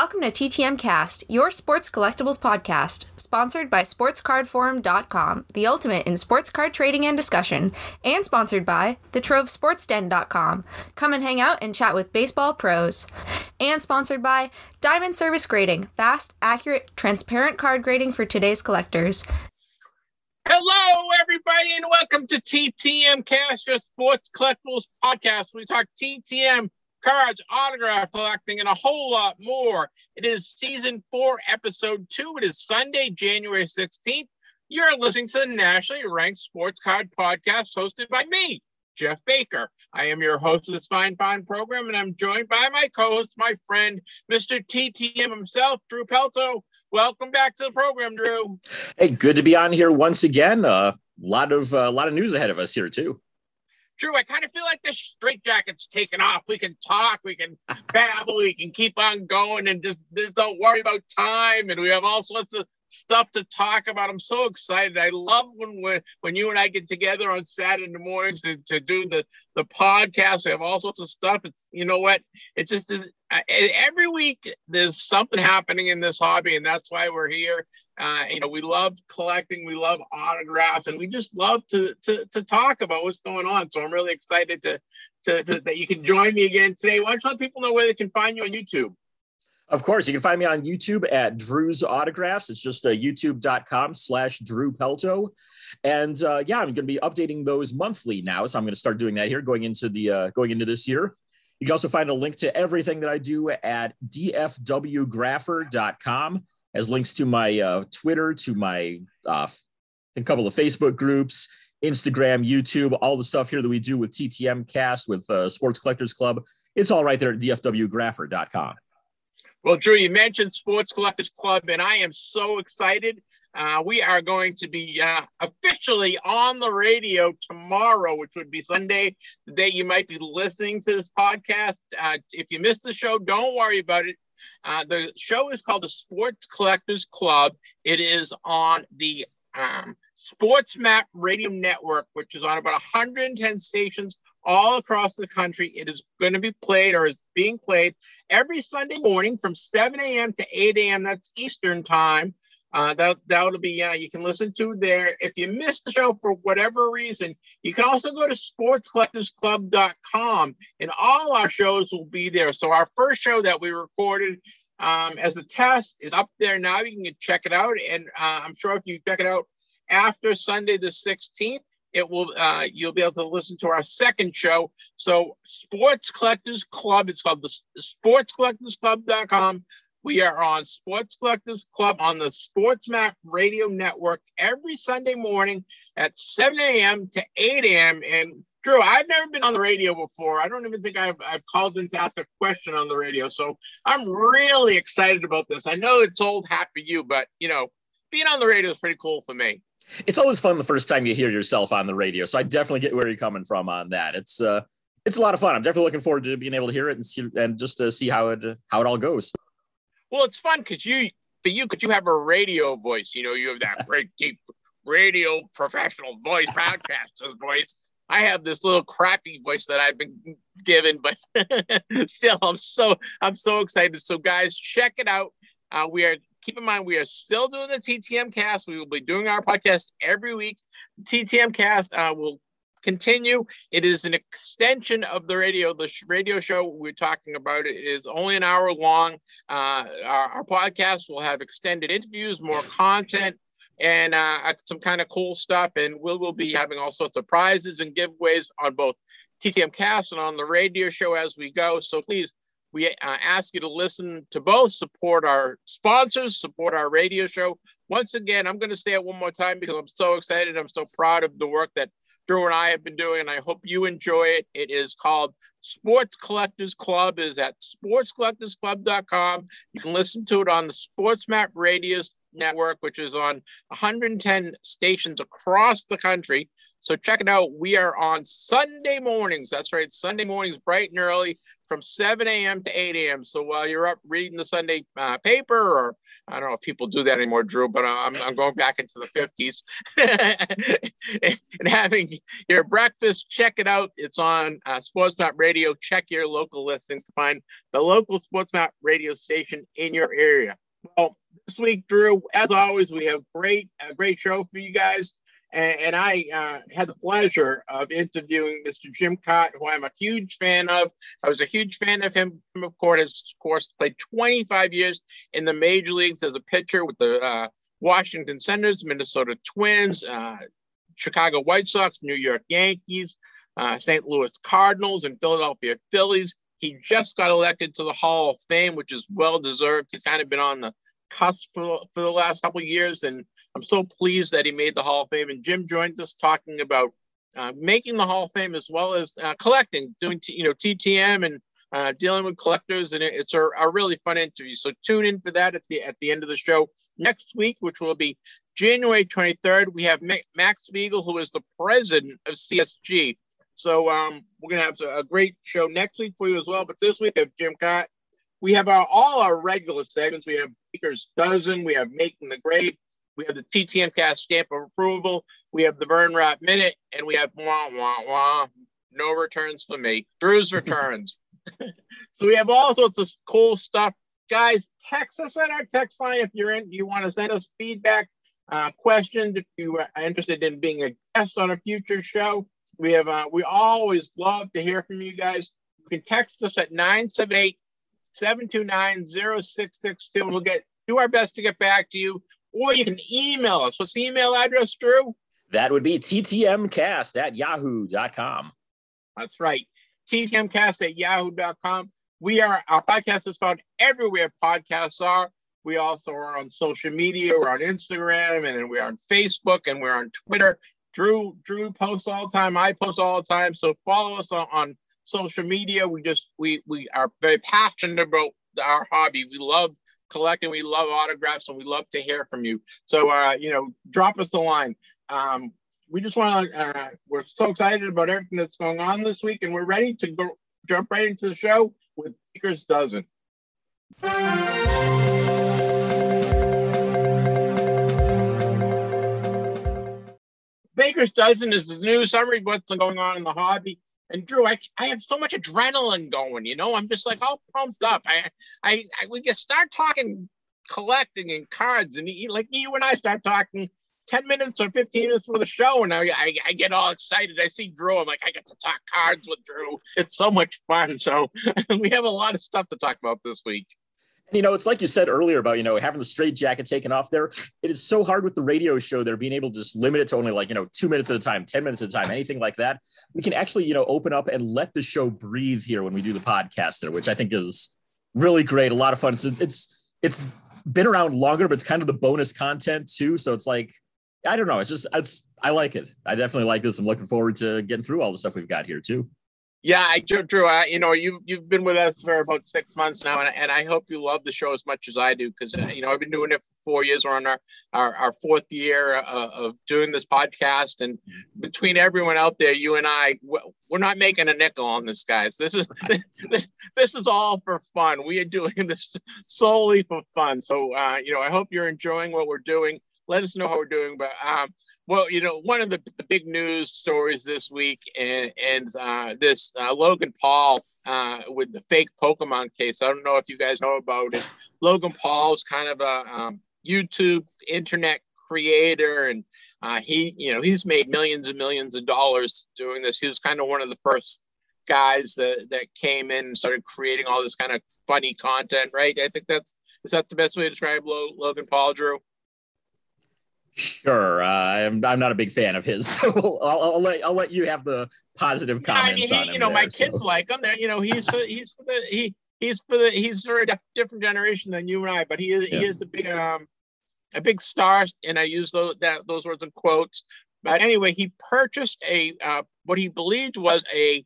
Welcome to TTM Cast, your sports collectibles podcast, sponsored by SportsCardForum.com, the ultimate in sports card trading and discussion, and sponsored by TheTroveSportsDen.com. Come and hang out and chat with baseball pros. And sponsored by Diamond Service Grading, fast, accurate, transparent card grading for today's collectors. Hello, everybody, and welcome to TTM Cast, your sports collectibles podcast. We talk TTM cards, autograph collecting, and a whole lot more. It is season four, episode two. It is Sunday, January 16th. You're listening to the nationally ranked sports card podcast hosted by me, Jeff Baker. I am your host of this fine, fine program, and I'm joined by my co host, my friend, Mr. TTM himself, Drew Pelto. Welcome back to the program, Drew. Hey, good to be on here once again. A uh, lot of a uh, lot of news ahead of us here too. Drew, I kind of feel like the straitjacket's taken off. We can talk, we can babble, we can keep on going and just, just don't worry about time. And we have all sorts of stuff to talk about. I'm so excited. I love when when, when you and I get together on Saturday mornings to, to do the, the podcast. We have all sorts of stuff. It's you know what? It just is every week there's something happening in this hobby, and that's why we're here. Uh, you know, we love collecting, we love autographs, and we just love to, to to talk about what's going on. So I'm really excited to, to, to that you can join me again today. Why don't you let people know where they can find you on YouTube? Of course, you can find me on YouTube at Drew's Autographs. It's just uh, youtube.com slash Drew Pelto. And uh, yeah, I'm going to be updating those monthly now. So I'm going to start doing that here going into the uh, going into this year. You can also find a link to everything that I do at dfwgrapher.com as links to my uh, Twitter, to my uh, a couple of Facebook groups, Instagram, YouTube, all the stuff here that we do with TTM Cast, with uh, Sports Collectors Club. It's all right there at dfwgrapher.com. Well, Drew, you mentioned Sports Collectors Club, and I am so excited uh, we are going to be uh, officially on the radio tomorrow, which would be Sunday, the day you might be listening to this podcast. Uh, if you missed the show, don't worry about it. Uh, the show is called the Sports Collectors Club. It is on the um, Sports Map Radio Network, which is on about 110 stations all across the country. It is going to be played or is being played every Sunday morning from 7 a.m. to 8 a.m. That's Eastern time. Uh, that that'll be uh, you can listen to there. If you missed the show for whatever reason, you can also go to sportscollectorsclub.com and all our shows will be there. So our first show that we recorded um, as a test is up there now. You can check it out, and uh, I'm sure if you check it out after Sunday the 16th, it will uh, you'll be able to listen to our second show. So Sports Collectors Club. It's called the sportscollectorsclub.com. We are on Sports Collectors Club on the Sports Map Radio Network every Sunday morning at 7 a.m. to 8 a.m. And Drew, I've never been on the radio before. I don't even think I've, I've called in to ask a question on the radio. So I'm really excited about this. I know it's old hat for you, but you know, being on the radio is pretty cool for me. It's always fun the first time you hear yourself on the radio. So I definitely get where you're coming from on that. It's uh it's a lot of fun. I'm definitely looking forward to being able to hear it and see and just to see how it how it all goes. Well, it's fun because you, for you, because you have a radio voice. You know, you have that great deep radio professional voice, podcaster's voice. I have this little crappy voice that I've been given, but still, I'm so I'm so excited. So, guys, check it out. Uh, we are keep in mind we are still doing the TTM cast. We will be doing our podcast every week. The TTM cast uh, will continue. It is an extension of the radio. The radio show we're talking about it is only an hour long. Uh, our, our, podcast will have extended interviews, more content, and uh, some kind of cool stuff. And we will be having all sorts of prizes and giveaways on both TTM Cast and on the radio show as we go. So please. We uh, ask you to listen to both, support our sponsors, support our radio show. Once again, I'm going to say it one more time because I'm so excited. I'm so proud of the work that Drew and I have been doing, and I hope you enjoy it. It is called Sports Collectors Club. is at sportscollectorsclub.com. You can listen to it on the Sports Map Radio Network, which is on 110 stations across the country. So check it out. We are on Sunday mornings. That's right, Sunday mornings, bright and early from 7 a.m. to 8 a.m. So while you're up reading the Sunday uh, paper, or I don't know if people do that anymore, Drew, but I'm, I'm going back into the 50s and having your breakfast, check it out. It's on uh, SportsMap Radio. Check your local listings to find the local SportsMap radio station in your area. Well, this week, Drew, as always, we have great a great show for you guys. And, and I uh, had the pleasure of interviewing Mr. Jim Kaat, who I'm a huge fan of. I was a huge fan of him. Of course, has, of course, played 25 years in the major leagues as a pitcher with the uh, Washington Senators, Minnesota Twins, uh, Chicago White Sox, New York Yankees, uh, St. Louis Cardinals, and Philadelphia Phillies. He just got elected to the Hall of Fame, which is well deserved. He's kind of been on the cusp for, for the last couple of years, and I'm so pleased that he made the Hall of Fame. And Jim joins us talking about uh, making the Hall of Fame as well as uh, collecting, doing t- you know TTM and uh, dealing with collectors, and it's a, a, really fun interview. So tune in for that at the at the end of the show next week, which will be January 23rd. We have Max Spiegel, who is the president of CSG. So um, we're gonna have a great show next week for you as well. But this week we have Jim Kaat. We have our, all our regular segments. We have Baker's Dozen. We have Making the Grade. We have the TTM cast stamp of approval. We have the Burn Wrap Minute, and we have wah wah wah. No returns for me. Drew's returns. so we have all sorts of cool stuff. Guys, text us at our text line if you're in. You want to send us feedback, uh, questions. If you are interested in being a guest on a future show, we have. Uh, we always love to hear from you guys. You can text us at 978 729 0662. We'll get do our best to get back to you or you can email us. What's the email address, Drew? That would be ttmcast at yahoo.com. That's right. ttmcast at yahoo.com. We are, our podcast is found everywhere podcasts are. We also are on social media. We're on Instagram and we're on Facebook and we're on Twitter. Drew, Drew posts all the time. I post all the time. So follow us on, on social media. We just, we, we are very passionate about our hobby. We love collecting. We love autographs and we love to hear from you. So, uh, you know, drop us a line. Um, we just want to, uh, we're so excited about everything that's going on this week and we're ready to go jump right into the show with Baker's Dozen. Baker's Dozen is the new summary of what's going on in the hobby. And Drew, I, I have so much adrenaline going, you know, I'm just like all pumped up. I, I, I we just start talking collecting and cards, and like you and I start talking 10 minutes or 15 minutes for the show, and I, I, I get all excited. I see Drew, I'm like, I get to talk cards with Drew. It's so much fun. So we have a lot of stuff to talk about this week you know, it's like you said earlier about, you know, having the straight jacket taken off there. It is so hard with the radio show there, being able to just limit it to only like, you know, two minutes at a time, 10 minutes at a time, anything like that. We can actually, you know, open up and let the show breathe here when we do the podcast there, which I think is really great. A lot of fun. So it's, it's been around longer, but it's kind of the bonus content too. So it's like, I don't know. It's just, it's, I like it. I definitely like this. I'm looking forward to getting through all the stuff we've got here too. Yeah, I Drew. I, you know, you you've been with us for about six months now, and, and I hope you love the show as much as I do because uh, you know I've been doing it for four years. We're on our our, our fourth year uh, of doing this podcast, and between everyone out there, you and I, we're not making a nickel on this, guys. This is this, this is all for fun. We are doing this solely for fun. So uh, you know, I hope you're enjoying what we're doing. Let us know how we're doing, but um, well, you know, one of the, the big news stories this week, and and uh, this uh, Logan Paul uh, with the fake Pokemon case. I don't know if you guys know about it. Logan Paul is kind of a um, YouTube internet creator, and uh, he, you know, he's made millions and millions of dollars doing this. He was kind of one of the first guys that that came in and started creating all this kind of funny content, right? I think that's is that the best way to describe Logan Paul, Drew? Sure, uh, I'm I'm not a big fan of his, so I'll, I'll, let I'll let you have the positive comments. Yeah, I mean, he, you know, there, my so. kids like him. There, you know, he's he's for the he he's for the he's for a different generation than you and I, but he is yeah. he is a big um a big star, and I use those that those words in quotes. But anyway, he purchased a uh, what he believed was a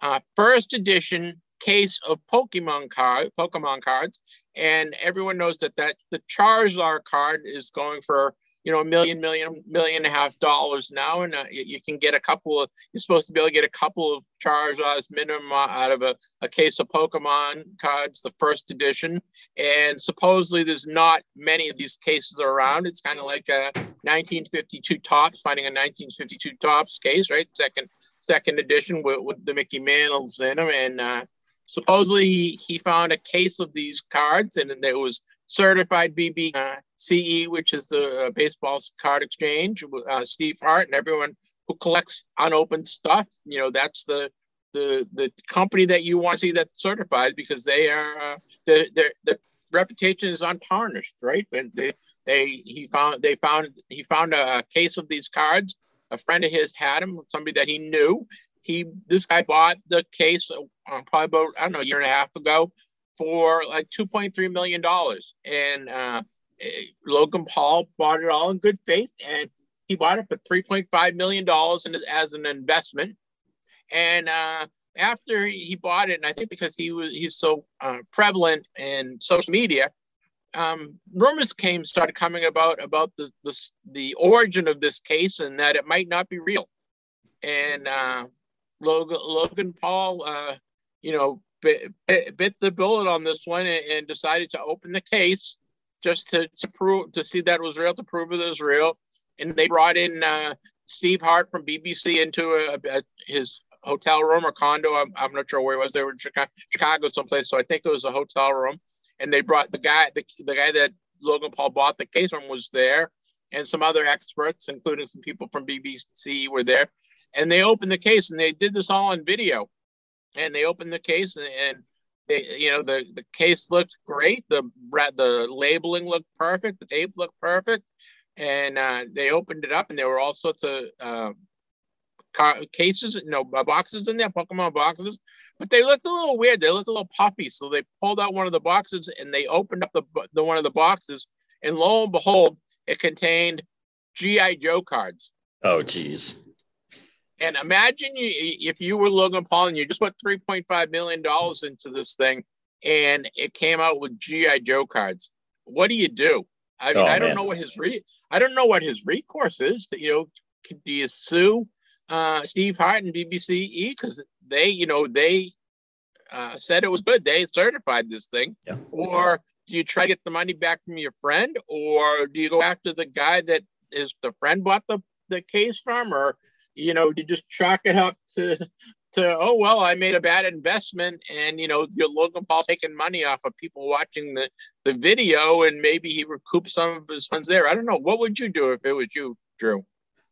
uh, first edition case of Pokemon card Pokemon cards, and everyone knows that that the Charizard card is going for you know a million, million, million and a half dollars now, and uh, you, you, can get a couple of. You're supposed to be able to get a couple of Charizards minimum out of a, a case of Pokemon cards, the first edition, and supposedly there's not many of these cases around. It's kind of like a 1952 Topps finding a 1952 Topps case, right? Second second edition with, with the Mickey Mantles in them, and uh, supposedly he, he found a case of these cards and it was certified BBCE, which is the uh, baseball card exchange. Uh, Steve Hart and everyone who collects unopened stuff, you know, that's the the the company that you want to see that's certified because they are uh, the the the reputation is untarnished, right? And they they he found they found he found a case of these cards. A friend of his had them, somebody that he knew, he this guy bought the case uh, probably about I don't know a year and a half ago for like 2.3 million dollars, and uh, eh, Logan Paul bought it all in good faith, and he bought it for 3.5 million dollars as an investment, and uh, after he bought it, and I think because he was he's so uh, prevalent in social media, um, rumors came started coming about about the, the the origin of this case and that it might not be real, and uh, Logan, Logan Paul, uh, you know, bit, bit, the bullet on this one and, and, decided to open the case just to, to prove to see that it was real, to prove it was real. And they brought in uh, Steve Hart from BBC into a, a, his hotel room or condo. I'm, I'm not sure where it was. They were in Chicago, Chicago someplace, so I think it was a hotel room. And they brought the guy, the, the guy that Logan Paul bought the case from was there, and some other experts, including some people from BBC, were there and they opened the case and they did this all on video and they opened the case and they, you know the the case looked great. The the labeling looked perfect. The tape looked perfect. And uh, they opened it up and there were all sorts of uh, cases know boxes in there pokemon boxes. But they looked a little weird. They looked a little puffy. So they pulled out one of the boxes and they opened up the, the one of the boxes. And lo and behold it contained gi joe cards. Oh geez and imagine you, if you were Logan Paul and you just put $3.5 million into this thing and it came out with G.I. Joe cards. What do you do? I mean, oh, I don't know what his re I don't know what his recourse is. To, You know, do you sue uh, Steve Hart and BBCE because they, you know, they uh, said it was good. They certified this thing, yeah. or do you try to get the money back from your friend, or do you go after the guy that is the friend bought the the case from, or you know, to just chalk it up to to oh well, I made a bad investment, and you know, your Logan Paul taking money off of people watching the the video, and maybe he recouped some of his funds there. I don't know. What would you do if it was you, Drew?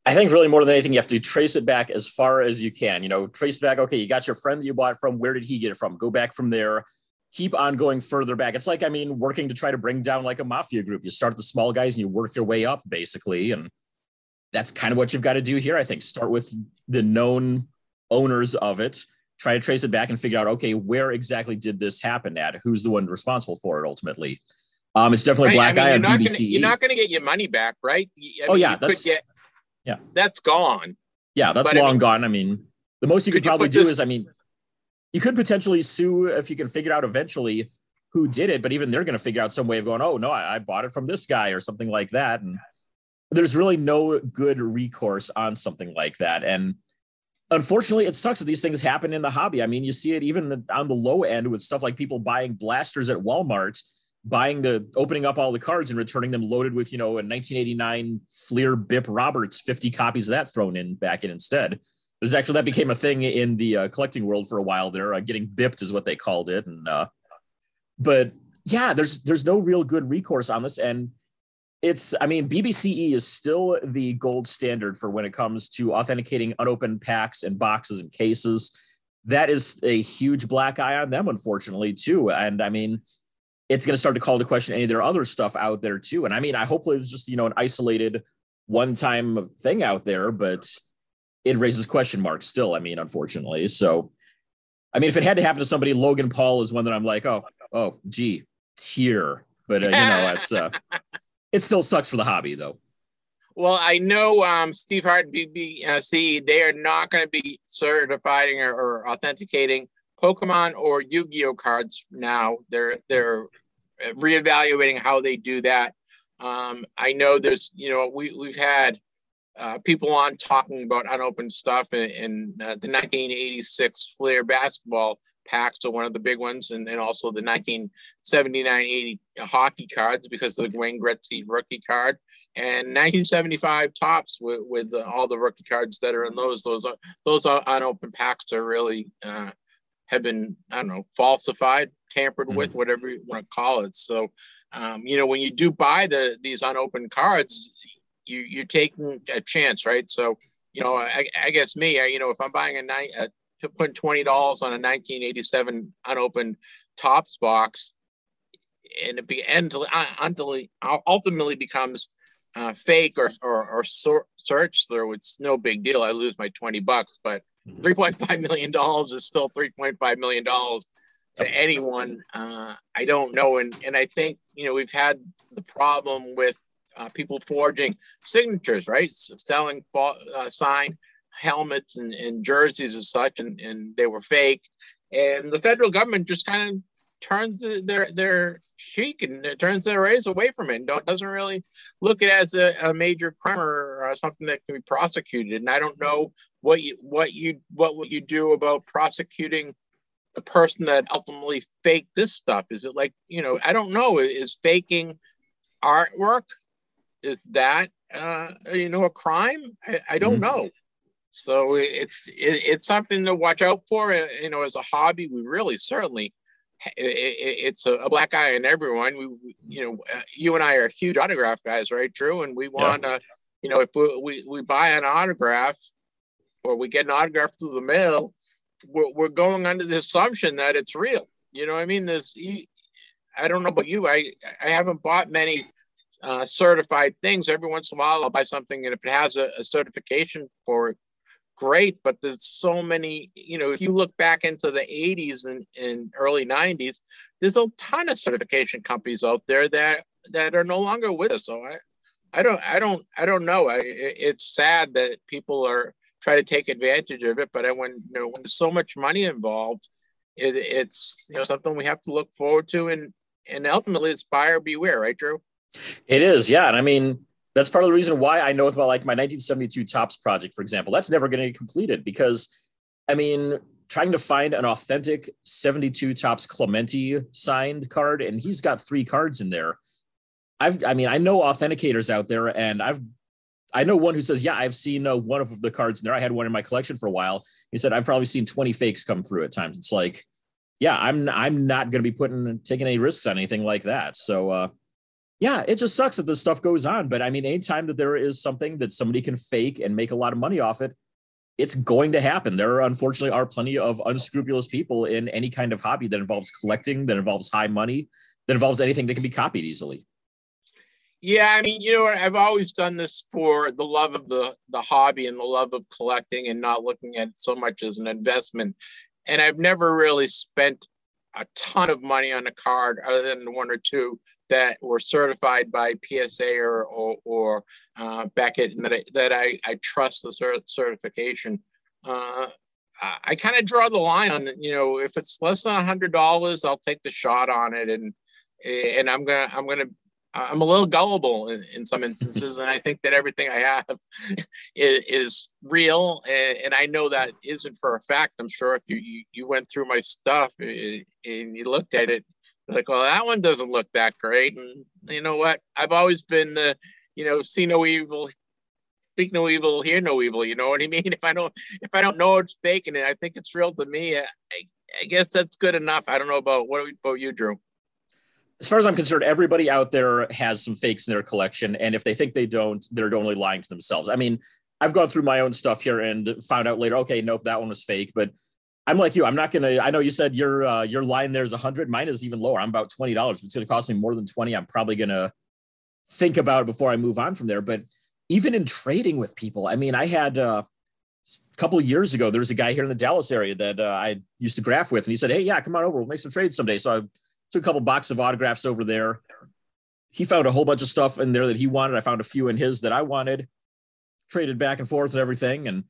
I think really more than anything, you have to trace it back as far as you can. You know, trace back. Okay, you got your friend that you bought from. Where did he get it from? Go back from there. Keep on going further back. It's like I mean, working to try to bring down like a mafia group. You start the small guys and you work your way up, basically, and that's kind of what you've got to do here. I think start with the known owners of it, try to trace it back and figure out, okay, where exactly did this happen at? Who's the one responsible for it ultimately? Um, it's definitely right. black I mean, eye on BBC. Gonna, you're not going to get your money back, right? I oh mean, yeah, that's get, yeah, that's gone. Yeah, that's but long I mean, gone. I mean, the most you could, could probably do this- is, I mean, you could potentially sue if you can figure out eventually who did it, but even they're going to figure out some way of going, oh no, I, I bought it from this guy or something like that, and there's really no good recourse on something like that. And unfortunately, it sucks that these things happen in the hobby. I mean, you see it even on the low end with stuff like people buying blasters at Walmart, buying the opening up all the cards and returning them loaded with, you know, a 1989 Fleer Bip Roberts, 50 copies of that thrown in back in instead. There's actually that became a thing in the uh, collecting world for a while there. Uh, getting bipped is what they called it. And, uh, but yeah, there's there's no real good recourse on this. And it's i mean bbce is still the gold standard for when it comes to authenticating unopened packs and boxes and cases. That is a huge black eye on them unfortunately too. And i mean it's going to start to call into question any of their other stuff out there too. And i mean i hopefully it's just you know an isolated one time thing out there but it raises question marks still i mean unfortunately. So i mean if it had to happen to somebody logan paul is one that i'm like oh oh gee tear but uh, you know it's uh it still sucks for the hobby though. Well, I know um, Steve Hart BBC, they are not going to be certifying or, or, authenticating Pokemon or Yu-Gi-Oh cards now. They're they're reevaluating how they do that. Um, I know there's, you know, we we've had uh, people on talking about unopened stuff in, in uh, the 1986 Fleer basketball packs are one of the big ones, and, and also the 1979-80 hockey cards because of the Wayne Gretzky rookie card, and 1975 Topps with, with uh, all the rookie cards that are in those. Those are those are unopened packs are really uh, have been I don't know falsified, tampered mm-hmm. with, whatever you want to call it. So, um, you know, when you do buy the these unopened cards, you you're taking a chance, right? So, you know, I, I guess me, I, you know, if I'm buying a night to put twenty dollars on a 1987 unopened Topps box, and it be until ultimately ultimately becomes uh, fake or or, or search through, it's no big deal. I lose my 20 bucks, but mm-hmm. 3.5 million dollars is still 3.5 million dollars to anyone. Uh, I don't know, and and I think you know we've had the problem with uh, people forging signatures, right? So selling uh, signed helmets and, and jerseys and such, and, and they were fake. And the federal government just kind of turns their their cheek and turns their eyes away from it. And doesn't really look at it as a, a major crime or, or something that can be prosecuted. And I don't know what you what you what would you do about prosecuting the person that ultimately faked this stuff? Is it like you know I don't know is faking artwork is that uh, you know a crime? I, I don't mm-hmm. know. So it's it, it's something to watch out for. Uh, you know, as a hobby, we really certainly it, it's a, a, black eye on everyone. We, you know, uh, you and I are huge autograph guys, right, Drew? And we want to, yeah. you know, if we, we, we buy an autograph or we get an autograph through the mail, we're, we're going under the assumption that it's real. You know, I mean, there's, I don't know about you, I I haven't bought many uh, certified things. Every once in a while, I'll buy something, and if it has a, a certification for it, great. But there's so many, you know, if you look back into the 80s and, and early 90s, there's a ton of certification companies out there that that are no longer with us. So I, I don't, I don't, I don't know. I, it's sad that people are try to take advantage of it, but I, when you know when there's so much money involved, it, it's you know something we have to look forward to, and and ultimately it's buyer beware, right, Drew? It is, yeah. And I mean, that's part of the reason why I know about like my 1972 Topps project, for example. That's never going to get completed because, I mean, trying to find an authentic 72 Topps Clemente signed card, and he's got three cards in there. I've, I mean, I know authenticators out there, and I've, I know one who says, yeah, I've seen uh, one of the cards in there. I had one in my collection for a while. He said, I've probably seen 20 fakes come through at times. It's like, yeah, I'm, I'm not going to be putting, taking any risks on anything like that. So, uh, yeah, it just sucks that this stuff goes on. But I mean, anytime that there is something that somebody can fake and make a lot of money off it, it's going to happen. There unfortunately are plenty of unscrupulous people in any kind of hobby that involves collecting, that involves high money, that involves anything that can be copied easily. Yeah, I mean, you know, I've always done this for the love of the the hobby and the love of collecting and not looking at it so much as an investment. And I've never really spent a ton of money on a card other than the one or two that were certified by PSA or or, or uh, Beckett, and that I, that I, I trust the cert- certification. Uh, I kind of draw the line on you know if it's less than a hundred dollars, I'll take the shot on it, and and I'm gonna I'm gonna I'm a little gullible in, in some instances, and I think that everything I have is, is real, and, and, I know that isn't for a fact. I'm sure if you you, you went through my stuff eh, and you looked at it, like, well, that one doesn't look that great. And you know what? I've always been, uh, you know, see no evil, speak no evil, hear no evil. You know what I mean? If I don't, if I don't know it's fake and I think it's real to me, I, I guess that's good enough. I don't know about what about you, Drew. As far as I'm concerned, everybody out there has some fakes in their collection, and if they think they don't, they're only lying to themselves. I mean, I've gone through my own stuff here and found out later, okay, nope, that one was fake, but I'm like you. I'm not gonna. I know you said your uh, your line there's a hundred. Mine is even lower. I'm about twenty dollars. If it's gonna cost me more than twenty, I'm probably gonna think about it before I move on from there. But even in trading with people, I mean, I had uh, a couple years ago. There was a guy here in the Dallas area that uh, I used to graph with, and he said, "Hey, yeah, come on over. We'll make some trades someday." So I took a couple boxes of autographs over there. He found a whole bunch of stuff in there that he wanted. I found a few in his that I wanted. Traded back and forth and everything, and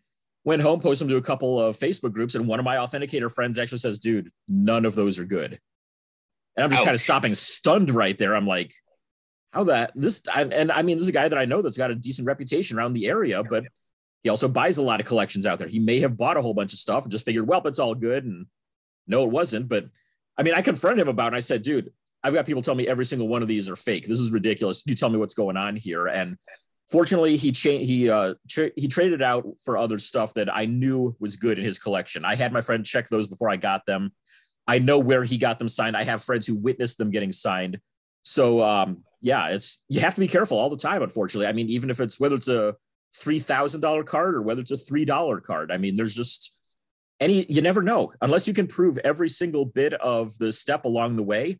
went home, posted them to a couple of Facebook groups, and one of my authenticator friends actually says, "Dude, none of those are good." And I'm just Ouch. kind of stopping stunned right there. I'm like, how that this and I mean, this is a guy that I know that's got a decent reputation around the area, but he also buys a lot of collections out there. He may have bought a whole bunch of stuff and just figured, well, it's all good. And no, it wasn't. But I mean, I confronted him about it. And I said, dude, I've got people tell me every single one of these are fake. This is ridiculous. You tell me what's going on here. And fortunately, he changed. He uh, tra- he traded out for other stuff that I knew was good in his collection. I had my friend check those before I got them. I know where he got them signed. I have friends who witnessed them getting signed. So um, yeah, it's you have to be careful all the time. Unfortunately, I mean, even if it's whether it's a three thousand dollar card or whether it's a three dollar card, I mean, there's just any you never know. Unless you can prove every single bit of the step along the way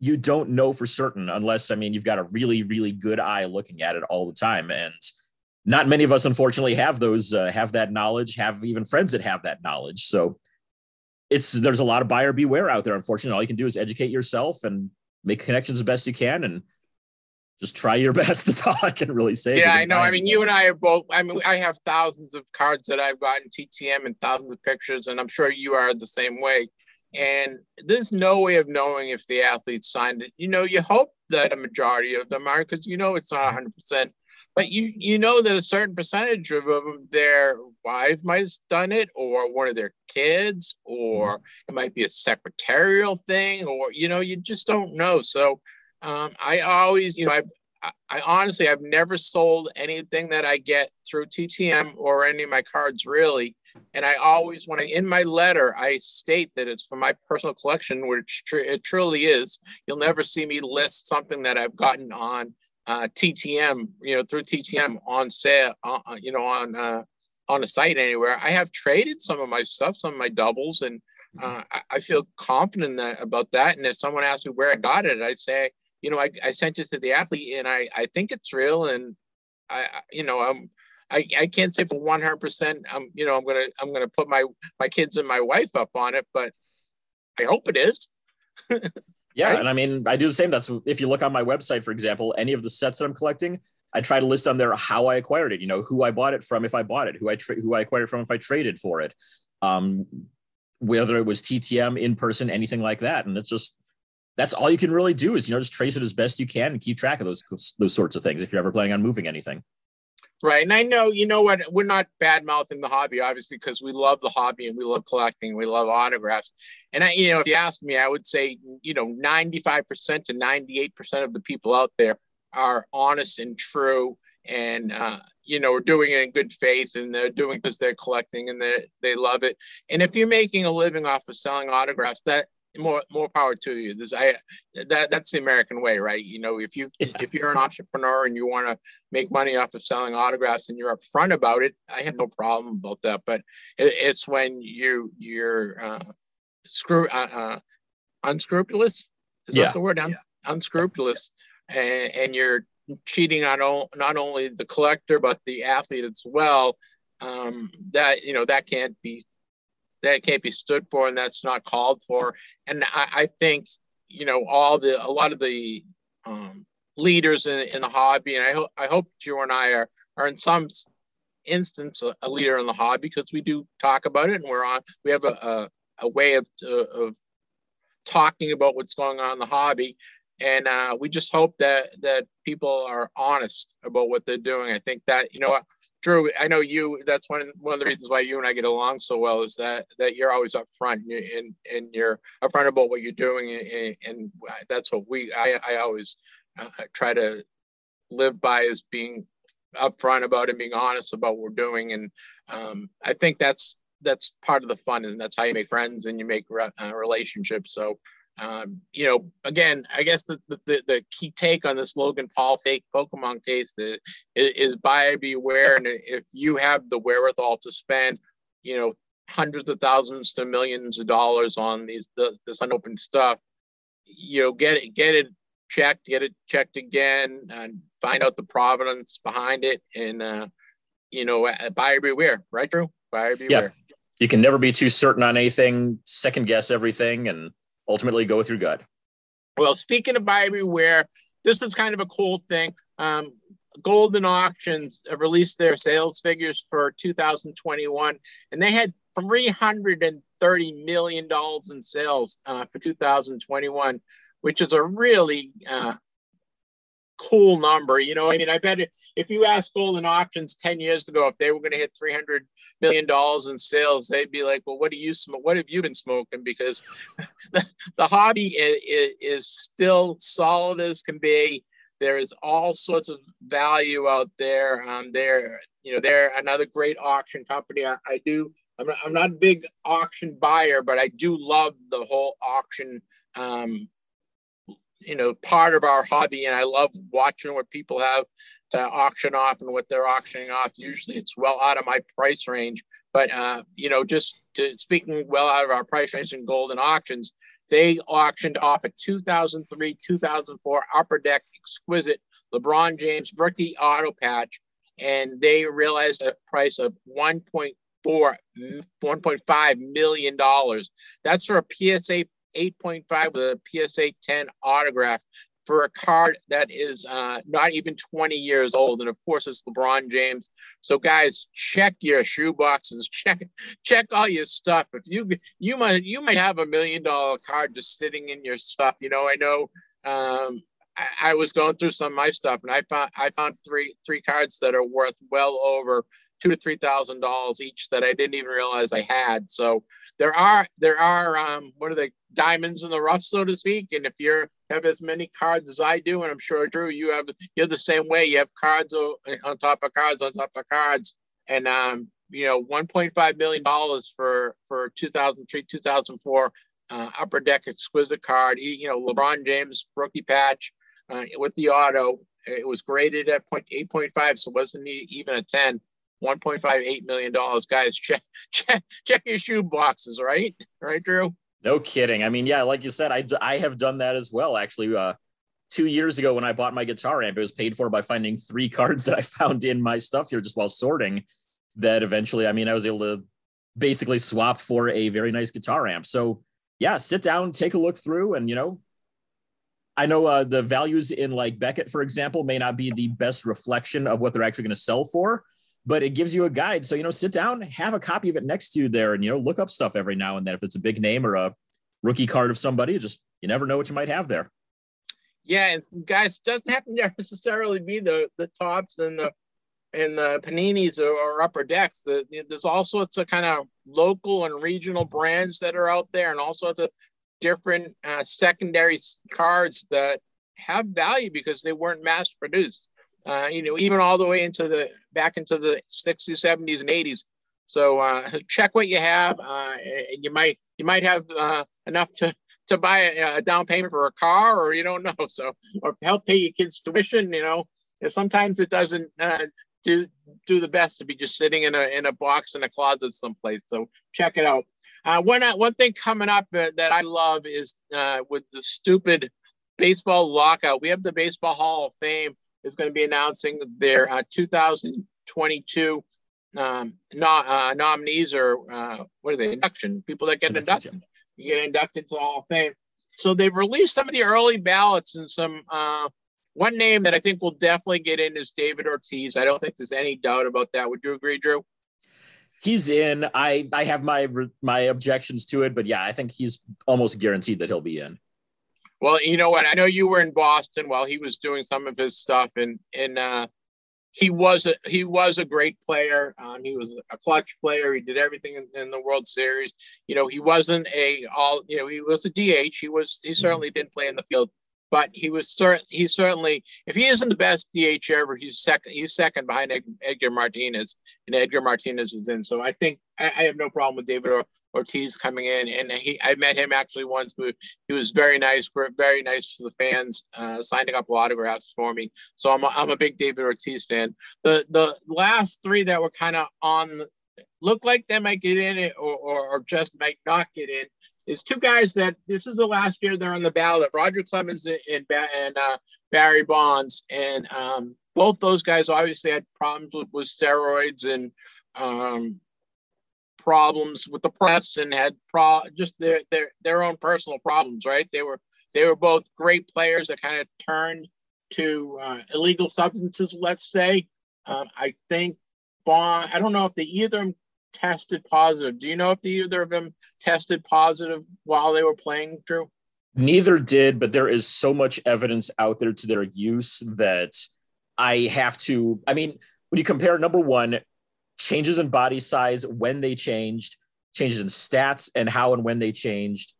you don't know for certain unless i mean you've got a really really good eye looking at it all the time. And not many of us unfortunately have those uh, have that knowledge have even friends that have that knowledge. So it's there's a lot of buyer beware out there unfortunately. All you can do is educate yourself and make connections as best you can. And just try your best. That's all I can really say. Yeah, I know. I mean, you and I are both. I mean, I have thousands of cards that I've gotten TTM and thousands of pictures, and I'm sure you are the same way. And there's no way of knowing if the athlete signed it. You know, you hope that a majority of them are because you know it's not 100 percent, but you you know that a certain percentage of them, their wife might have done it, or one of their kids, or mm-hmm. it might be a secretarial thing, or you know, you just don't know. So um, I always, you know, I, I honestly, I've never sold anything that I get through TTM or any of my cards really. And I always, when I in my letter, I state that it's for my personal collection, which tr- it truly is. You'll never see me list something that I've gotten on uh, TTM, you know, through TTM on sale, uh, uh, you know, on uh, on a site anywhere. I have traded some of my stuff, some of my doubles, and uh, I, I, feel confident that, about that. And if someone asks me where I got it, I say you know, I, I sent it to the athlete and I, I think it's real. And I, you know, I'm, I, I can't say for 100%, I'm, you know, I'm going to, I'm going to put my, my kids and my wife up on it, but I hope it is. yeah. Right? And I mean, I do the same. That's if you look on my website, for example, any of the sets that I'm collecting, I try to list on there how I acquired it, you know, who I bought it from, if I bought it, who I, tra- who I acquired it from, if I traded for it. Um, whether it was TTM in person, anything like that. And it's just, that's all you can really do is you know just trace it as best you can and keep track of those those sorts of things if you're ever planning on moving anything. Right and i know you know what we're not bad mouthing the hobby obviously because we love the hobby and we love collecting we love autographs. And i you know if you ask me i would say you know 95% to 98% of the people out there are honest and true and uh, you know are doing it in good faith and they're doing because they're collecting and they they love it. And if you're making a living off of selling autographs that more more power to you. This I that that's the American way, right? You know, if you yeah. if you're an entrepreneur and you want to make money off of selling autographs and you're upfront about it, I have no problem about that. But it, it's when you you're uh, screw uh, uh, unscrupulous. Is yeah. that the word? Un- yeah. Unscrupulous, and, and you're cheating on all, not only the collector but the athlete as well. Um, that you know that can't be that can't be stood for and that's not called for. And I, I think, you know, all the, a lot of the um, leaders in, in the hobby, and I, hope I hope you and I are, are in some instance a, a, leader in the hobby because we do talk about it and we're on, we have a, a, a way of, of talking about what's going on in the hobby and uh, we just hope that that people are honest about what they're doing. I think that you know Drew, I know you. That's one one of the reasons why you and I get along so well is that that you're always up front and and you're upfront about what you're doing, and, and that's what we. I I always uh, try to live by is being upfront about it, being honest about what we're doing, and um, I think that's that's part of the fun, and that's how you make friends and you make re- uh, relationships. So um, you know, again, I guess the, the, the key take on this Logan Paul fake Pokemon case is, is buyer beware. And if you have the wherewithal to spend, you know, hundreds of thousands to millions of dollars on these the, this unopened stuff, you know, get it get it checked, get it checked again, and find out the provenance behind it. And uh, you know, buyer beware, right, Drew? Buyer beware. Yeah. You can never be too certain on anything. Second guess everything, and ultimately go with your gut. Well, speaking of buyer beware, this is kind of a cool thing. Um, Goldin Auctions released their sales figures for 2021, and they had 330 million dollars in sales uh, for 2021, which is a really uh, cool number. You know, I mean, I bet if you asked Goldin Auctions 10 years ago if they were going to hit 300 million dollars in sales, they'd be like, "Well, what do you smoke? What have you been smoking?" Because the, the hobby is, is still solid as can be. There is all sorts of value out there. Um, there, you know, they're another great auction company. I, I do. I'm not, I'm not a big auction buyer, but I do love the whole auction um, you know part of our hobby and i love watching what people have to auction off and what they're auctioning off. Usually it's well out of my price range but uh, you know just to, speaking well out of our price range in Goldin Auctions they auctioned off a 2003 2004 upper deck exquisite lebron james rookie auto patch and they realized a price of 1.4 1.5 million dollars. That's for a psa 8.5 with a PSA 10 autograph for a card that is uh, not even 20 years old. And of course, it's LeBron James. So, guys, check your shoe boxes. Check check all your stuff. If you you might you might have a million dollar card just sitting in your stuff. You know, I know. Um, I, I was going through some of my stuff, and I found I found three three cards that are worth well over two to three thousand dollars each that I didn't even realize I had. So there are there are um, what are they diamonds in the rough, so to speak. And if you have as many cards as I do, and I'm sure Drew, you have you're the same way. You have cards on top of cards on top of cards, and um, you know, 1.5 million dollars for for 2003 2004 uh, upper deck exquisite card. You know, LeBron James rookie patch uh, with the auto. It was graded at 8.5, so it wasn't even a 10. 1.58 million dollars, guys. Check check check your shoe boxes, right? Right, Drew. No kidding. I mean, yeah, like you said, I, I have done that as well. Actually, uh, two years ago when I bought my guitar amp, it was paid for by finding three cards that I found in my stuff here just while sorting. That eventually, I mean, I was able to basically swap for a very nice guitar amp. So yeah, sit down, take a look through, and you know, I know uh, the values in like Beckett, for example, may not be the best reflection of what they're actually going to sell for, but it gives you a guide. So, you know, sit down, have a copy of it next to you there and, you know, look up stuff every now and then. If it's a big name or a rookie card of somebody, just, you never know what you might have there. Yeah. And guys, doesn't have to necessarily be the, the Topps and the, and the paninis or, or upper decks. The, there's all sorts of kind of local and regional brands that are out there and all sorts of different uh, secondary cards that have value because they weren't mass produced uh, you know, even all the way into the back into the 60s, 70s, and 80s. So uh, check what you have, uh, and you might you might have uh, enough to to buy a, a, down payment for a car, or you don't know. So or help pay your kids' tuition. You know, sometimes it doesn't uh, do do the best to be just sitting in a in a box in a closet someplace. So check it out. Uh, one one thing coming up that I love is with the stupid baseball lockout. We have the Baseball Hall of Fame is going to be announcing their uh, 2022 um, no, uh, nominees or uh, what are they? Induction people that get inducted. You get inducted to the Hall of Fame. So they've released some of the early ballots and some. Uh, one name that I think will definitely get in is David Ortiz. I don't think there's any doubt about that. Would you agree, Drew? He's in. I I have my my objections to it, but yeah, I think he's almost guaranteed that he'll be in. Well, you know what? I know you were in Boston while he was doing some of his stuff, and and uh, he was a he was a great player. Um, he was a clutch player. He did everything in, in, the World Series. You know, he wasn't a all. You know, he was a DH. He was he mm-hmm. certainly didn't play in the field, but he was certain he certainly if he isn't the best DH ever, he's second he's second behind Edgar Martinez, and Edgar Martinez is in. So I think I, I have no problem with David Ortiz coming in, and he I met him actually once. He was very nice, very nice to the fans, uh, signing up autographs for me. So I'm a, I'm a big David Ortiz fan. The the last three that were kind of on look like they might get in it or, or, or just might not get in is two guys that this is the last year they're on the ballot. Roger Clemens and, and uh, Barry Bonds, and um, both those guys obviously had problems with, with steroids and um, problems with the press and had pro just their their their own personal problems. Right? They were they were both great players that kind of turned to uh, illegal substances, let's say. Uh, I think Bond, I don't know if they either tested positive. Do you know if the, either of them tested positive while they were playing, Drew? Neither did, but there is so much evidence out there to their use that I have to. I mean, when you compare number one, changes in body size when they changed, changes in stats and how and when they changed,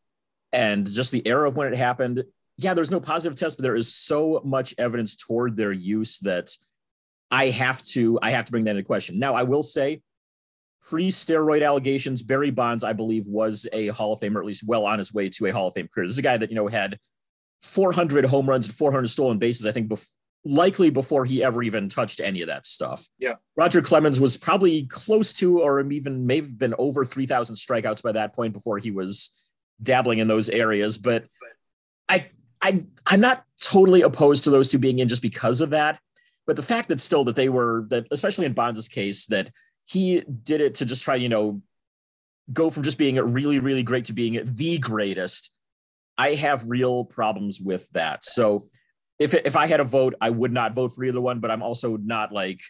and just the era of when it happened. Yeah, there's no positive test, but there is so much evidence toward their use that I have to I have to bring that into question. Now, I will say, pre-steroid allegations, Barry Bonds, I believe, was a Hall of Famer, at least well on his way to a Hall of Fame career. This is a guy that you know had 400 home runs and 400 stolen bases. I think bef- likely before he ever even touched any of that stuff. Yeah. Roger Clemens was probably close to, or even may have been over 3,000 strikeouts by that point before he was dabbling in those areas. But I, I, I'm not totally opposed to those two being in just because of that. But the fact that still that they were that, especially in Bonds' case, that he did it to just try, you know, go from just being really, really great to being the greatest. I have real problems with that. So if if I had a vote, I would not vote for either one, but I'm also not like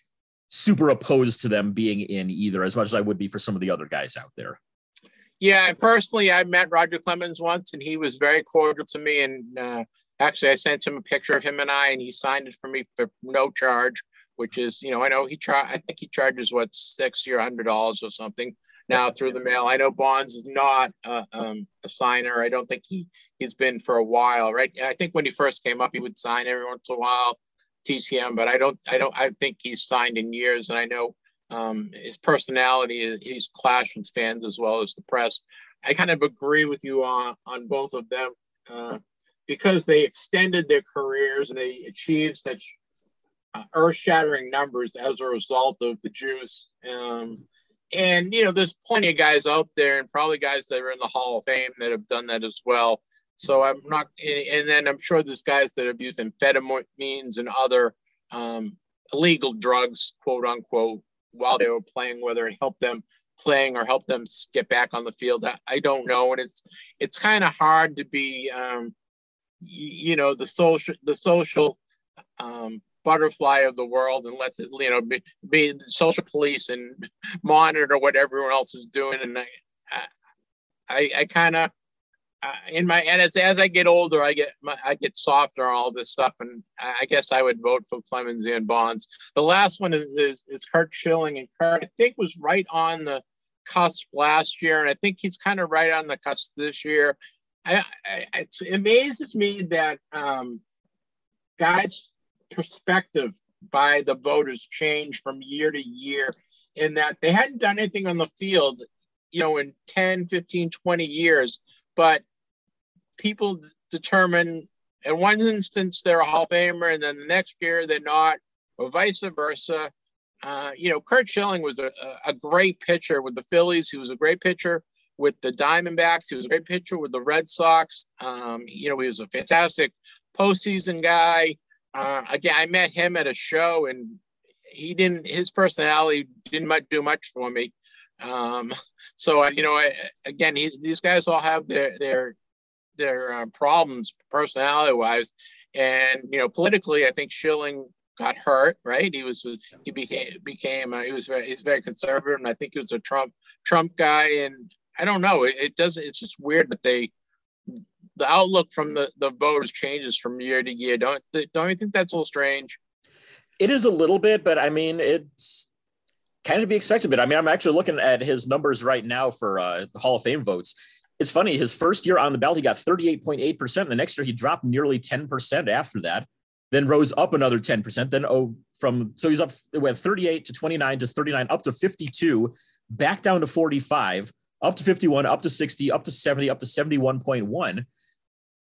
super opposed to them being in either as much as I would be for some of the other guys out there. Yeah, personally, I met Roger Clemens once, and he was very cordial to me. And uh, actually, I sent him a picture of him and I, and he signed it for me for no charge. Which is, you know, I know he try. I think he charges what sixty or hundred dollars or something now through the mail. I know Bonds is not a, um, a signer. I don't think he he's been for a while, right? I think when he first came up, he would sign every once in a while, TTM, but I don't, I don't, I think he's signed in years, and I know um, his personality, he's clashed with fans as well as the press. I kind of agree with you on on both of them uh, because they extended their careers and they achieved such uh, earth-shattering numbers as a result of the juice. Um, and you know, there's plenty of guys out there, and probably guys that are in the Hall of Fame that have done that as well. So I'm not, and then I'm sure there's guys that have used amphetamines and other um, illegal drugs, quote unquote, while they were playing, whether it helped them playing or helped them get back on the field. I, I don't know, and it's it's kind of hard to be, um, you know, the social the social um, butterfly of the world and let the you know be, be social police and monitor what everyone else is doing and i i, I kind of uh, in my and as, as I get older, I get my, I get softer on all this stuff, and I guess I would vote for Clemens and Bonds. The last one is, is, is Curt Schilling, and Curt I think was right on the cusp last year, and I think he's kind of right on the cusp this year. I, I it amazes me that um, guys perspective by the voters changed from year to year in that they hadn't done anything on the field, you know, in 10, 15, 20 years, but people determine in one instance they're a Hall of Famer and then the next year they're not, or vice versa. Uh, you know, Curt Schilling was a, a great pitcher with the Phillies. He was a great pitcher with the Diamondbacks. He was a great pitcher with the Red Sox. Um, you know, he was a fantastic postseason guy. Uh, again, I met him at a show, and he didn't. His personality didn't much, do much for me. Um, so you know, I, again, he, these guys all have their their their uh, problems personality wise, and you know, politically, I think Schilling got hurt. Right? He was he became became uh, he was very, he's very conservative, and I think he was a Trump Trump guy. And I don't know. It, it doesn't. It's just weird that they the outlook from the, the voters changes from year to year. Don't don't you think that's a little strange? It is a little bit, but I mean it's kind of be expected. But I mean, I'm actually looking at his numbers right now for uh, Hall of Fame votes. It's funny. His first year on the ballot, he got 38.8 percent. The next year, he dropped nearly 10 percent. After that, then rose up another 10 percent. Then oh, from so he's up. Went 38 to 29 to 39, up to 52, back down to 45, up to 51, up to 60, up to 70, up to 71.1.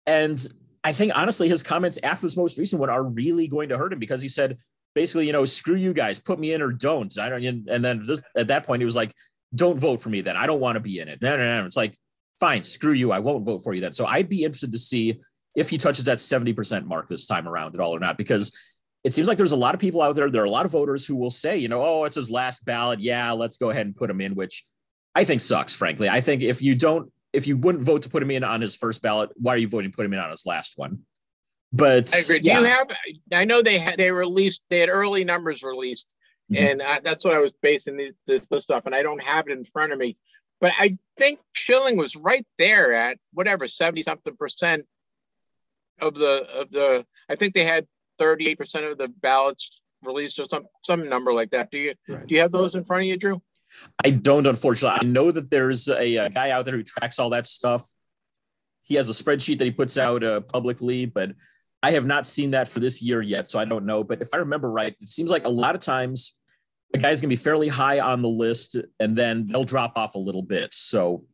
And I think honestly, his comments after this most recent one are really going to hurt him because he said basically, you know, screw you guys, put me in or don't. I don't. And then at that point, he was like, "Don't vote for me then. I don't want to be in it." No, no, no. It's like, fine, screw you. I won't vote for you then. So I'd be interested to see if he touches that seventy percent mark this time around at all or not, because it seems like there's a lot of people out there. There are a lot of voters who will say, you know, oh, it's his last ballot. Yeah, let's go ahead and put him in, which I think sucks. Frankly, I think if you don't if you wouldn't vote to put him in on his first ballot, why are you voting to put him in on his last one? But I agree. Do yeah. you have? I know they had they released they had early numbers released, Mhm. and I, that's what I was basing the, this list off. And I don't have it in front of me, but I think Schilling was right there at whatever seventy something percent of the of the. I think they had thirty eight percent of the ballots released or some some number like that. Do you Right. do you have those in front of you, Drew? I don't, unfortunately. I know that there's a, a guy out there who tracks all that stuff. He has a spreadsheet that he puts out uh, publicly, but I have not seen that for this year yet, so I don't know. But if I remember right, it seems like a lot of times a guy's going to be fairly high on the list, and then they'll drop off a little bit. So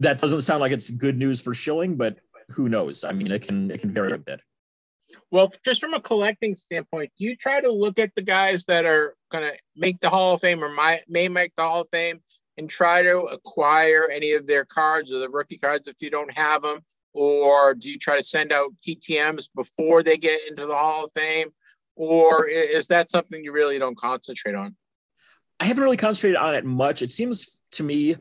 that doesn't sound like it's good news for Schilling, but who knows? I mean, it can it can vary a bit. Well, just from a collecting standpoint, do you try to look at the guys that are going to make the Hall of Fame or might, may make the Hall of Fame and try to acquire any of their cards or the rookie cards if you don't have them? Or do you try to send out TTMs before they get into the Hall of Fame? Or is that something you really don't concentrate on? I haven't really concentrated on it much. It seems to me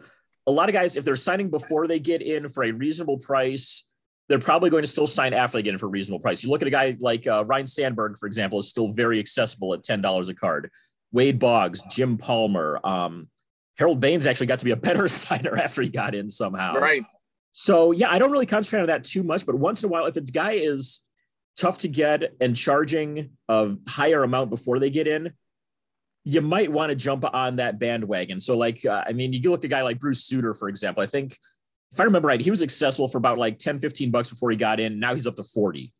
a lot of guys, if they're signing before they get in for a reasonable price, they're probably going to still sign after they get in for a reasonable price. You look at a guy like uh, Ryne Sandberg, for example, is still very accessible at ten dollars a card. Wade Boggs, Jim Palmer, um, Harold Baines actually got to be a better signer after he got in somehow. Right. So yeah, I don't really concentrate on that too much, but once in a while, if its guy is tough to get and charging a higher amount before they get in, you might want to jump on that bandwagon. So like, uh, I mean, you look at a guy like Bruce Sutter, for example. I think if I remember right, he was accessible for about like 10, 15 bucks before he got in. Now he's up to 40.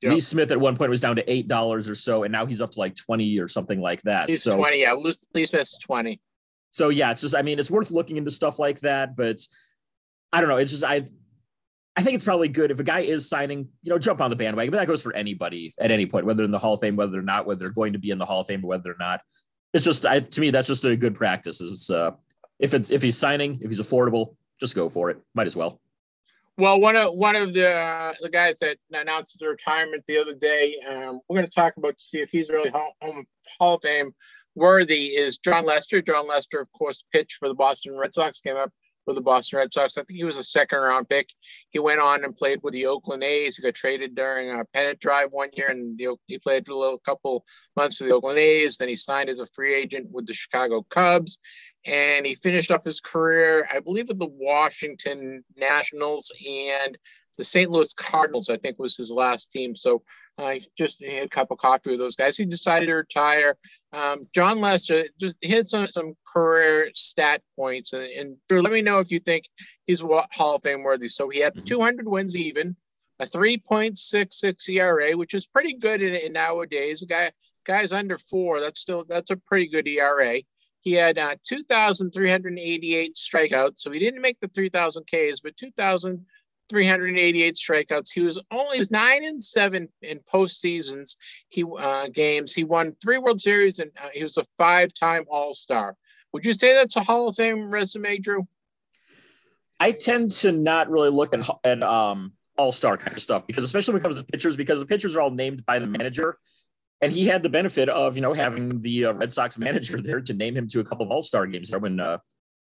Yeah. Lee Smith at one point was down to $8 or so, and now he's up to like 20 or something like that. He's so 20. Yeah. Lee Smith's 20. so yeah, it's just I mean, it's worth looking into stuff like that, but I don't know. It's just I I think it's probably good if a guy is signing, you know, jump on the bandwagon. But that goes for anybody at any point, whether in the Hall of Fame, whether they're not, whether they're going to be in the Hall of Fame, or whether they're not. It's just I, to me that's just a good practice. It's uh, if it's if he's signing, if he's affordable, just go for it. Might as well. Well, one of one of the uh, the guys that announced his retirement the other day, um, we're going to talk about to see if he's really Hall, of Fame worthy is Jon Lester. Jon Lester, of course, pitched for the Boston Red Sox, came up with the Boston Red Sox. I think he was a second round pick. He went on and played with the Oakland A's. He got traded during a pennant drive one year, and the, he played a little couple months for the Oakland A's. Then he signed as a free agent with the Chicago Cubs, and he finished off his career, I believe, with the Washington Nationals and the St. Louis Cardinals. I think was his last team. So I just had a cup of coffee with those guys. He decided to retire. Um, Jon Lester just hit some some career stat points, and, and Drew, let me know if you think he's Hall of Fame worthy. So he had Mhm. 200 wins even, a 3.66 ERA, which is pretty good in, in nowadays. A guy guys under four, that's still that's a pretty good ERA. He had uh, 2,388 strikeouts, so he didn't make the 3,000 Ks, but 2,388 strikeouts. He was only he was nine and seven in postseasons. He uh, games. He won three World Series, and uh, he was a five-time All Star. Would you say that's a Hall of Fame resume, Drew? I tend to not really look at at um, all star kind of stuff because especially when it comes to pitchers, because the pitchers are all named by the manager, and he had the benefit of you know having the uh, Red Sox manager there to name him to a couple of all star games there when uh,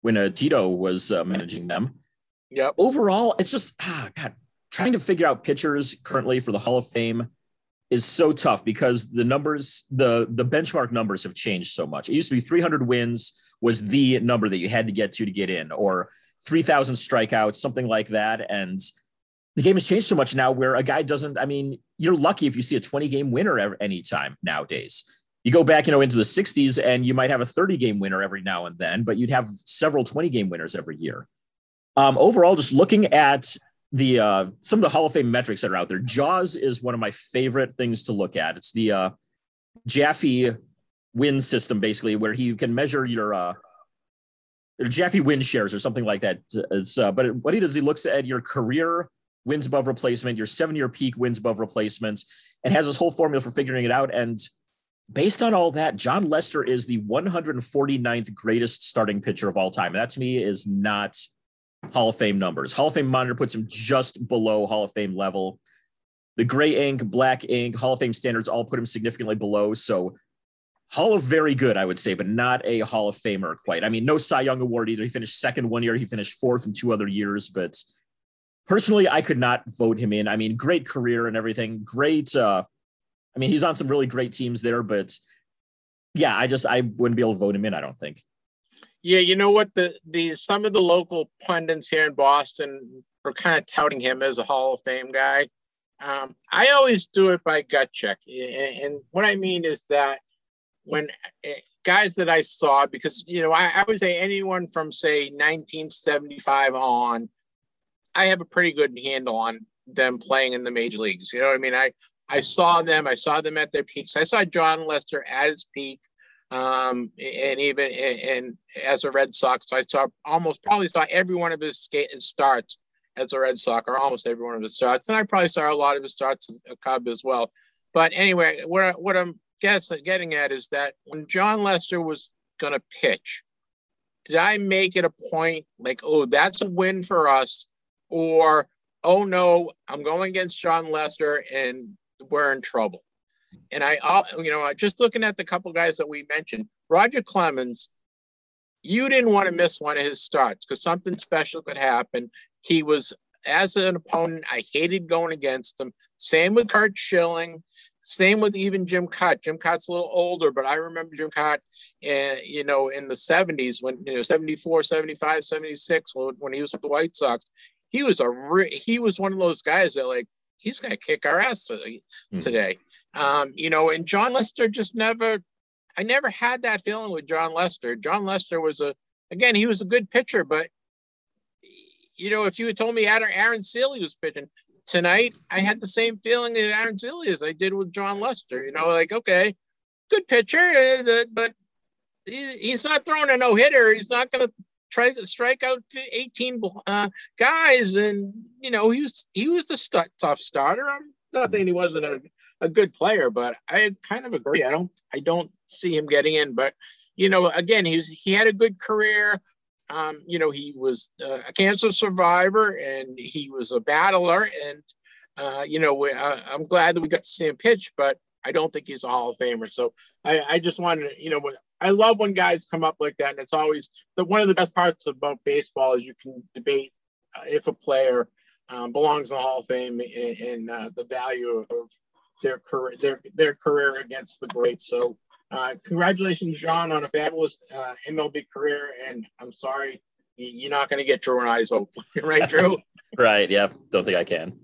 when uh, Tito was uh, managing them. Yeah. Overall, it's just ah, God, trying to figure out pitchers currently for the Hall of Fame is so tough because the numbers, the the benchmark numbers have changed so much. It used to be 300 wins was the number that you had to get to to get in, or 3,000 strikeouts, something like that. And the game has changed so much now where a guy doesn't, I mean, you're lucky if you see a 20 game winner every, anytime nowadays. You go back, you know, into the 60s and you might have a 30 game winner every now and then, but you'd have several 20 game winners every year. Um, overall, just looking at the uh, some of the Hall of Fame metrics that are out there, Jaws is one of my favorite things to look at. It's the uh, Jaffe win system, basically, where you can measure your uh, Jaffe win shares or something like that. It's, uh, but what he does, he looks at your career wins above replacement, your seven year peak wins above replacement, and has this whole formula for figuring it out. And based on all that, Jon Lester is the 149th greatest starting pitcher of all time. And that to me is not Hall of Fame numbers. Hall of Fame monitor puts him just below Hall of Fame level. The gray ink, black ink, Hall of Fame standards all put him significantly below. So Hall of very good, I would say, but not a Hall of Famer quite. I mean, no Cy Young award either. He finished second one year, he finished fourth in two other years, but personally, I could not vote him in. I mean, great career and everything. Great. Uh, I mean, he's on some really great teams there, but yeah, I just I wouldn't be able to vote him in. I don't think. Yeah, you know what? The the some of the local pundits here in Boston were kind of touting him as a Hall of Fame guy. Um, I always do it by gut check, and, and what I mean is that when eh, guys that I saw, because you know, I, I would say anyone from say 1975 on, I have a pretty good handle on them playing in the major leagues. You know what I mean? I I saw them. I saw them at their peaks. I saw Jon Lester at his peak, um, and even and as a Red Sox, so I saw almost probably saw every one of his starts as a Red Sox, or almost every one of his starts, and I probably saw a lot of his starts as a Cub as well. But anyway, what what I'm getting at is that when Jon Lester was going to pitch, did I make it a point like, oh, that's a win for us, or oh no, I'm going against Jon Lester and we're in trouble. And I, you know, just looking at the couple guys that we mentioned, Roger Clemens, you didn't want to miss one of his starts because something special could happen. He was, as an opponent, I hated going against him. Same with Curt Schilling. Same with even Jim Kaat. Jim Kaat's a little older, but I remember Jim Kaat, uh, you know, in the 70s when, you know, 74, 75, 76, when, when he was with the White Sox. He was a re- he was one of those guys that like he's going to kick our ass hmm. today. Mm-hmm. Um, you know, and Jon Lester just never, I never had that feeling with Jon Lester. Jon Lester was a, again, he was a good pitcher, but, you know, if you had told me Aaron, Aaron Sele was pitching tonight, I had the same feeling with Aaron Sele as I did with Jon Lester. You know, like, okay, good pitcher, uh, but he's not throwing a no hitter. He's not going to try to strike out 18 uh, guys, and you know he was he was the st- tough starter. I'm not saying he wasn't a, a good player, but I kind of agree. I don't I don't see him getting in, but you know, again, he was he had a good career. Um, you know, he was uh, a cancer survivor and he was a battler, and uh, you know, we, uh, I'm glad that we got to see him pitch, but I don't think he's a Hall of Famer. So I, I just wanted to, you know, I love when guys come up like that, and it's always the one of the best parts about baseball is you can debate uh, if a player um, belongs in the Hall of Fame and, uh, the value of their career, their their career against the greats. So, uh, congratulations, Jon, on a fabulous uh, MLB career, and I'm sorry you're not going to get Drew and I's hope, right, Drew? right. Yeah. Don't think I can.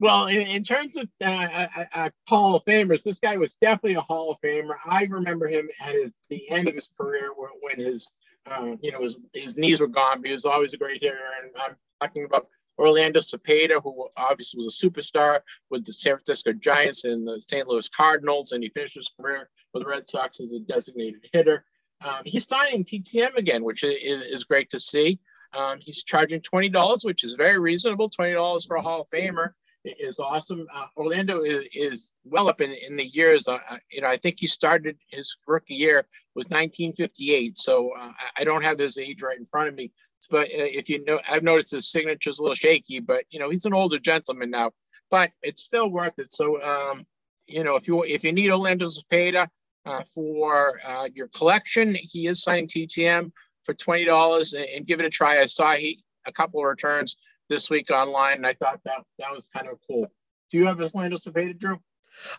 Well, in, in terms of uh, Hall of Famers, this guy was definitely a Hall of Famer. I remember him at his, the end of his career when his, uh, you know, his, his knees were gone. But he was always a great hitter, and I'm talking about Orlando Cepeda, who obviously was a superstar with the San Francisco Giants and the St. Louis Cardinals, and he finished his career with the Red Sox as a designated hitter. Um, he's signing TTM again, which is, is great to see. Um, he's charging twenty dollars, which is very reasonable. Twenty dollars for a Hall of Famer is awesome. Uh, Orlando is, is, well up in, in the years. Uh, uh, you know, I think he started his rookie year was 1958. So uh, I don't have his age right in front of me. But uh, if you know, I've noticed his signature is a little shaky. But you know, he's an older gentleman now. But it's still worth it. So um, you know, if you if you need Orlando Cepeda uh, for your collection, he is signing TTM for twenty dollars and, and give it a try. I saw he a couple of returns this week online, and I thought that that was kind of cool. Do you have this Lando Cepeda, Drew?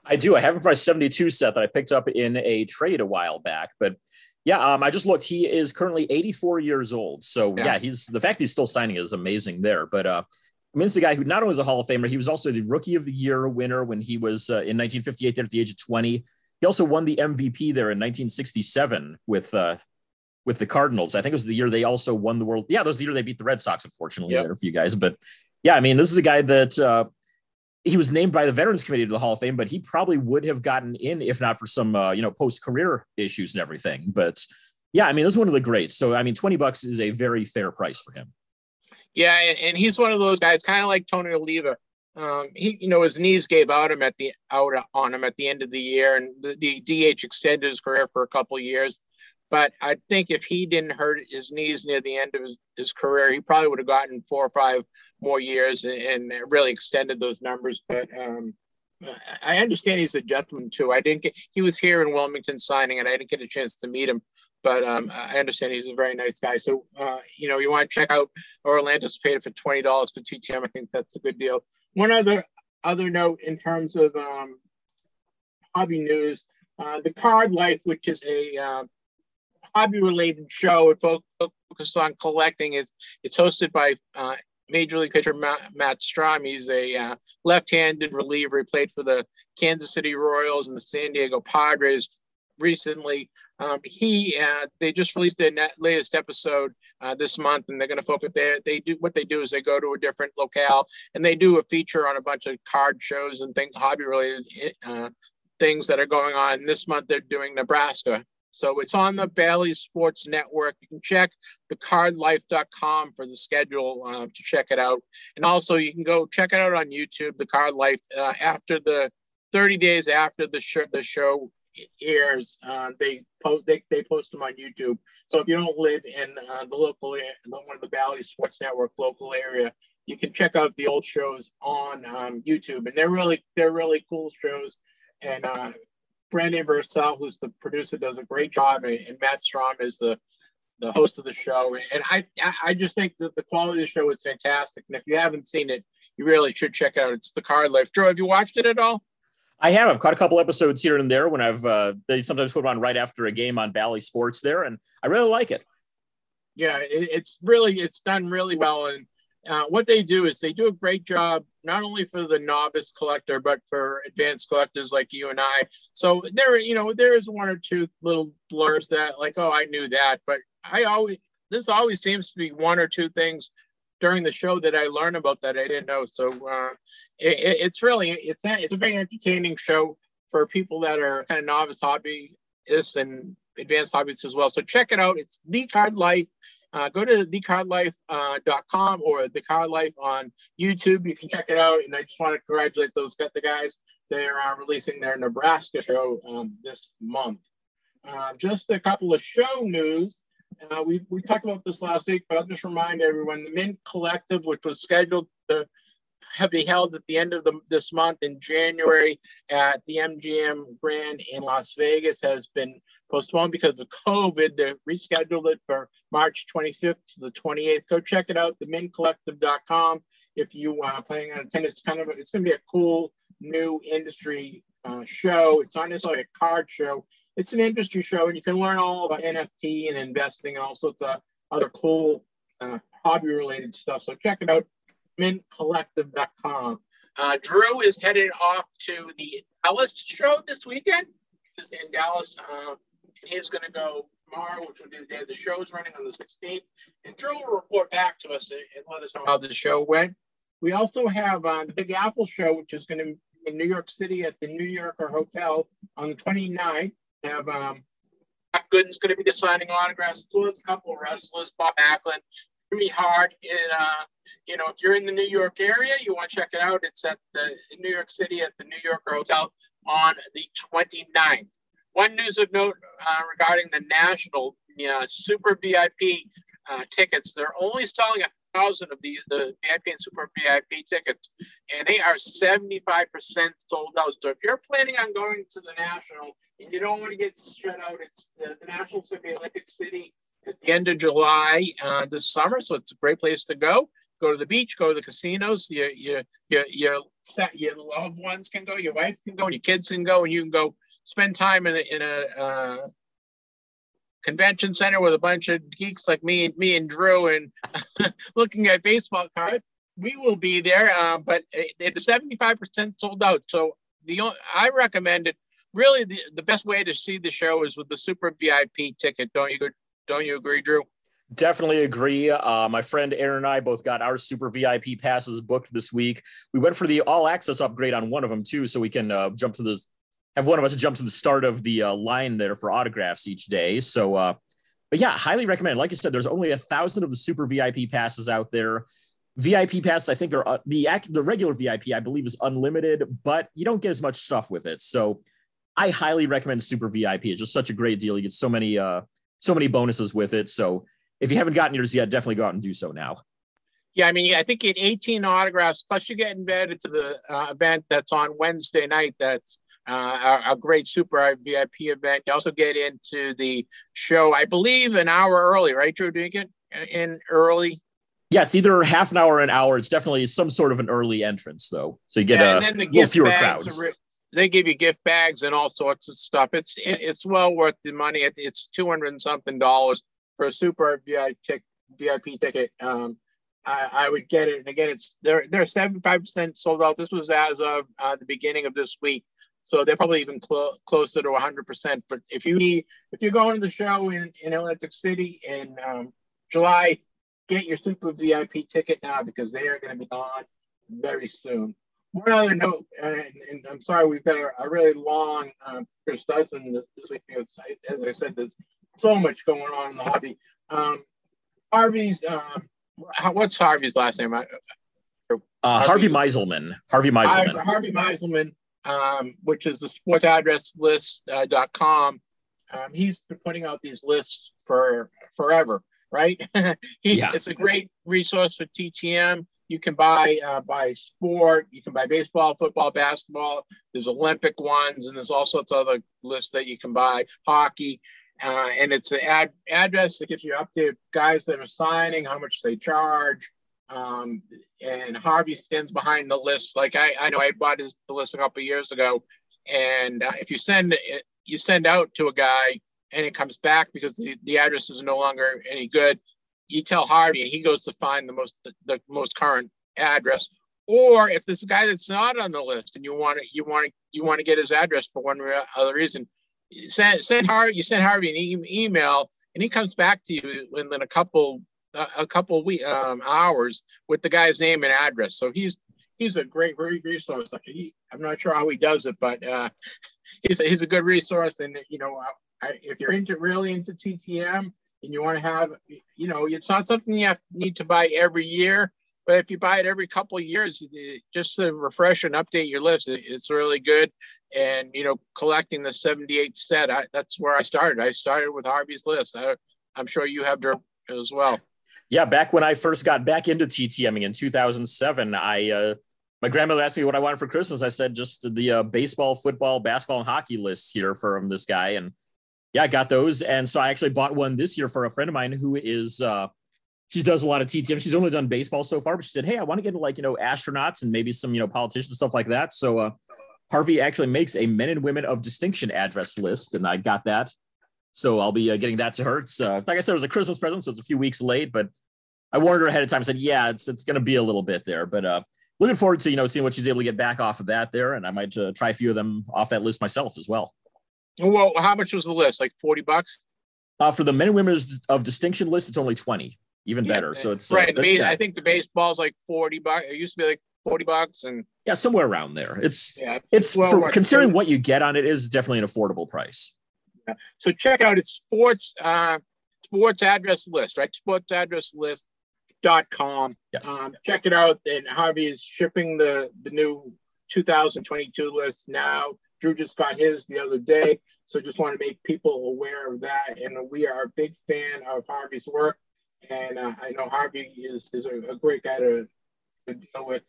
I do. I have him for a 72 set that I picked up in a trade a while back. But yeah, um, I just looked. He is currently 84 years old. So yeah. yeah, he's the fact he's still signing is amazing there. But uh, I mean, it's a guy who not only is a Hall of Famer, he was also the Rookie of the Year winner when he was uh, in 1958 there at the age of 20. He also won the MVP there in 1967 with uh, with the Cardinals. I think it was the year they also won the World. Yeah, that was the year they beat the Red Sox. Unfortunately, yep. there a few guys, but yeah, I mean, this is a guy that uh, he was named by the Veterans Committee to the Hall of Fame, but he probably would have gotten in if not for some uh, you know post career issues and everything. But yeah, I mean, this is one of the greats. So I mean, twenty bucks is a very fair price for him. Yeah, and, and he's one of those guys, kind of like Tony Oliva. Um, he, you know, his knees gave out him at the out on him at the end of the year, and the, the DH extended his career for a couple years. But I think if he didn't hurt his knees near the end of his, his career, he probably would have gotten four or five more years and, and really extended those numbers. But um, I understand he's a gentleman too. I didn't get he was here in Wilmington signing, and I didn't get a chance to meet him. but um, I understand he's a very nice guy. So, uh, you know, you want to check out Orlando's paid for $20 for TTM. I think that's a good deal. One other other note in terms of um, hobby news, uh, the Card Life, which is a uh, hobby related show, it focuses on collecting. It's, it's hosted by uh, Major League pitcher Matt, Matt Strahm. He's a uh, left-handed reliever. He played for the Kansas City Royals and the San Diego Padres recently. Um, he uh, they just released their latest episode uh, this month, and they're going to focus. They they do what they do is they go to a different locale and they do a feature on a bunch of card shows and things hobby related uh, things that are going on. This month they're doing Nebraska. So it's on the Bally Sports Network. You can check thecardlife.com for the schedule uh, to check it out. And also you can go check it out on YouTube, The Card Life, uh, after the 30 days after the show, the show airs, uh, they post they, they post them on YouTube. So if you don't live in uh, the local one of the Bally Sports Network local area, you can check out the old shows on um, YouTube, and they're really they're really cool shows. And uh, Brandon Versell, who's the producer, does a great job, and, Matt Strahm is the the host of the show. And I I just think that the quality of the show is fantastic. And if you haven't seen it, you really should check it out. It's the Card Life. Joe, have you watched it at all? I have. I've caught a couple episodes here and there when I've uh, they sometimes put on right after a game on Bally Sports there, and I really like it. Yeah, it, it's really it's done really well, and uh, what they do is they do a great job not only for the novice collector but for advanced collectors like you and I. So there, you know, there is one or two little blurs that like, oh, I knew that, but I always this always seems to be one or two things during the show that I learned about that I didn't know. So uh, it, it's really it's it's a very entertaining show for people that are kind of novice hobbyists and advanced hobbyists as well. So check it out. It's the Card Life. Uh, go to thecardlife.com uh, or the Card Life on YouTube. You can check it out. And I just want to congratulate those the guys. They are releasing their Nebraska show um, this month. Uh, just a couple of show news. Uh, we, we talked about this last week, but I'll just remind everyone the Mint Collective, which was scheduled to have be held at the end of the, this month in January at the MGM Grand in Las Vegas, has been postponed because of COVID. They rescheduled it for March 25th to the 28th. Go check it out, themintcollective.com. If you are planning on attending, it's kind of it's going to be a cool new industry uh, show. It's not necessarily a card show it's an industry show, and you can learn all about NFT and investing and all sorts of other cool uh, hobby related stuff. So check it out, mintcollective.com. Uh, Drew is headed off to the Dallas show this weekend. He's in Dallas, uh, and he's going to go tomorrow, which will be the day the show is running on the 16th. And Drew will report back to us and let us know how the show went. We also have uh, the Big Apple show, which is going to be in New York City at the New Yorker Hotel on the 29th have um, Matt Gooden's going to be signing autographs, as well as a couple of wrestlers, Bob Backlund, Jimmy Hart. And, uh, you know, if you're in the New York area, you want to check it out. It's at the New York City at the New Yorker Hotel on the 29th. One news of note uh, regarding the national uh, super VIP uh, tickets, they're only selling a thousand of these, the VIP and super VIP tickets, and they are 75% sold out. So if you're planning on going to the national and you don't want to get shut out, it's the, the national's going to be City at the end of July uh, this summer. So it's a great place to go. Go to the beach, go to the casinos. Your your your your, your loved ones can go, your wife can go, your kids can go, and you can go spend time in a, in a uh, convention center with a bunch of geeks like me and me and Drew and looking at baseball cards. We will be there, uh, but it's 75% sold out. So the I recommend it. Really, the, the best way to see the show is with the super VIP ticket. Don't you don't you agree, Drew? Definitely agree. Uh, my friend Aaron and I both got our super VIP passes booked this week. We went for the all access upgrade on one of them too, so we can uh, jump to the have one of us jump to the start of the uh, line there for autographs each day. So, uh, but yeah, highly recommend. Like I said, there's only a thousand of the super VIP passes out there. VIP passes, I think, are uh, the the regular VIP, I believe, is unlimited, but you don't get as much stuff with it. So, I highly recommend Super VIP. It's just such a great deal. You get so many uh, so many bonuses with it. So, if you haven't gotten yours yet, definitely go out and do so now. Yeah, I mean, I think you get 18 autographs plus you get invited to the uh, event that's on Wednesday night. That's uh, a, a, great super VIP event. You also get into the show, I believe, an hour early, right, Drew? Do you get in early? Yeah, it's either half an hour or an hour. It's definitely some sort of an early entrance, though. So you get yeah, a little fewer crowds. They give you gift bags and all sorts of stuff. It's it's well worth the money. It's two hundred and something dollars for a super VIP, VIP ticket. Um, I, I, would get it. And again, it's they're they're seventy five percent sold out. This was as of uh, the beginning of this week, so they're probably even clo- closer to hundred percent. But if you need, if you're going to the show in in Atlantic City in um, July, get your super VIP ticket now because they are going to be on very soon. One other note, and, and I'm sorry we've got a, a really long um, Baker's dozen this, this week because, as I said, there's so much going on in the hobby. Um, Harvey's, um, what's Harvey's last name? Uh, Harvey, Harvey Meiselman. Harvey Meiselman. Harvey Meiselman, um, which is the sportsaddresslist.com. Uh, um, he's been putting out these lists for forever, right? he, yeah. It's a great resource for TTM. You can buy uh, by sport. You can buy baseball, football, basketball. There's Olympic ones, and there's all sorts of other lists that you can buy. Hockey, uh, and it's an ad- address that gives you up to guys that are signing, how much they charge. Um, and Harvey stands behind the list. Like I, I know I bought his the list a couple years ago, and uh, if you send it, you send out to a guy and it comes back because the, the address is no longer any good, you tell Harvey and he goes to find the most the, the most current address. Or if there's a guy that's not on the list and you want to you want to you want to get his address for one or other reason, send send Harvey you send Harvey an e- email and he comes back to you within a couple a couple week um, hours with the guy's name and address. So he's he's a great resource. He, I'm not sure how he does it, but uh, he's a, he's a good resource. And you know, I, if you're into really into TTM and you want to have, you know, it's not something you have, need to buy every year. But if you buy it every couple of years, just to refresh and update your list, it's really good. And you know, collecting the 78 set, I, that's where I started. I started with Harvey's list. I, am sure you have as well. Yeah, back when I first got back into TTMing in 2007, I uh, my grandmother asked me what I wanted for Christmas. I said just the uh, baseball, football, basketball, and hockey lists here from this guy, and yeah, I got those. And so I actually bought one this year for a friend of mine who is uh, she does a lot of TTM. She's only done baseball so far, but she said, Hey, I want to get into like, you know, astronauts and maybe some, you know, politicians, stuff like that. So uh, Harvey actually makes a men and women of distinction address list, and I got that. So I'll be uh, getting that to her. It's uh, like I said, it was a Christmas present, so it's a few weeks late, but I warned her ahead of time. I said, yeah, it's it's going to be a little bit there, but uh, looking forward to you know seeing what she's able to get back off of that there, and I might uh, try a few of them off that list myself as well. Well, how much was the list? Like forty bucks? Uh, for the men and women of distinction list, it's only twenty even yeah, better. So it's uh, right. Uh, I think the baseball's like forty bucks. It used to be like forty bucks, and yeah, somewhere around there. It's yeah, it's, it's well for, considering what you get on it is definitely an affordable price. Yeah. So check out its sports uh, sports address list, right? Sports address list dot com. Yes. Um, check it out. And Harvey is shipping the the new 2022 list now. Drew just got his the other day. So just want to make people aware of that. And we are a big fan of Harvey's work. And uh, I know Harvey is, is a, a great guy to, to deal with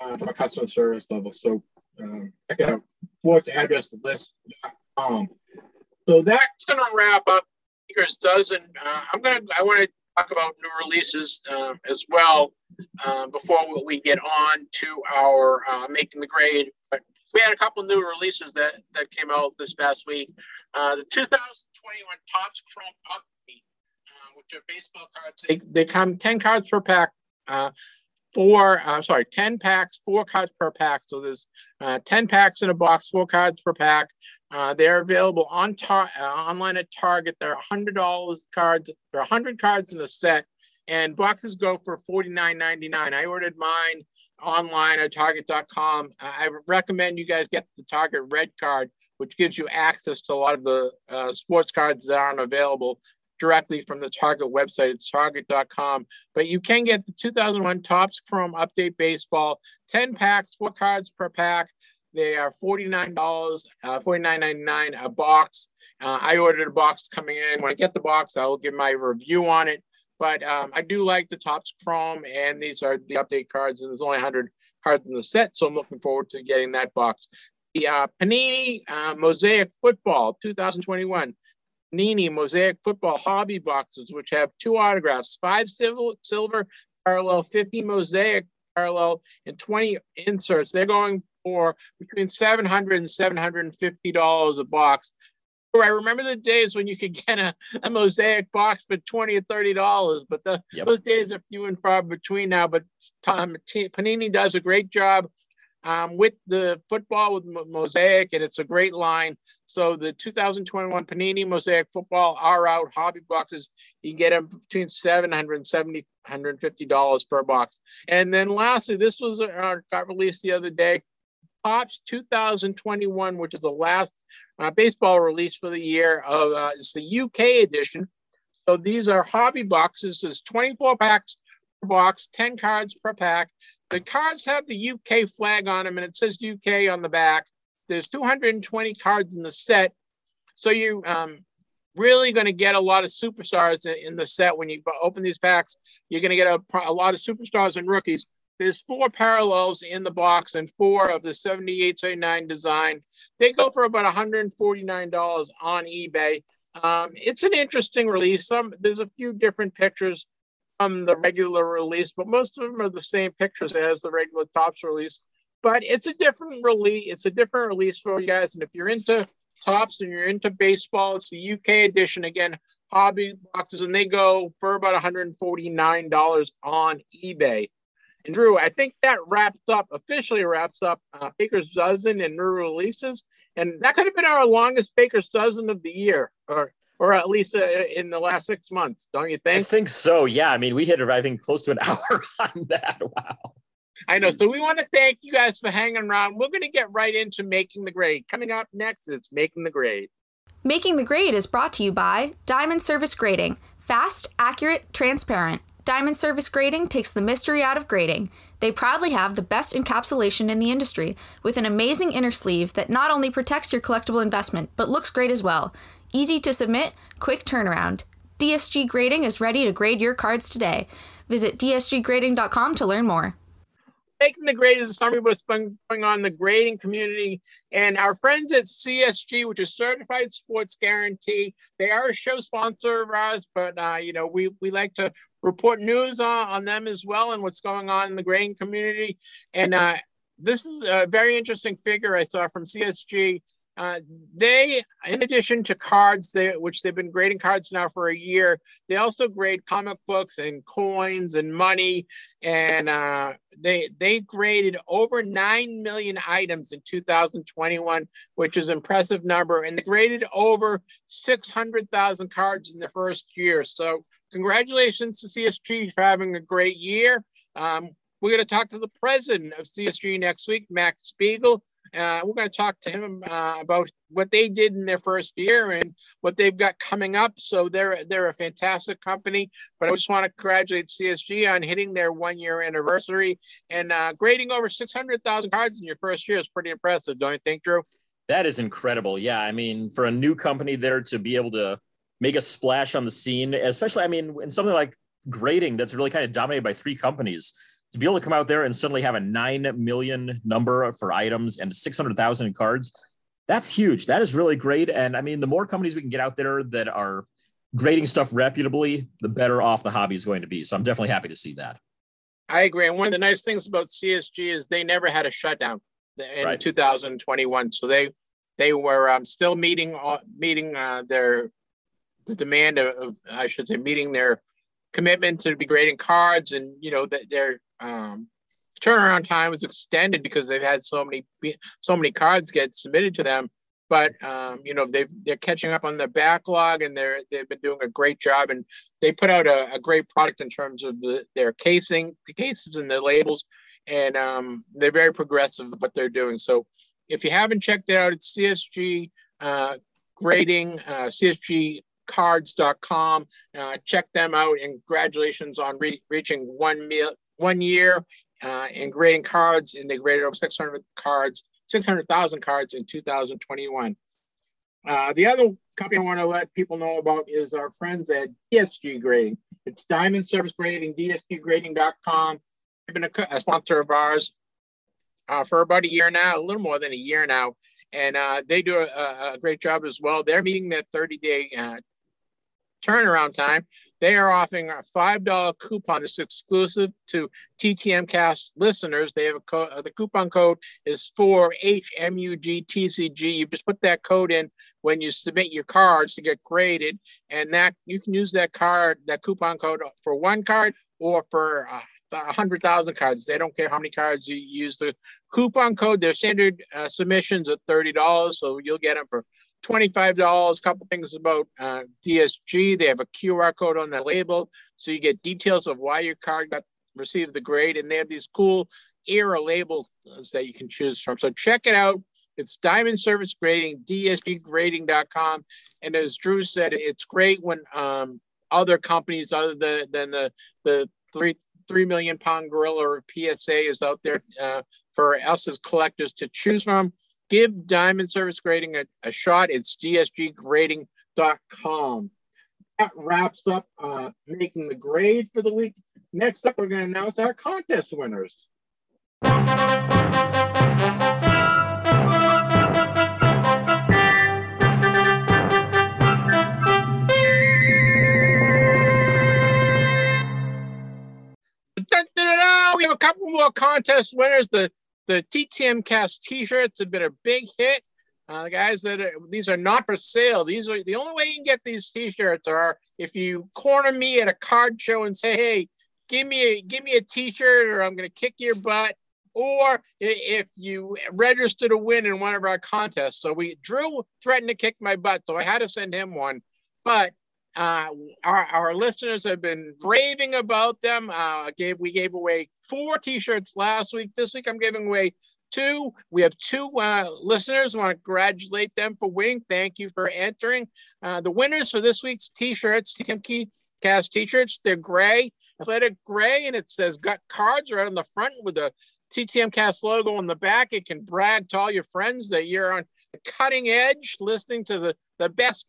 uh, from a customer service level. So um, check it out, sports address list.com. So that's going to wrap up Baker's dozen. Uh, I'm going to, I want to talk about new releases uh, as well uh, before we get on to our uh, making the grade. But we had a couple new releases that, that came out this past week. Uh, the 2021 Topps Chrome Update which are baseball cards. They, they come 10 cards per pack, uh, four, uh, sorry, 10 packs, four cards per pack. So there's uh, 10 packs in a box, four cards per pack. Uh, they're available on tar- uh, online at Target. They're $100 cards. There are 100 cards in a set, and boxes go for $49.99. I ordered mine online at target.com. I recommend you guys get the Target Red card, which gives you access to a lot of the uh, sports cards that aren't available directly from the Target website. It's target.com. But you can get the 2001 Topps Chrome Update Baseball, 10 packs, four cards per pack. They are $49, uh, $49.99 a box. Uh, I ordered a box coming in. When I get the box, I will give my review on it. But um, I do like the Topps Chrome, and these are the update cards, and there's only 100 cards in the set, so I'm looking forward to getting that box. the uh, Panini uh, Mosaic Football 2021. Panini Mosaic Football Hobby Boxes, which have two autographs, five silver, silver parallel, 50 Mosaic parallel, and 20 inserts. They're going for between 700 and 750 dollars a box. Oh, I remember the days when you could get a, a mosaic box for 20 or 30 dollars, but the, yep. those days are few and far between now. But Tom Panini does a great job um, with the football with mosaic, and it's a great line. So the 2021 Panini Mosaic Football are out hobby boxes. You can get them between 770 150 dollars per box. And then lastly, this was uh, got released the other day. Topps 2021, which is the last uh, baseball release for the year. Of uh, it's the UK edition. So these are hobby boxes. There's 24 packs per box, 10 cards per pack. The cards have the UK flag on them, and it says UK on the back. There's 220 cards in the set. So you um, really going to get a lot of superstars in the set when you open these packs. You're going to get a, a lot of superstars and rookies. There's four parallels in the box and four of the 78, 79 design. They go for about $149 on eBay. Um, it's an interesting release. Some there's a few different pictures from the regular release, but most of them are the same pictures as the regular Topps release. But it's a different release. It's a different release for you guys. And if you're into Topps and you're into baseball, it's the UK edition again, hobby boxes, and they go for about $149 on eBay. And Drew, I think that wraps up, officially wraps up uh, Baker's dozen and new releases. And that could have been our longest Baker's dozen of the year, or or at least uh, in the last six months, don't you think? I think so. Yeah. I mean, we hit, I think, close to an hour on that. Wow. I know. So we want to thank you guys for hanging around. We're going to get right into making the grade. Coming up next is making the grade. Making the grade is brought to you by Diamond Service Grading. Fast, accurate, transparent. Diamond Service Grading takes the mystery out of grading. They proudly have the best encapsulation in the industry, with an amazing inner sleeve that not only protects your collectible investment, but looks great as well. Easy to submit, quick turnaround. DSG Grading is ready to grade your cards today. Visit dsggrading.com to learn more making the grade is a summary of what's been going on in the grading community. And our friends at CSG, which is Certified Sports Guarantee, they are a show sponsor of ours, but uh, you know, we, we like to report news on, on them as well and what's going on in the grading community. And uh, this is a very interesting figure I saw from CSG. Uh, they, in addition to cards, they, which they've been grading cards now for a year, they also grade comic books and coins and money. And uh, they they graded over nine million items in 2021, which is an impressive number. And they graded over 600,000 cards in the first year. So congratulations to CSG for having a great year. Um, we're going to talk to the president of CSG next week, Max Spiegel. Uh, we're going to talk to him uh, about what they did in their first year and what they've got coming up. So they're they're a fantastic company. But I just want to congratulate CSG on hitting their one year anniversary and uh, grading over 600,000 cards in your first year is pretty impressive, don't you think, Drew? That is incredible. Yeah, I mean, for a new company there to be able to make a splash on the scene, especially, I mean, in something like grading that's really kind of dominated by three companies to be able to come out there and suddenly have a 9 million number for items and 600,000 cards, that's huge. That is really great. And I mean, the more companies we can get out there that are grading stuff reputably, the better off the hobby is going to be. So I'm definitely happy to see that. I agree. And one of the nice things about CSG is they never had a shutdown in right. 2021. So they they were um, still meeting uh, meeting uh, their the demand of, of, I should say meeting their commitment to be grading cards and you know that their um, turnaround time was extended because they've had so many so many cards get submitted to them. But um, you know they've they're catching up on the backlog and they're they've been doing a great job and they put out a, a great product in terms of the their casing, the cases and the labels, and um, they're very progressive what they're doing. So if you haven't checked it out, it's CSG uh, grading, uh, CSGcards.com. Uh, check them out and congratulations on re- reaching one mil- one year uh, in grading cards, and they graded over 600 cards, 600,000 cards in 2021. Uh, the other company I want to let people know about is our friends at DSG Grading. It's Diamond Service Grading, dsggrading.com. They've been a, sponsor of ours uh, for about a year now, a little more than a year now, and uh, they do a, a, great job as well. They're meeting that 30 day uh, turnaround time. They are offering a $5 coupon that's exclusive to TTM Cast listeners. They have a code, uh, the coupon code is for HMUGTCG. You just put that code in when you submit your cards to get graded, and that you can use that card, that coupon code for one card or for uh, 100,000 cards. They don't care how many cards you use. The coupon code, their standard uh, submissions are $30, so you'll get them for $25. A couple things about uh, DSG. They have a QR code on the label, so you get details of why your card got received the grade, and they have these cool era labels that you can choose from. So check it out. It's Diamond Service Grading, dsggrading.com. And as Drew said, it's great when um, other companies other than, than the, the three three million pound gorilla of PSA is out there uh, for us as collectors to choose from. Give Diamond Service Grading a, a shot. It's dsggrading.com. That wraps up uh, making the grade for the week. Next up, we're going to announce our contest winners. We have a couple more contest winners. The the TTM Cast T-shirts have been a big hit. Uh, the guys that are, these are not for sale. These are the only way you can get these T-shirts are if you corner me at a card show and say, "Hey, give me a give me a T-shirt, or I'm going to kick your butt." Or if you register to win in one of our contests. So we Drew threatened to kick my butt, so I had to send him one. But uh, our, our listeners have been raving about them. Uh, gave we gave away four T-shirts last week. This week I'm giving away two. We have two uh, listeners. Want to congratulate them for winning. Thank you for entering. Uh, the winners for this week's T-shirts, TTM Cast T-shirts, they're gray, athletic gray, and it says "Got Cards" right on the front with the TTM Cast logo on the back. It can brag to all your friends that you're on the cutting edge, listening to the the best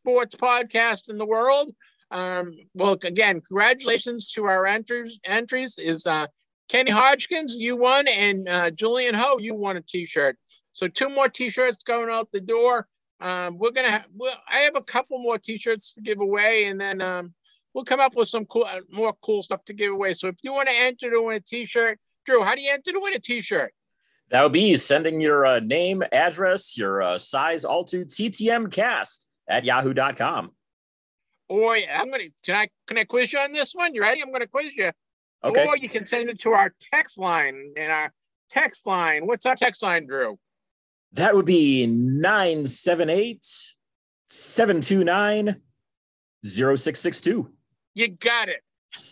sports podcast in the world. Um, well, again, congratulations to our entries. entries. Is uh, Kenny Hodgkins, you won, and uh, Julian Ho, you won a T-shirt. So two more T-shirts going out the door. Um, we're gonna. Well, I have a couple more T-shirts to give away, and then um, we'll come up with some cool, uh, more cool stuff to give away. So if you want to enter to win a T-shirt, Drew, how do you enter to win a T-shirt? That would be sending your uh, name, address, your uh, size, all to TTM Cast at yahoo.com. Or I'm gonna can I can I quiz you on this one? You ready? I'm gonna quiz you. Okay. Or you can send it to our text line and our text line. What's our text line, Drew? That would be 978 729 0662. You got it.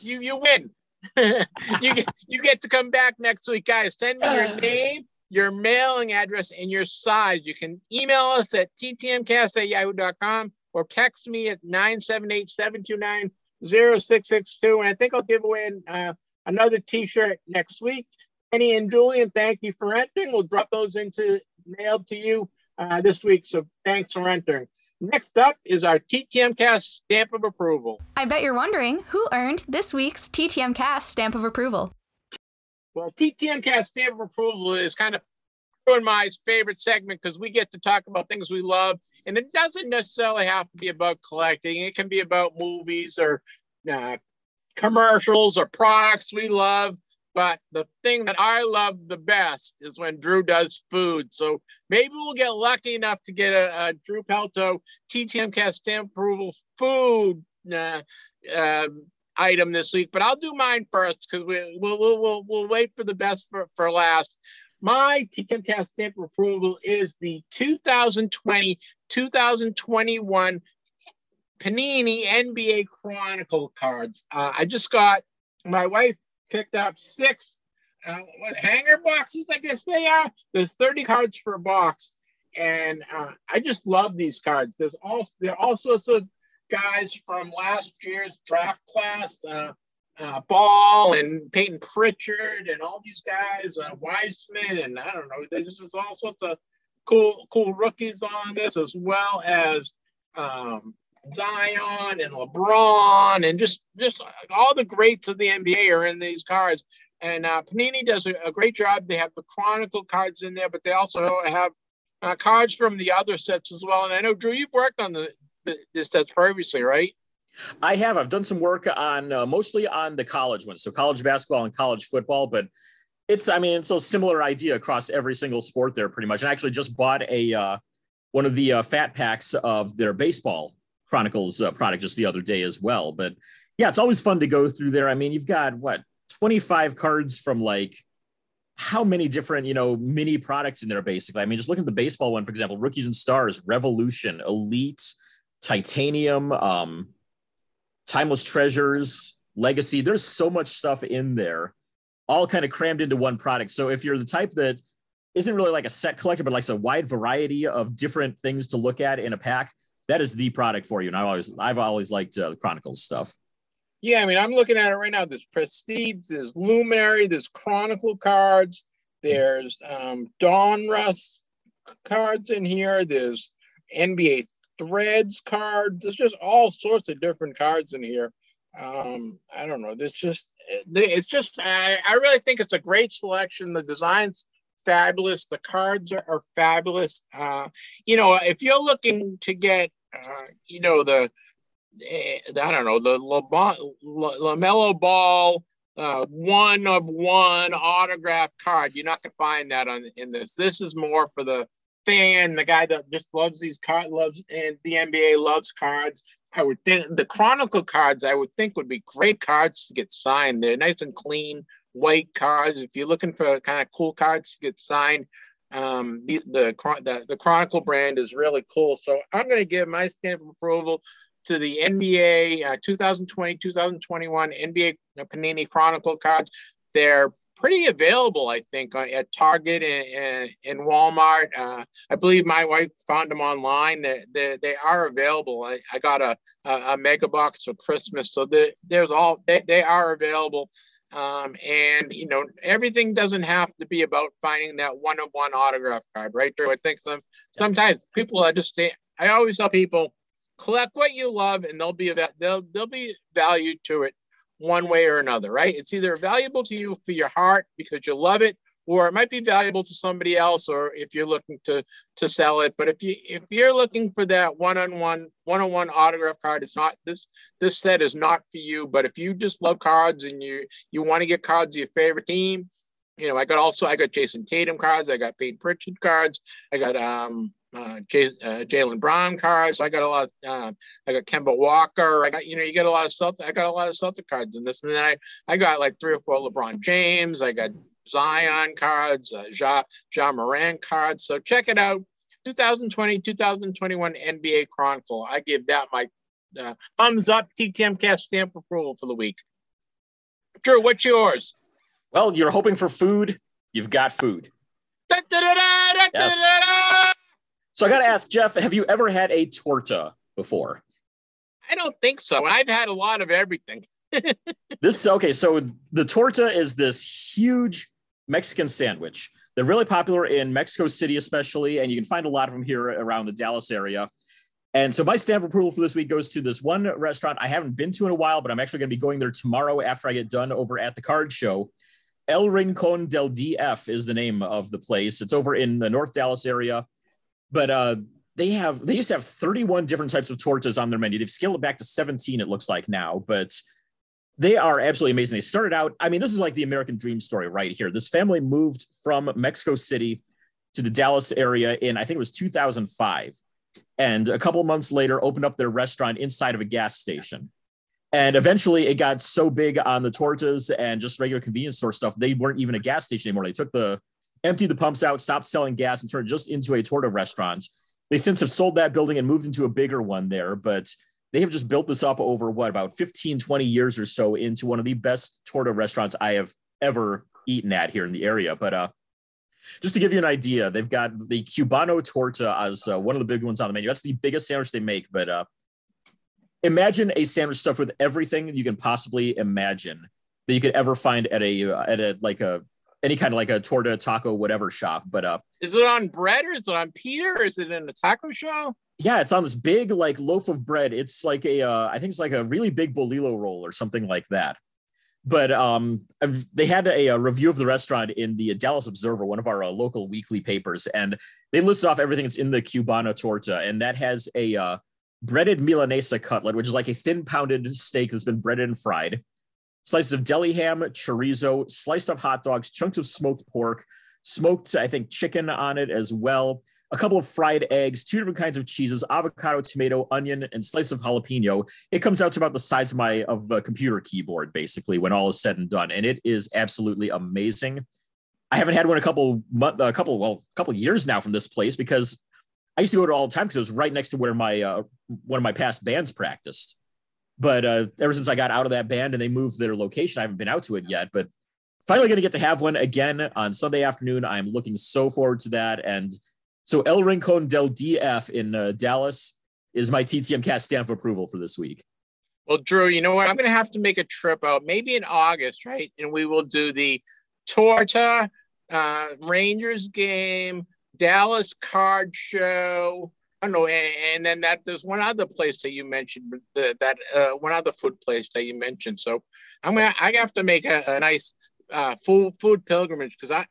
You you win. you get you get to come back next week, guys. Send me your name, your mailing address, and your size. You can email us at ttmcast at yahoo.com or text me at 978 729 0662. And I think I'll give away uh, another t shirt next week. Kenny and Julian, thank you for entering. We'll drop those into mail to you uh, this week. So thanks for entering. Next up is our TTM Cast stamp of approval. I bet you're wondering who earned this week's TTM Cast stamp of approval. Well, TTM Cast stamp of approval is kind of and my favorite segment because we get to talk about things we love, and it doesn't necessarily have to be about collecting. It can be about movies or uh, commercials or products we love. But the thing that I love the best is when Drew does food. So maybe we'll get lucky enough to get a, a Drew Pelto TTM Cast stamp approval food uh, uh, item this week. But I'll do mine first because we, we'll, we'll, we'll, we'll wait for the best for, for last. My TTM Cast stamp approval is the 2020 2021 Panini NBA Chronicle cards. Uh, I just got my wife picked up six uh, what, hanger boxes, I guess they are. There's 30 cards a box. And uh, I just love these cards. There's all there are all sorts of guys from last year's draft class, uh, uh, Ball and Payton Pritchard and all these guys, uh, Wiseman, and I don't know. There's just all sorts of cool cool rookies on this, as well as um, Zion and LeBron and just just all the greats of the NBA are in these cards. And uh, Panini does a, a, great job. They have the Chronicle cards in there, but they also have uh, cards from the other sets as well. And I know Drew, you've worked on the, the this test previously, right? I have. I've done some work on uh, mostly on the college ones, so college basketball and college football. But it's, I mean, it's a similar idea across every single sport there, pretty much. And I actually just bought a uh, one of the uh, fat packs of their baseball Chronicles uh, product just the other day as well. But yeah, it's always fun to go through there. I mean, you've got what 25 cards from like how many different you know mini products in there basically i mean just look at the baseball one for example rookies and stars revolution elite titanium um timeless treasures legacy. There's so much stuff in there all kind of crammed into one product. So if you're the type that isn't really like a set collector but likes a wide variety of different things to look at in a pack that is the product for you. And i always i've always liked uh, the chronicles stuff. Yeah, I mean, I'm looking at it right now. There's Prestige, there's Luminary, there's Chronicle cards, there's um, Rust cards in here, there's NBA Threads cards. There's just all sorts of different cards in here. Um, I don't know. This just it's just I, I really think it's a great selection. The designs fabulous. The cards are, are fabulous. Uh, you know, if you're looking to get uh, you know the Eh, I don't know, the LaMelo Ball uh, one of one autograph card. You're not to find that on in this. This is more for the fan, the guy that just loves these cards, loves, and the NBA loves cards. I would think the Chronicle cards, I would think, would be great cards to get signed. They're nice and clean, white cards. If you're looking for kind of cool cards to get signed, um, the, the, the, the Chronicle brand is really cool. So I'm going to give my stamp of approval to the NBA uh, 2020 2021 NBA Panini Chronicle cards. They're pretty available, I think, uh, at Target and, and, and Walmart. Uh, I believe my wife found them online. They, they, they are available. I, I got a, a, a, mega box for Christmas. So the, there's all, they, they are available. Um, and, you know, everything doesn't have to be about finding that one of one autograph card, right? Drew? I think some, sometimes people understand. I always tell people, collect what you love and they'll be they'll they'll be valued to it one way or another right? It's either valuable to you for your heart because you love it or it might be valuable to somebody else or if you're looking to to sell it. But if you if you're looking for that one-on-one one-on-one autograph card it's not this this set is not for you. But if you just love cards and you you want to get cards of your favorite team you know i got also i got Jayson tatum cards i got payton pritchard cards i got um uh, uh, Jaylen Brown cards. I got a lot. Of, uh, I got Kemba Walker. I got you know you get a lot of stuff. I got a lot of Celtic cards in this, and then I I got like three or four LeBron James. I got Zion cards, uh, ja Ja Morant cards. So check it out. 2020 2021 NBA Chronicle. I give that my uh, thumbs up. TTMcast stamp approval for the week. Drew, what's yours? Well, you're hoping for food. You've got food. yes. So I got to ask Jeff, have you ever had a torta before? I don't think so. I've had a lot of everything. this okay, so the torta is this huge Mexican sandwich. They're really popular in Mexico City, especially, and you can find a lot of them here around the Dallas area. And so my stamp approval for this week goes to this one restaurant I haven't been to in a while, but I'm actually going to be going there tomorrow after I get done over at the card show. El Rincon del DF is the name of the place. It's over in the North Dallas area but uh, they have they used to have 31 different types of tortas on their menu. They've scaled it back to 17, it looks like now, but they are absolutely amazing. They started out, I mean, this is like the American dream story right here. This family moved from Mexico City to the Dallas area in I think it was 2005. And a couple months later, opened up their restaurant inside of a gas station. And eventually it got so big on the tortas and just regular convenience store stuff, they weren't even a gas station anymore. They took the emptied the pumps out, stopped selling gas, and turned just into a torta restaurant. They since have sold that building and moved into a bigger one there, but they have just built this up over what about 15, 20 years or so into one of the best torta restaurants I have ever eaten at here in the area. But uh, just to give you an idea, they've got the Cubano torta as uh, one of the big ones on the menu. That's the biggest sandwich they make. But uh, imagine a sandwich stuffed with everything you can possibly imagine that you could ever find at a uh, at a like a any kind of like a torta taco whatever shop but uh is it on bread or is it on pita or is it in a taco show Yeah, it's on this big like loaf of bread. It's like a, uh, I think it's like a really big bolillo roll or something like that. But um, I've, they had a, a, review of the restaurant in the Dallas Observer, one of our uh, local weekly papers, and they listed off everything that's in the Cubana torta, and that has a uh, breaded Milanesa cutlet, which is like a thin pounded steak that's been breaded and fried, slices of deli ham, chorizo, sliced up hot dogs, chunks of smoked pork, smoked, I think, chicken on it as well, a couple of fried eggs, two different kinds of cheeses, avocado, tomato, onion, and slice of jalapeno. It comes out to about the size of my of a computer keyboard, basically, when all is said and done, and it is absolutely amazing. I haven't had one a couple month, a couple well, a couple years now from this place because I used to go to all the time because it was right next to where my uh, one of my past bands practiced. But uh, ever since I got out of that band and they moved their location, I haven't been out to it yet. But finally, going to get to have one again on Sunday afternoon. I'm looking so forward to that. And so El Rincon del DF in uh, Dallas is my TTM cast stamp approval for this week. Well, Drew, you know what? I'm going to have to make a trip out, maybe in August, right? And we will do the Torta uh, Rangers game, Dallas card show, I don't know, and, and, then that there's one other place that you mentioned, the, that uh, one other food place that you mentioned. So I'm gonna I have to make a, a nice uh, food food pilgrimage because I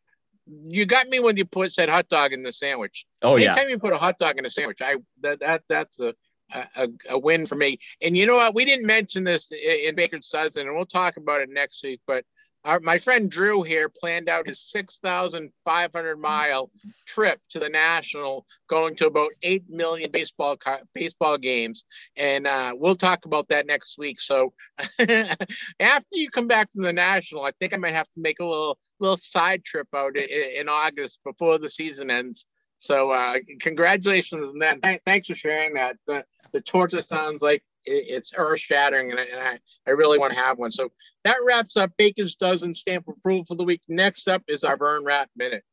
you got me when you put said hot dog in the sandwich. Oh Anytime yeah. Anytime you put a hot dog in a sandwich, I that that that's a a, a win for me. And you know what? We didn't mention this in Baker's Dozen, and we'll talk about it next week. But our, my friend Drew here planned out his 6,500 mile trip to the National, going to about 8 million baseball baseball games. And uh, we'll talk about that next week. So after you come back from the National, I think I might have to make a little little side trip out in, in August before the season ends. So uh, congratulations on that. Thanks for sharing that. The, the torta sounds like it's earth shattering, and, I, and I, I really want to have one. So that wraps up Baker's Dozen stamp approval for the week. Next up is our Vern Rapp Minute.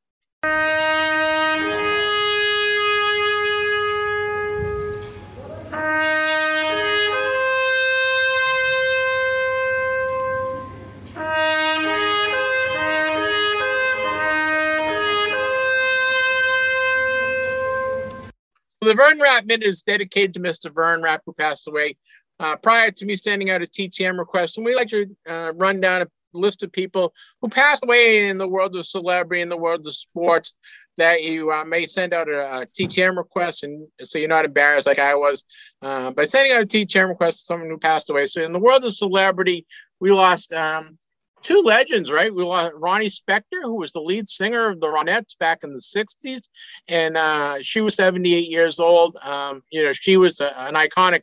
The Vern Rapp Minute is dedicated to Mr. Vern Rapp, who passed away uh, prior to me sending out a TTM request. And we like to uh, run down a list of people who passed away in the world of celebrity, in the world of sports, that you uh, may send out a, a, TTM request, and so you're not embarrassed like I was uh, by sending out a TTM request to someone who passed away. So in the world of celebrity, we lost um, two legends, right? We lost Ronnie Spector, who was the lead singer of the Ronettes back in the 60s, and uh, she was 78 years old. Um, you know, she was a, an iconic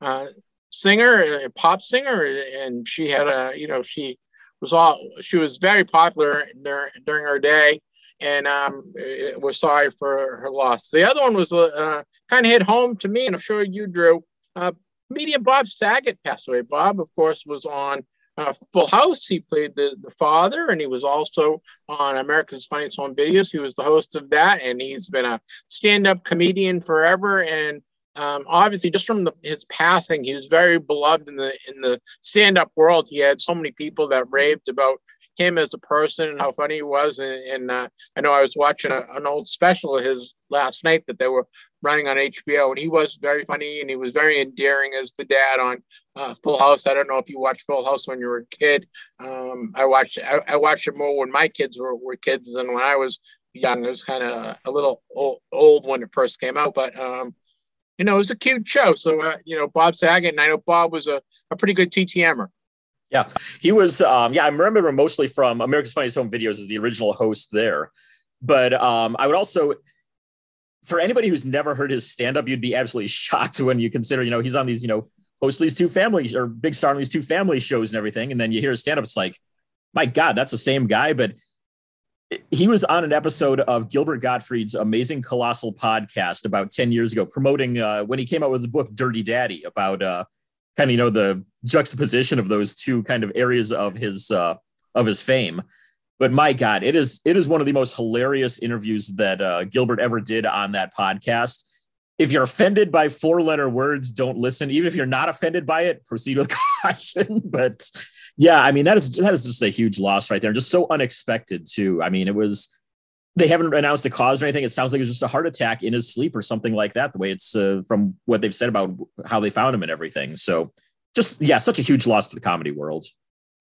uh, singer, a pop singer, and she had a, you know, she was all, she was very popular during, during her day. And um, we're sorry for her loss. The other one was uh, kind of hit home to me, and I'm sure you, Drew. Uh, Bob Saget passed away. Bob, of course, was on uh, Full House. He played the, the father, and he was also on America's Funniest Home Videos. He was the host of that, and he's been a stand-up comedian forever. And um, obviously, just from the, his passing, he was very beloved in the in the stand-up world. He had so many people that raved about him as a person and how funny he was. And, and uh, I know I was watching a, an old special of his last night that they were running on HBO, and he was very funny and he was very endearing as the dad on uh, Full House. I don't know if you watched Full House when you were a kid. Um, I watched I, I, watched it more when my kids were, were kids than when I was young. It was kind of a little old, old, when it first came out, but um, you know, it was a cute show. So uh, you know, Bob Saget, and I know Bob was a, a pretty good TTMer. Yeah, he was. Um, yeah, I remember mostly from America's Funniest Home Videos as the original host there. But um, I would also for anybody who's never heard his stand up, you'd be absolutely shocked when you consider, you know, he's on these, you know, host these two families or big star on these two family shows and everything. And then you hear his stand up, it's like, my God, that's the same guy. But he was on an episode of Gilbert Gottfried's Amazing Colossal podcast about 10 years ago, promoting uh, when he came out with his book, Dirty Daddy, about uh, kind of, you know, the juxtaposition of those two kind of areas of his, uh, of his fame. But my god it is it is one of the most hilarious interviews that uh, gilbert ever did on that podcast. If you're offended by four letter words don't listen. Even if you're not offended by it proceed with caution. But yeah i mean that is that is just a huge loss right there just so unexpected too. I mean it was they haven't announced the cause or anything. It sounds like it was just a heart attack in his sleep or something like that. The way it's uh, from what they've said about how they found him and everything. So, just yeah, such a huge loss to the comedy world.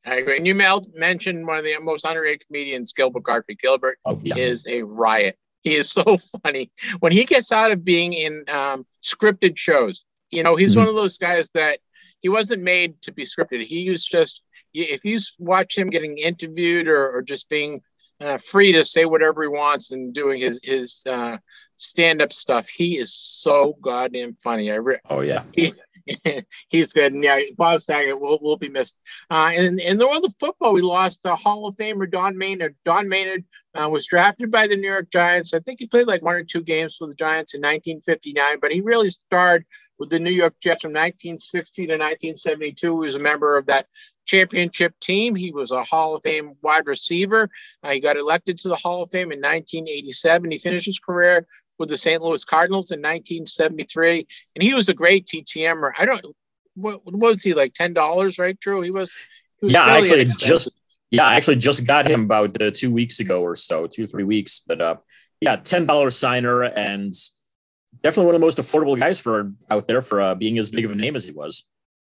I agree. And you mentioned one of the most underrated comedians, Gilbert Gottfried. Gilbert oh, yeah. is a riot. He is so funny when he gets out of being in um, scripted shows. You know, he's mm-hmm. one of those guys that he wasn't made to be scripted. He was just if you watch him getting interviewed or, or just being uh, free to say whatever he wants and doing his his uh, stand up stuff, he is so goddamn funny. I re- oh yeah. He, he's good. And yeah, Bob Saget will, will be missed. Uh, and in the world of football, we lost a Hall of Famer Don Maynard. Don Maynard uh, was drafted by the New York Giants. I think he played like one or two games for the Giants in 1959, but he really starred with the New York Jets from 1960 to 1972. He was a member of that championship team. He was a Hall of Fame wide receiver. Uh, he got elected to the Hall of Fame in 1987. He finished his career with the St. Louis Cardinals in 1973, and he was a great TTMer. I don't what, what was he like ten dollars, right? Drew? he was. He was yeah, actually, just yeah, I actually just got him about uh, two weeks ago or so, two three weeks. But uh, yeah, ten dollar signer and definitely one of the most affordable guys for out there for uh, being as big of a name as he was.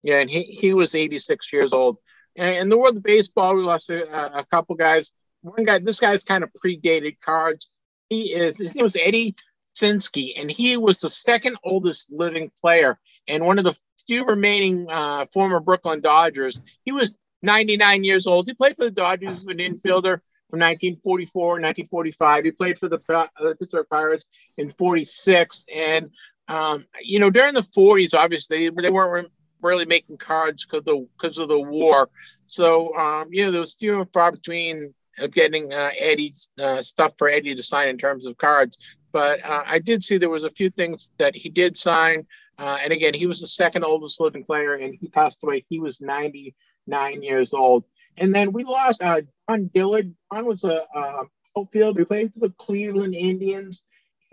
Yeah, and he, he was 86 years old. And in the world of baseball, we lost a, a couple guys. One guy, this guy's kind of predated cards. He is his name was Eddie Sinsky, and he was the second oldest living player and one of the few remaining uh, former Brooklyn Dodgers. He was 99 years old. He played for the Dodgers as an infielder from 1944, 1945. He played for the uh, Pittsburgh Pirates in 46. And, um, you know, during the 40s, obviously, they weren't really making cards because of the war. So, um, you know, there was few and far between of getting uh, Eddie's uh, stuff for Eddie to sign in terms of cards. But uh, I did see there was a few things that he did sign. Uh, and again, he was the second oldest living player, and he passed away. He was 99 years old. And then we lost uh, John Dillard. John was a uh, outfield. He played for the Cleveland Indians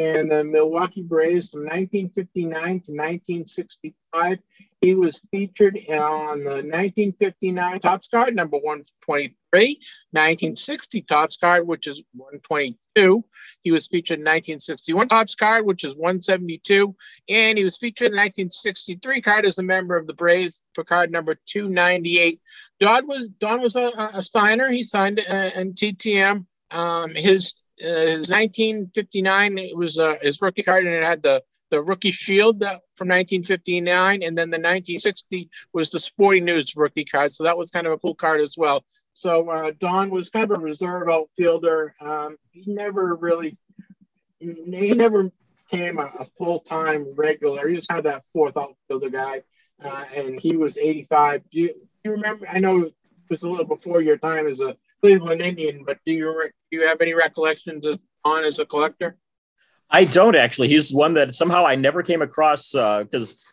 and the Milwaukee Braves from 1959 to 1965. He was featured on the 1959 Topps card, number 123, 1960 Topps card, which is 122. He was featured in 1961 Topps card, which is 172. And he was featured in 1963 card as a member of the Braves for card number 298. Don was Don was a, a signer. He signed uh, in TTM. Um, his his 1959 it was uh, his rookie card and it had the the rookie shield that, from 1959 and then the 1960 was the sporting news rookie card so that was kind of a cool card as well. So uh, don was kind of a reserve outfielder um, he never really he never became a, a, full-time regular he was kind of that fourth outfielder guy uh, and he was 85 do you, do you remember i know it was a little before your time as a Cleveland Indian, but do you do you have any recollections of on as a collector? I don't actually. He's one that somehow I never came across because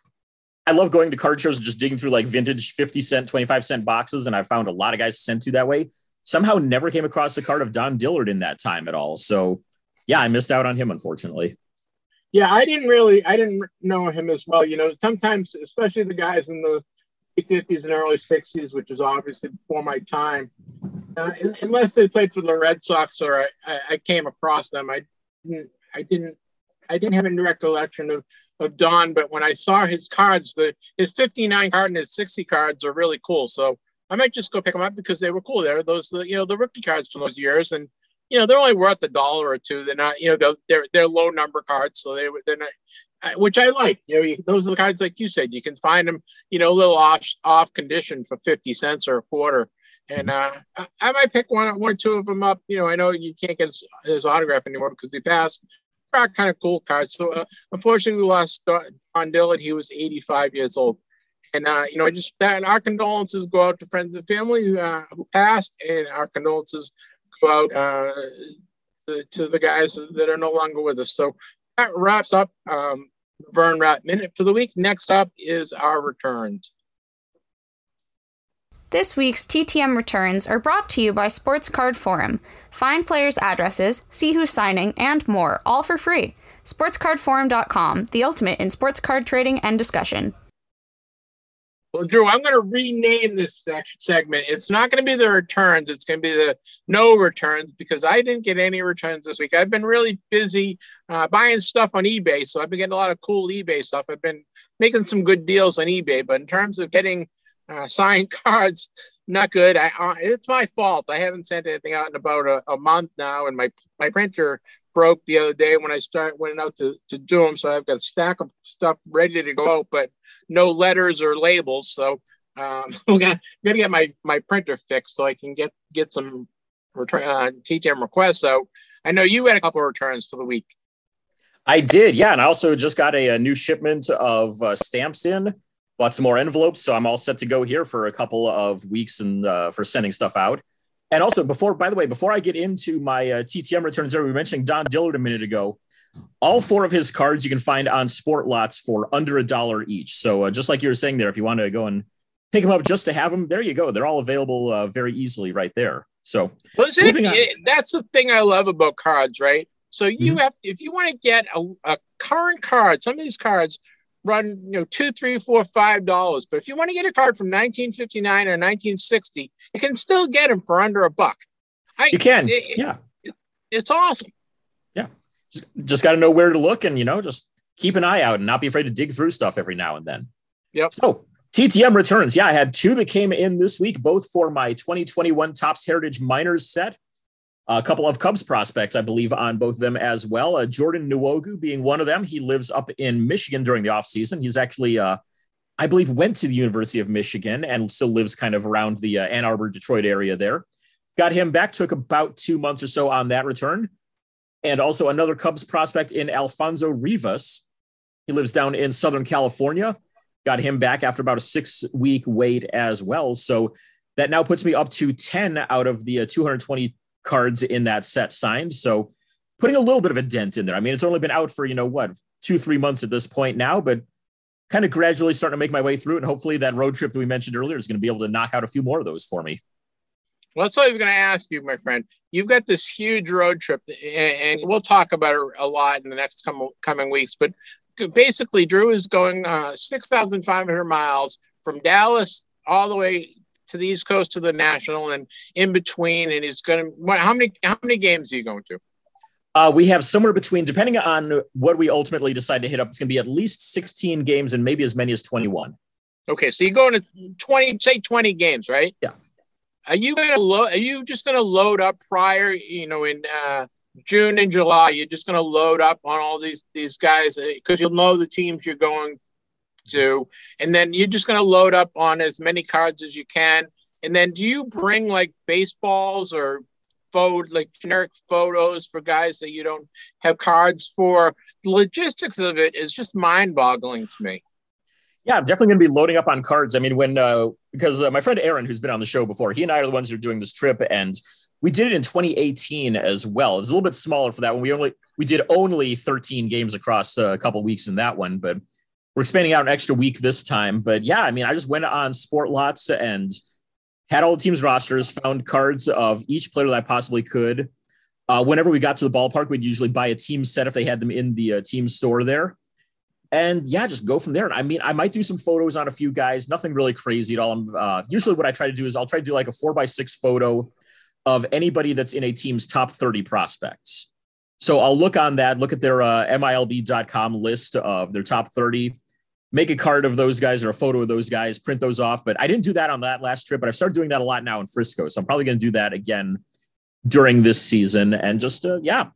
uh, I love going to card shows and just digging through like vintage 50 cent, 25 cent boxes. And I found a lot of guys sent to that way. Somehow never came across the card of Don Dillard in that time at all. So yeah, I missed out on him, unfortunately. Yeah, I didn't really, I didn't know him as well. You know, sometimes, especially the guys in the 50s and early 60s, which is obviously before my time, uh, unless they played for the Red Sox or I, I, came across them. I didn't, I didn't, I didn't have any recollection of, of Don, but when I saw his cards, the his 59 card and his 60 cards are really cool. So I might just go pick them up because they were cool. They're those, you know, the rookie cards from those years, and you know they're only worth a dollar or two. They're not, you know, they're they're low number cards, so they they're not. Which I like, you know. Those are the cards, like you said, you can find them, you know, a little off off condition for fifty cents or a quarter and uh, I, I, might pick one, one or two of them up. You know, I know you can't get his, his autograph anymore because he passed. Are kind of cool cards. So uh, unfortunately, we lost Don Dillard. He was 85 years old. And uh, you know, just that our condolences go out to friends and family who, uh, who passed, and our condolences go out uh, to the guys that are no longer with us. So that wraps up um, Vern Rapp Minute for the week. Next up is our returns. This week's TTM returns are brought to you by Sports Card Forum. Find players' addresses, see who's signing, and more, all for free. SportsCardForum.com, the ultimate in sports card trading and discussion. Well, Drew, I'm going to rename this segment. It's not going to be the returns. It's going to be the no returns because I didn't get any returns this week. I've been really busy uh, buying stuff on eBay. So I've been getting a lot of cool eBay stuff. I've been making some good deals on eBay. But in terms of getting uh, signed cards, not good. I, uh, it's my fault. I haven't sent anything out in about a, a month now. And my, my printer broke the other day when I start went out to, to do them. So I've got a stack of stuff ready to go but no letters or labels. So um, I'm gonna, gonna get my my printer fixed so I can get get some return uh, TTM requests. So I know you had a couple of returns for the week. I did, yeah, and I also just got a, a new shipment of uh, stamps in. Bought some more envelopes, so I'm all set to go here for a couple of weeks and uh, for sending stuff out. And also, before, by the way, before I get into my uh, TTM returns, there we mentioned Don Dillard a minute ago. All four of his cards you can find on SportLots for under a dollar each. So uh, just like you were saying there, if you want to go and pick them up just to have them, there you go. They're all available uh, very easily right there. So listen, it, that's the thing I love about cards, right? So you mm-hmm. have, if you want to get a, a current card, some of these cards run you know two three four five dollars. But if you want to get a card from 1959 or 1960 you can still get them for under a buck. I, you can. it, yeah. it, it's awesome. Yeah. Just, just got to know where to look and you know just keep an eye out and not be afraid to dig through stuff every now and then. Yep. So ttm returns. Yeah i had two that came in this week both for my 2021 Topps heritage Minors set a couple of Cubs prospects, I believe, on both of them as well. Uh, Jordan Nwogu being one of them. He lives up in Michigan during the offseason. He's actually, uh, I believe, went to the University of Michigan and still lives kind of around the uh, Ann Arbor, Detroit area there. Got him back, took about two months or so on that return. And also another Cubs prospect in Alfonso Rivas. He lives down in Southern California. Got him back after about a six week wait as well. So that now puts me up to 10 out of the uh, 220 cards in that set signed. So putting a little bit of a dent in there. I mean, it's only been out for, you know, what, two, three months at this point now, but kind of gradually starting to make my way through it. And hopefully that road trip that we mentioned earlier is going to be able to knock out a few more of those for me. Well, that's what I was going to ask you, my friend. You've got this huge road trip, and we'll talk about it a lot in the next coming weeks. But basically, Drew is going uh, 6,500 miles from Dallas all the way to the East Coast to the National and in between. And he's going to, how many, how many games are you going to? Uh, we have somewhere between, depending on what we ultimately decide to hit up, it's going to be at least 16 games and maybe as many as 21. Okay. So you're going to 20, say 20 games, right? Yeah. Are you going to load, are you just going to load up prior, you know, in, uh, June and July, you're just going to load up on all these these guys because uh, you'll know the teams you're going to, and then you're just going to load up on as many cards as you can. And then do you bring like baseballs or photo, like generic photos for guys that you don't have cards for? The logistics of it is just mind boggling to me. Yeah, I'm definitely going to be loading up on cards. I mean, when, uh, because uh, my friend Aaron, who's been on the show before, he and I are the ones who are doing this trip. And we did it in 2018 as well. It's a little bit smaller for that one. We only, we did only 13 games across uh, a couple weeks in that one, but we're expanding out an extra week this time. But yeah, I mean, I just went on SportLots and had all the teams' rosters, found cards of each player that I possibly could. Uh, whenever we got to the ballpark, we'd usually buy a team set if they had them in the uh, team store there. And yeah, just go from there. I mean, I might do some photos on a few guys, nothing really crazy at all. Uh, usually, what I try to do is I'll try to do like a four by six photo of anybody that's in a team's top 30 prospects. So I'll look on that, look at their uh, MILB.com list of their top 30 make a card of those guys or a photo of those guys, print those off. But I didn't do that on that last trip, but I've started doing that a lot now in Frisco. So I'm probably going to do that again during this season and just, uh, yeah,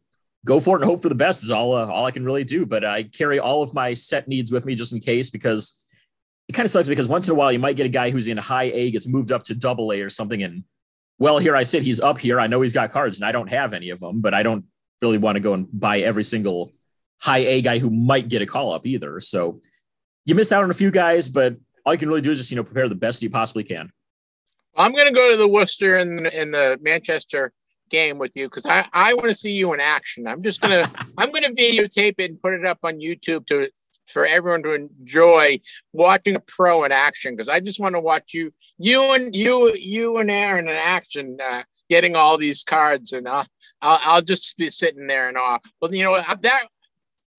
go for it and hope for the best is all, uh, all I can really do. But I carry all of my set needs with me just in case because it kind of sucks because once in a while you might get a guy who's in high A gets moved up to double A or something. And well, here I sit, he's up here. I know he's got cards and I don't have any of them, but I don't really want to go and buy every single high A guy who might get a call up either. So you miss out on a few guys, but all you can really do is just you know prepare the best you possibly can. I'm going to go to the Worcester and in the Manchester game with you because I, I want to see you in action. I'm just gonna I'm gonna videotape it and put it up on YouTube to for everyone to enjoy watching a pro in action because I just want to watch you you and you you and Aaron in action uh, getting all these cards and uh, I'll I'll just be sitting there and awe. Well, you know that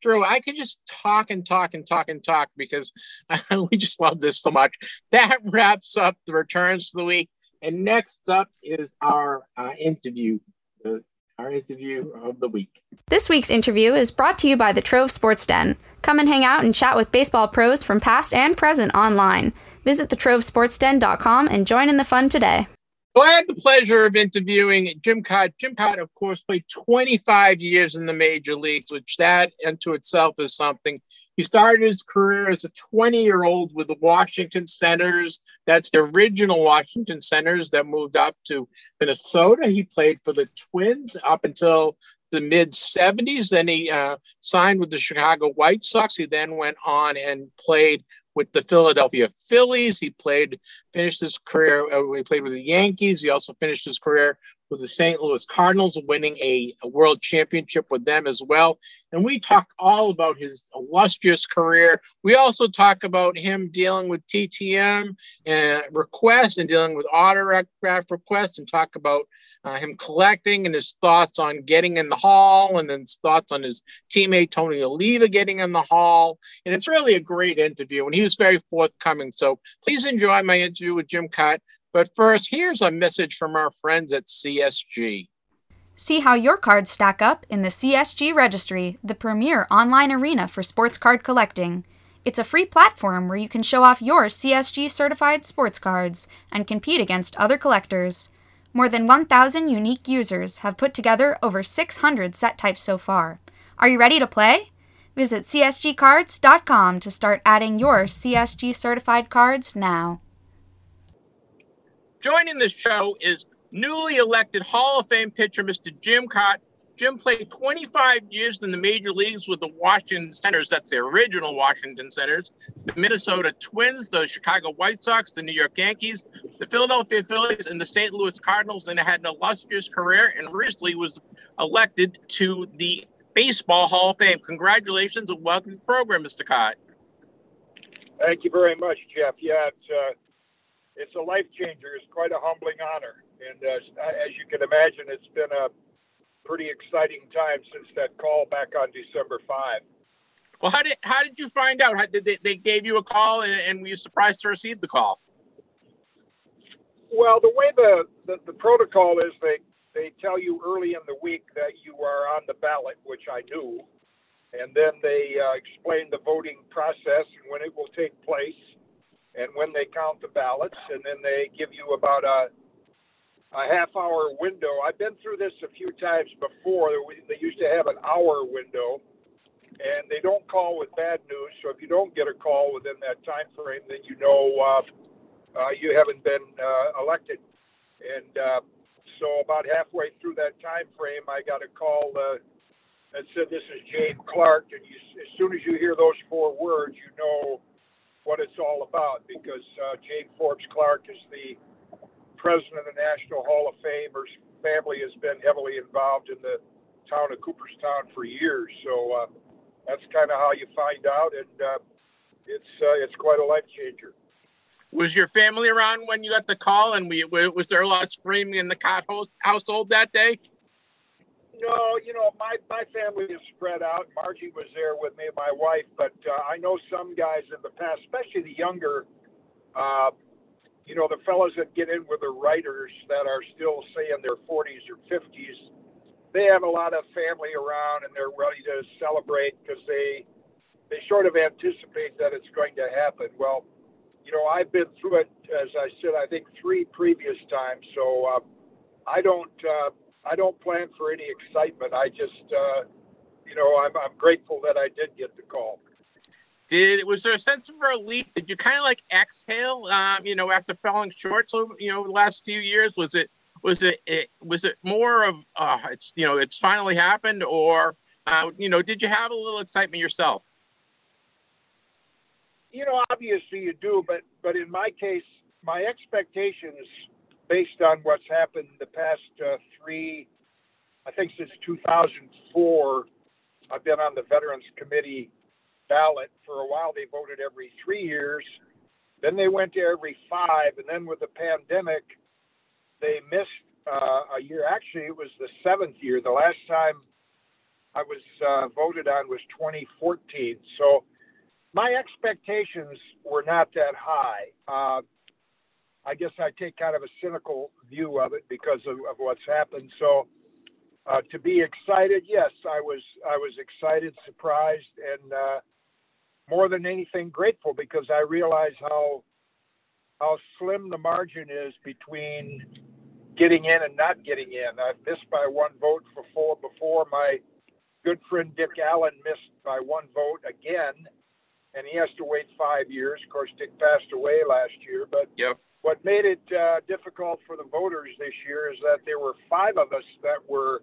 Drew, I could just talk and talk and talk and talk because we just love this so much. That wraps up the returns for the week. And next up is our uh, interview, uh, our interview of the week. This week's interview is brought to you by the Trove Sports Den. Come and hang out and chat with baseball pros from past and present online. Visit thetrovesportsden.com and join in the fun today. So I had the pleasure of interviewing Jim Kaat. Jim Kaat, of course, played 25 years in the major leagues, which that unto itself is something. He started his career as a 20 year old with the Washington Senators. That's the original Washington Senators that moved up to Minnesota. He played for the Twins up until the mid 70s. Then he uh, signed with the Chicago White Sox. He then went on and played with the Philadelphia Phillies. He played, finished his career, uh, he played with the Yankees. He also finished his career with the St. Louis Cardinals, winning a, a, world championship with them as well. And we talk all about his illustrious career. We also talk about him dealing with TTM and requests and dealing with autograph requests and talk about uh, him collecting and his thoughts on getting in the hall and his thoughts on his teammate Tony Oliva getting in the hall. And it's really a great interview, and he was very forthcoming. So please enjoy my interview with Jim Kaat. But first, here's a message from our friends at CSG. See how your cards stack up in the CSG Registry, the premier online arena for sports card collecting. It's a free platform where you can show off your CSG certified sports cards and compete against other collectors. More than 1,000 unique users have put together over 600 set types so far. Are you ready to play? Visit CSGcards.com to start adding your CSG certified cards now. Joining the show is newly elected Hall of Fame pitcher Mr. Jim Kaat, Jim played 25 years in the major leagues with the Washington Senators. That's the original Washington Senators, the Minnesota Twins, the Chicago White Sox, the New York Yankees, the Philadelphia Phillies, and the St. Louis Cardinals, and had an illustrious career and recently was elected to the Baseball Hall of Fame. Congratulations and welcome to the program, Mr. Kaat. Thank you very much, Jeff. Yeah, it's, uh, it's a life changer. It's quite a humbling honor. And uh, as you can imagine, it's been a pretty exciting time since that call back on December 5. Well, how did how did you find out? How did they, they gave you a call and, and were you surprised to receive the call? Well, the way the, the, the protocol is, they they tell you early in the week that you are on the ballot, which I knew, and then they uh, explain the voting process and when it will take place, and when they count the ballots, and then they give you about a a half hour window. I've been through this a few times before. They used to have an hour window, and they don't call with bad news. So if you don't get a call within that time frame, then you know uh, uh, you haven't been uh, elected. And uh, so about halfway through that time frame, I got a call uh, that said, "This is Jane Clark." And you, as soon as you hear those four words, you know what it's all about because uh, Jane Forbes Clark is the president of the National Hall of Fame. Her family has been heavily involved in the town of Cooperstown for years. So uh, that's kind of how you find out, and uh, it's uh, it's quite a life changer. Was your family around when you got the call, and we, was there a lot of screaming in the Kaat household that day? No, you know my my family is spread out. Margie was there with me, and my wife, but uh, I know some guys in the past, especially the younger uh, you know, the fellows that get in with the writers that are still, say, in their 40s or 50s, they have a lot of family around and they're ready to celebrate because they they sort of anticipate that it's going to happen. Well, you know, I've been through it, as I said, I think three previous times. So uh, I don't uh, I don't plan for any excitement. I just, uh, you know, I'm, I'm grateful that I did get the call. Did was there a sense of relief? Did you kind of like exhale? Um, you know, after falling short, so you know, the last few years, was it was it, it was it more of uh, it's you know it's finally happened, or uh, you know, did you have a little excitement yourself? You know, obviously you do, but but in my case, my expectations based on what's happened the past uh, three, I think since 2004, I've been on the Veterans Committee ballot. For a while, they voted every three years. Then they went to every five. And then with the pandemic, they missed uh, a year. Actually, it was the seventh year. The last time I was uh, voted on was 2014. So my expectations were not that high. Uh, I guess I take kind of a cynical view of it because of, of what's happened. So uh, to be excited, yes, I was. I was excited, surprised, and uh, more than anything grateful because I realize how how slim the margin is between getting in and not getting in. I've missed by one vote before. Before my good friend Dick Allen missed by one vote again, and he has to wait five years. Of course, Dick passed away last year, but yep. what made it uh, difficult for the voters this year is that there were five of us that were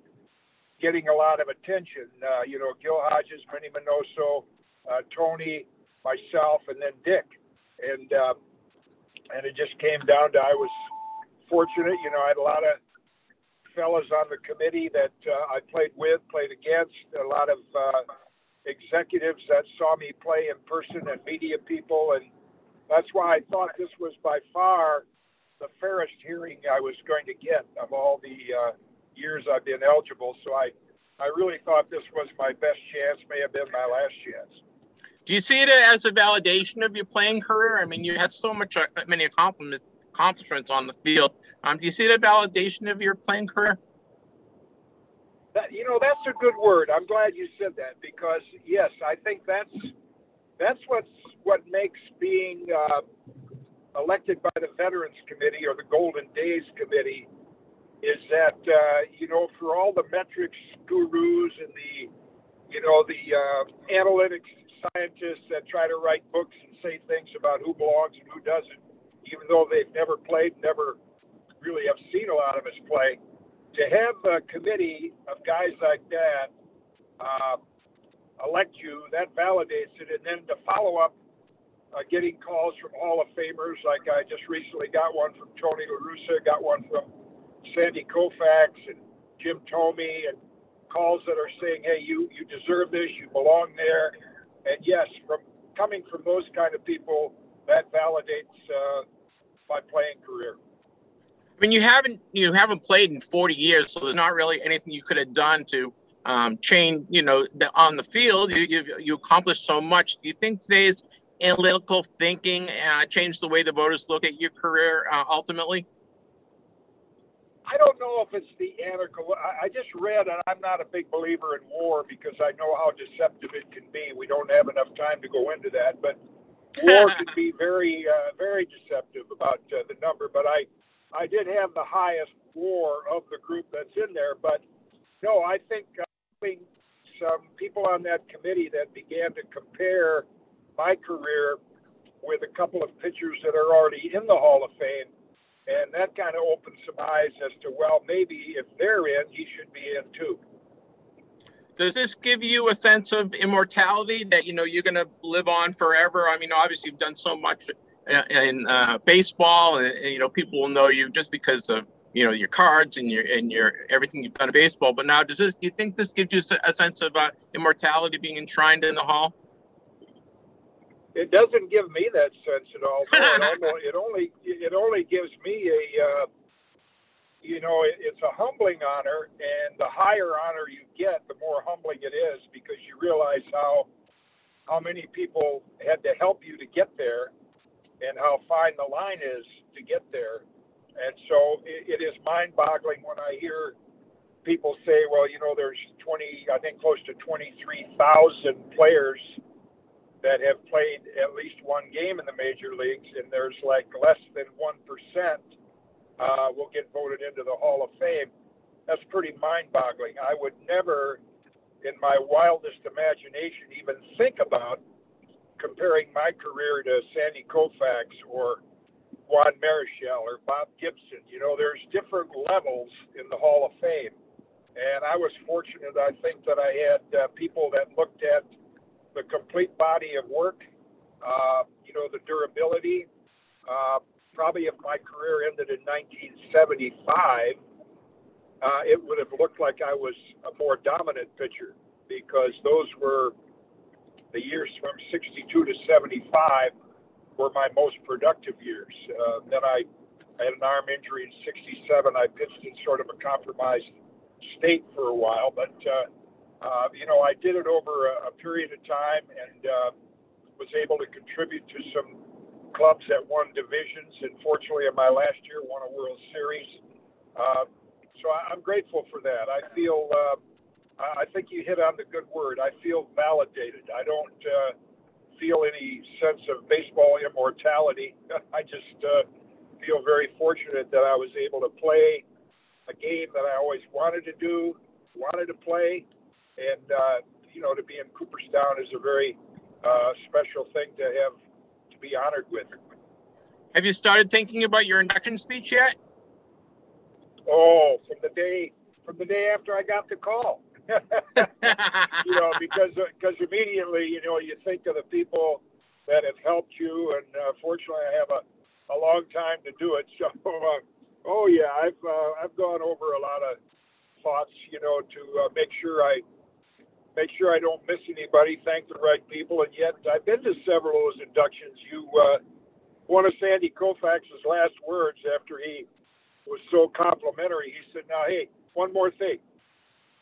getting a lot of attention. Uh, you know, Gil Hodges, Minnie Minoso, uh, Tony, myself, and then Dick, and uh, and it just came down to I was fortunate. You know, I had a lot of fellas on the committee that uh, I played with, played against, a lot of uh, executives that saw me play in person and media people. And that's why I thought this was by far the fairest hearing I was going to get of all the uh, years I've been eligible. So I, I really thought this was my best chance, may have been my last chance. Do you see it as a validation of your playing career? I mean, you had so much uh, many accomplishments on the field. Um, do you see it a validation of your playing career? That, you know, that's a good word. I'm glad you said that because yes, I think that's that's what's what makes being uh, elected by the Veterans Committee or the Golden Days Committee is that uh, you know for all the metrics gurus and the you know the uh, analytics scientists that try to write books and say things about who belongs and who doesn't, even though they've never played, never really have seen a lot of us play, to have a committee of guys like that uh, elect you, that validates it. And then to follow up, uh, getting calls from Hall of Famers, like I just recently got one from Tony La Russa, got one from Sandy Koufax and Jim Thome, and calls that are saying, hey, you, you deserve this, you belong there. And yes, from coming from those kind of people, that validates uh, my playing career. I mean, you haven't you haven't played in 40 years, so there's not really anything you could have done to um, change. You know, the, on the field, you, you you accomplished so much. Do you think today's analytical thinking uh, changed the way the voters look at your career uh, ultimately? I don't know if it's the analytical. I, I just read, and I'm not a big believer in WAR because I know how deceptive it can be. We don't have enough time to go into that, but WAR can be very, uh, very deceptive about uh, the number. But I, I did have the highest WAR of the group that's in there. But no, I think uh, having some people on that committee that began to compare my career with a couple of pitchers that are already in the Hall of Fame. And that kind of opens some eyes as to, well, maybe if they're in, he should be in too. Does this give you a sense of immortality that you know you're going to live on forever? I mean obviously you've done so much uh, in uh, baseball and, and, you know people will know you just because of you know your cards and your and your everything you've done in baseball. But now does this do you think this gives you a sense of uh, immortality being enshrined in the hall it doesn't give me that sense at all it, only, it only gives me a uh, you know, it, it's a humbling honor, and the higher honor you get, the more humbling it is because you realize how how many people had to help you to get there, and how fine the line is to get there. And so it, it is mind-boggling when I hear people say, "Well, you know, there's 20, I think, close to 23,000 players." That have played at least one game in the major leagues, and there's like less than one percent uh, will get voted into the Hall of Fame. That's pretty mind boggling. I would never, in my wildest imagination, even think about comparing my career to Sandy Koufax or Juan Marichal or Bob Gibson. You know, there's different levels in the Hall of Fame. And I was fortunate, I think, that I had uh, people that looked at the complete body of work, uh, you know, the durability, uh, probably if my career ended in 1975, uh, it would have looked like I was a more dominant pitcher because those were the years from 62 to 75 were my most productive years. Uh, then I, I had an arm injury in 67. I pitched in sort of a compromised state for a while, but uh, Uh, you know, I did it over a, a period of time and uh, was able to contribute to some clubs that won divisions. And fortunately, in my last year, won a World Series. Uh, so I, I'm grateful for that. I feel, uh, I think you hit on the good word. I feel validated. I don't uh, feel any sense of baseball immortality. I just uh, feel very fortunate that I was able to play a game that I always wanted to do, wanted to play, and uh, you know, to be in Cooperstown is a very uh, special thing to have to be honored with. Have you started thinking about your induction speech yet? Oh, from the day from the day after I got the call. you know, because because immediately, you know, you think of the people that have helped you, and uh, fortunately, I have a, a long time to do it. So, uh, oh yeah, I've uh, I've gone over a lot of thoughts, you know, to uh, make sure I make sure I don't miss anybody, thank the right people, and yet I've been to several of those inductions. You, uh, one of Sandy Koufax's last words after he was so complimentary, he said, "Now, hey, one more thing,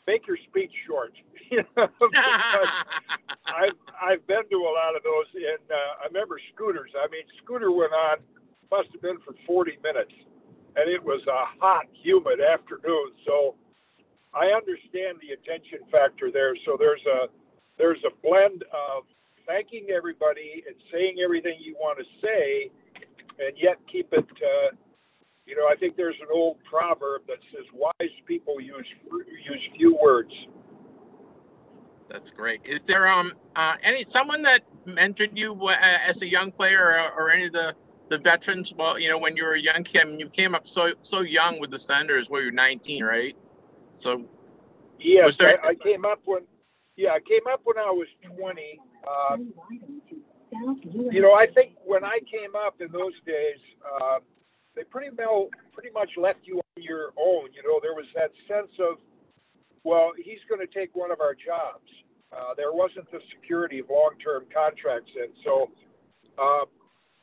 make your speech short." I've I've been to a lot of those, and uh, I remember Scooters. I mean, Scooter went on, must have been for 40 minutes, and it was a hot, humid afternoon, so I understand the attention factor there. So there's a there's a blend of thanking everybody and saying everything you want to say, and yet keep it. Uh, you know, I think there's an old proverb that says wise people use use few words. That's great. Is there um uh, any someone that mentored you uh, as a young player, or, or, any of the the veterans? Well, you know, when you were a young kid, I mean, you came up so so young with the Senators, where you're 19, right? So, yes, there... I, I, came up when, yeah, I came up when I was 20. Uh, you know, I think when I came up in those days, uh, they pretty well, pretty much left you on your own. You know, there was that sense of, well, he's going to take one of our jobs. Uh, there wasn't the security of long-term contracts, and so uh,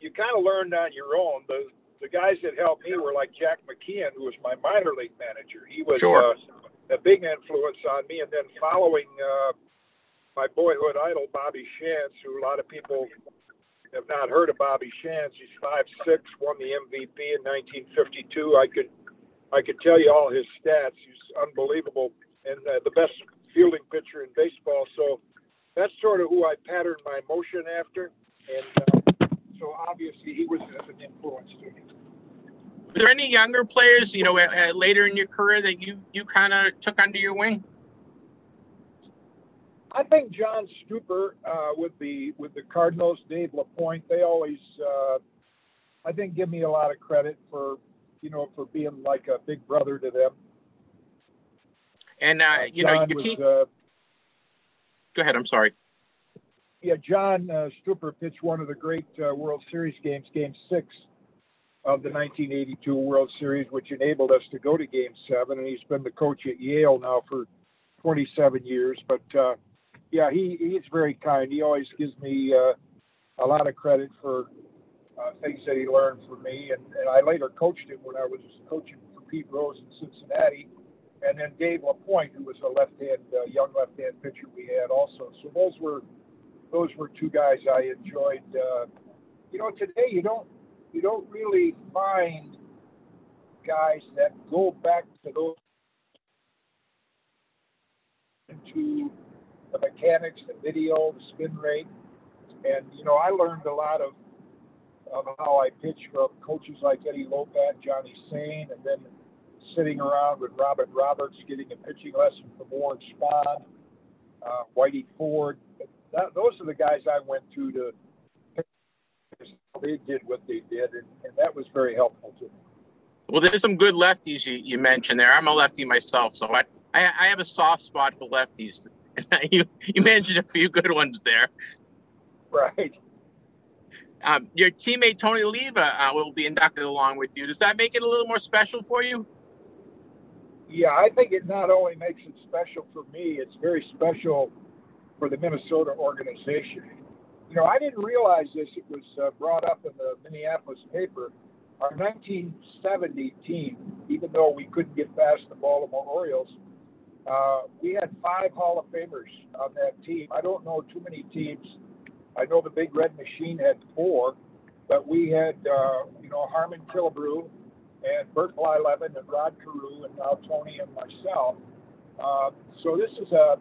you kind of learned on your own. The the guys that helped me were like Jack McKeon, who was my minor league manager. He was sure. uh, a big influence on me. And then following uh, my boyhood idol, Bobby Shantz, who a lot of people have not heard of Bobby Shantz. He's five six, won the MVP in 1952. I could I could tell you all his stats. He's unbelievable and uh, the best fielding pitcher in baseball. So that's sort of who I patterned my motion after. And uh, so obviously he was an influence to me. Were there any younger players, you know, uh, later in your career that you you kind of took under your wing? I think John Stuper uh, with the with the Cardinals, Dave LaPoint, they always, uh, I think, give me a lot of credit for, you know, for being like a big brother to them. And uh, you know, your was, team. Uh, Go ahead. I'm sorry. Yeah, John uh, Stuper pitched one of the great World Series games, Game Six of the 1982 World Series, which enabled us to go to Game Seven. And he's been the coach at Yale now for 27 years. But uh, yeah, he he's very kind. He always gives me uh, a lot of credit for uh, things that he learned from me. And, and I later coached him when I was coaching for Pete Rose in Cincinnati. And then Dave LaPoint, who was a left-hand, uh, young left-hand pitcher we had also. So those were those were two guys I enjoyed. Uh, you know, today you don't you don't really find guys that go back to those into the mechanics, the video, the spin rate, and you know I learned a lot of of how I pitch from coaches like Eddie Lopat, Johnny Sain, and then sitting around with Robin Roberts, getting a pitching lesson from Warren Spahn, uh, Whitey Ford. That, those are the guys I went to to they did what they did, and, and that was very helpful to me. Well, there's some good lefties you, you mentioned there. I'm a lefty myself, so I, I, I have a soft spot for lefties. you you mentioned a few good ones there. Right. Um, your teammate Tony Oliva uh, will be inducted along with you. Does that make it a little more special for you? Yeah, I think it not only makes it special for me, it's very special for the Minnesota organization you know, I didn't realize this. It was uh, brought up in the Minneapolis paper. Our 1970 team, even though we couldn't get past the Baltimore Orioles, uh, we had five Hall of Famers on that team. I don't know too many teams. I know the Big Red Machine had four, but we had, uh, you know, Harmon Killebrew and Bert Blyleven and Rod Carew and now Tony and myself. Uh, so this is a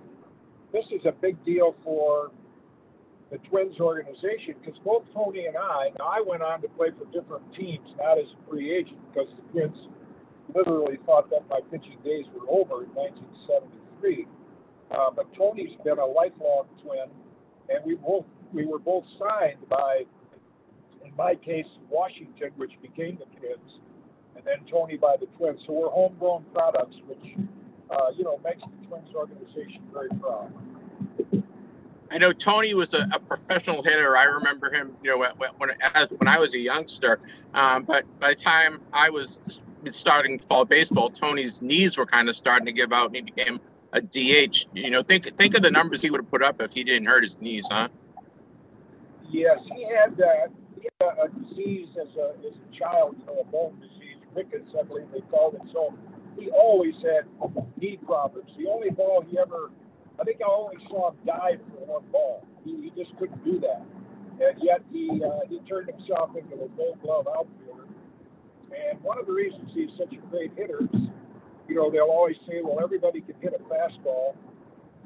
this is a big deal for the Twins organization because both Tony and I, now I went on to play for different teams, not as a free agent because the Twins literally thought that my pitching days were over in 1973. Uh, but Tony's been a lifelong twin, and we both we were both signed by, in my case, Washington, which became the Twins, and then Tony by the Twins. So we're homegrown products, which uh, you know makes the Twins organization very proud. I know Tony was a, a, professional hitter. I remember him, you know, when, when as when I was a youngster. Um, but by the time I was starting to fall baseball, Tony's knees were kind of starting to give out, and he became a DH. You know, think think of the numbers he would have put up if he didn't hurt his knees, huh? Yes, he had, uh, he had a, disease as a as a child, you know, a bone disease, rickets, I believe they called it. So he always had knee problems. The only ball he ever I think I only saw him dive for one ball. He, he just couldn't do that, and yet he uh, he turned himself into a Gold Glove outfielder. And one of the reasons he's such a great hitter is, you know, they'll always say, well, everybody can hit a fastball,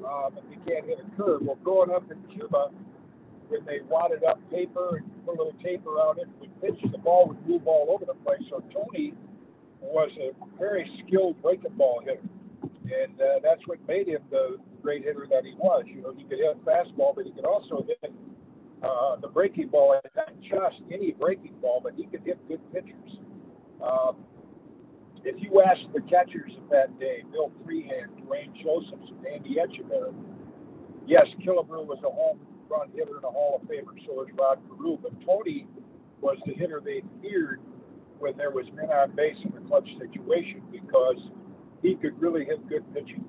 um, and you can't hit a curve. Well, growing up in Cuba, when they wadded up paper and put a little tape around it, we pitch, the ball would move all over the place. So Tony was a very skilled breaking ball hitter and uh, that's what made him the great hitter that he was. You know, he could hit fastball, but he could also hit uh, the breaking ball, and not just any breaking ball, but he could hit good pitchers. Um, if you ask the catchers of that day, Bill Freehan, Duane Josephson, and Andy Etchebarren, yes, Killebrew was a home run hitter and a Hall of Famer, so was Rod Carew, but Tony was the hitter they feared when there was men on base in a clutch situation because he could really hit good pitching.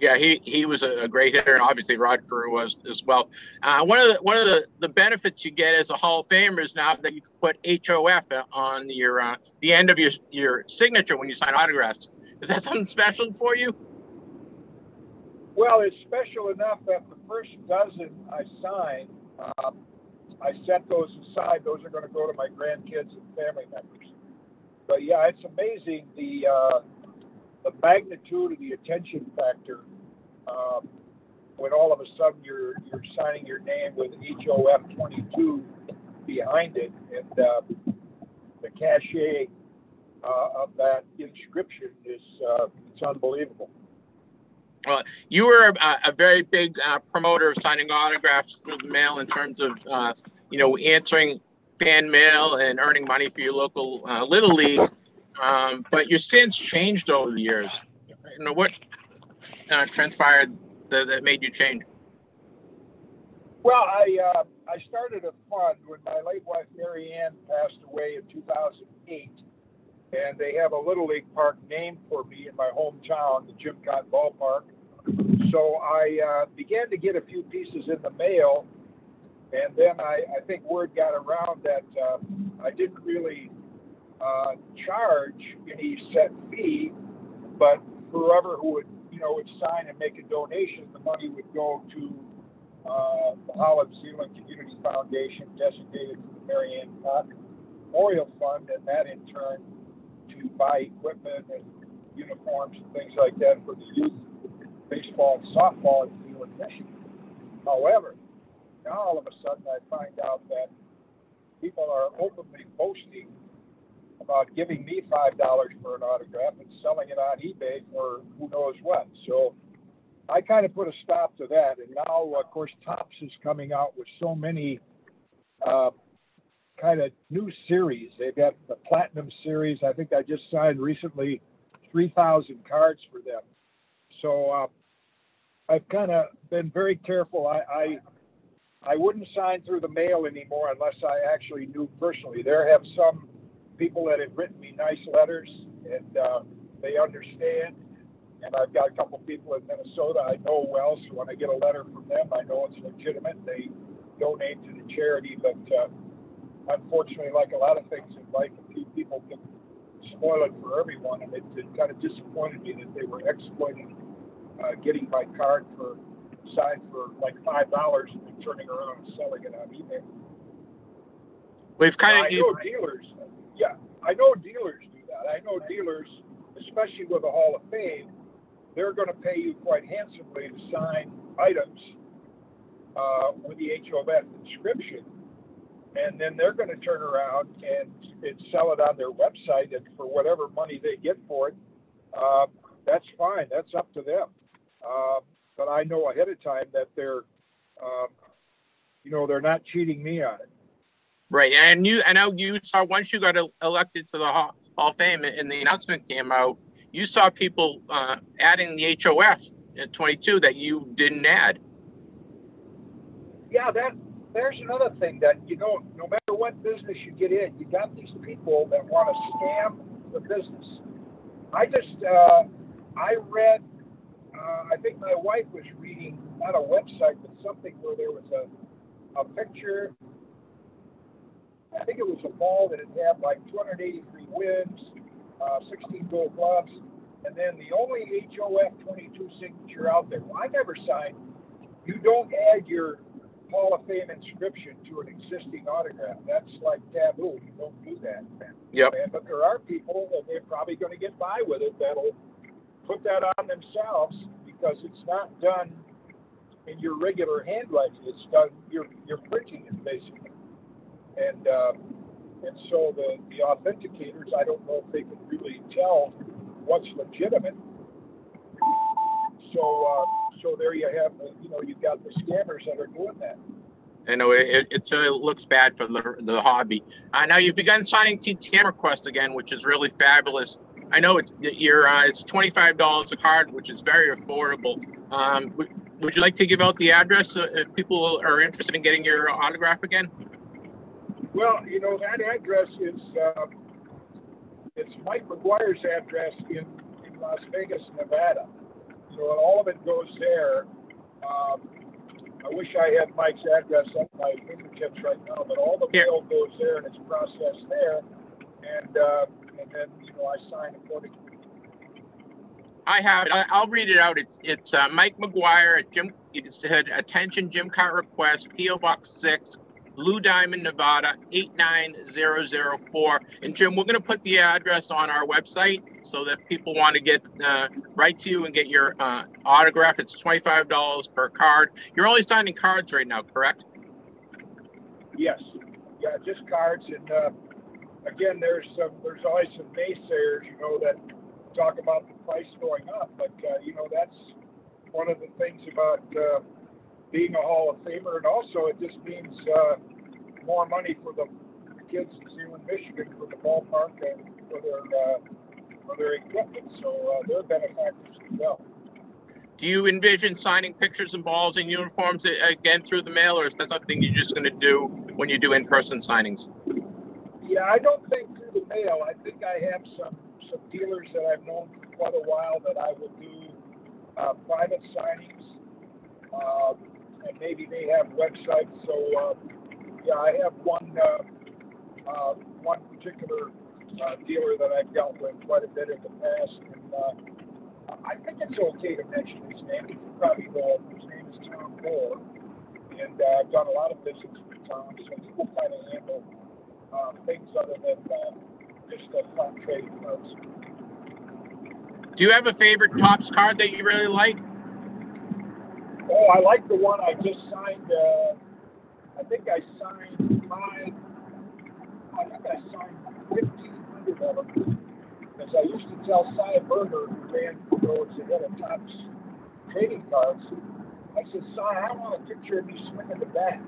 Yeah, he, he was a, great hitter, and obviously Rod Carew was as well. Uh, one of the one of the, the benefits you get as a Hall of Famer is now that you can put HOF on your uh, the end of your your signature when you sign autographs. Is that something special for you? Well, it's special enough that the first dozen I signed, um, I set those aside. Those are going to go to my grandkids and family members. But yeah, it's amazing the uh, the magnitude of the attention factor um, when all of a sudden you're you're signing your name with HOF 22 behind it, and uh, the cachet uh, of that inscription is uh, it's unbelievable. Well, you were a, a very big uh, promoter of signing autographs through the mail in terms of uh, you know answering fan mail and earning money for your local uh, little leagues. Um, but your stance changed over the years. You know what uh, transpired that, that, made you change? Well, I uh, I started a fund when my late wife Mary Ann passed away in 2008, and they have a little league park named for me in my hometown, the Jim Kaat Ballpark. So I uh, began to get a few pieces in the mail, and then I, I think word got around that uh, I didn't really uh, charge any set fee, but whoever who would you know would sign and make a donation, the money would go to uh, the Holland Zeeland Community Foundation, designated for the Mary Ann Kaat Memorial Fund, and that in turn to buy equipment and uniforms and things like that for the youth baseball and softball in Zeeland, Michigan. However, now all of a sudden I find out that people are openly boasting about giving me five dollars for an autograph and selling it on eBay for who knows what. So I kind of put a stop to that, and now of course Topps is coming out with so many uh, kind of new series. They've got the Platinum series. I think I just signed recently three thousand cards for them. So uh, I've kind of been very careful. I, I I wouldn't sign through the mail anymore unless I actually knew personally. There have some people that have written me nice letters and uh, they understand. And I've got a couple people in Minnesota I know well, so when I get a letter from them, I know it's legitimate. They donate to the charity, but uh, unfortunately, like a lot of things in life, a few people can spoil it for everyone, and it, it kind of disappointed me that they were exploiting uh, getting my card for signed for like five dollars and then turning around and selling it on eBay. We've kind I of know dealers. I know dealers do that. I know dealers, especially with a Hall of Fame, they're going to pay you quite handsomely to sign items uh, with the HOF inscription, and then they're going to turn around and, and sell it on their website, and for whatever money they get for it, uh, that's fine. That's up to them. Uh, but I know ahead of time that they're, um, you know, they're not cheating me on it. Right, and you, I know you saw once you got elected to the Hall, Hall of Fame, and the announcement came out. You saw people uh, adding the HOF at 22 that you didn't add. yeah, that there's another thing that you know, no matter what business you get in, you got these people that want to scam the business. I just uh, I read, uh, I think my wife was reading not a website but something where there was a a picture. I think it was a ball that had had like 283 wins, uh, 16 gold gloves, and then the only HOF 22 signature out there. Well, I never signed. You don't add your Hall of Fame inscription to an existing autograph. That's like taboo. You don't do that. Yep. And, but there are people, and they're probably going to get by with it, that'll put that on themselves because it's not done in your regular handwriting. It's done, you're, you're printing it basically. And, uh, and so the, the authenticators, I don't know if they can really tell what's legitimate. So, uh, so there you have, the, you know, you've got the scammers that are doing that. I know it, it, it looks bad for the, the hobby. Uh, now you've begun signing TTM requests again, which is really fabulous. I know it's you're, uh, it's twenty five dollars a card, which is very affordable. Um, would, would you like to give out the address uh, if people are interested in getting your autograph again? Well, you know, that address is, uh, it's Mike McGuire's address in, in Las Vegas, Nevada. And all of it goes there. Um, I wish I had Mike's address at my fingertips right now, but all the mail goes there and it's processed there. And, uh, and then, you know, I sign accordingly. I have it. I'll read it out. It's it's uh, Mike McGuire at Jim. It said attention Jim Kaat request PO Box six, Blue Diamond, Nevada eight nine zero zero four. And Jim, we're gonna put the address on our website so that if people want to get uh, right to you and get your uh, autograph, it's twenty five dollars per card. You're only signing cards right now, correct? Yes, yeah, just cards. And uh, again, there's some, there's always some naysayers, you know, that talk about the price going up. But uh, you know, that's one of the things about uh, being a Hall of Famer, and also it just means uh, more money for the kids in Zeeland, Michigan, for the ballpark and for their uh, for their equipment. So uh, they're benefactors as well. Do you envision signing pictures and balls and uniforms again through the mail, or is that something you're just gonna do when you do in person signings? Yeah, I don't think through the mail. I think I have some some dealers that I've known for quite a while that I will do uh, private signings, uh, and maybe they have websites. So uh, yeah, I have one uh, uh, one particular uh, dealer that I've dealt with quite a bit in the past, and I think it's okay to mention his name. You probably know his name is Tom Moore, and I've done a lot of visits with Tom, so he will kind of handle things other than just the fun trading cards. Do you have a favorite Topps card that you really like? Oh, I like the one I just signed. Uh, I think I signed five. I think I signed fifteen hundred of them. As I used to tell Sy Berger, who ran those ahead of Topps trading cards, I said, Cy, I want a picture of me swinging the bat.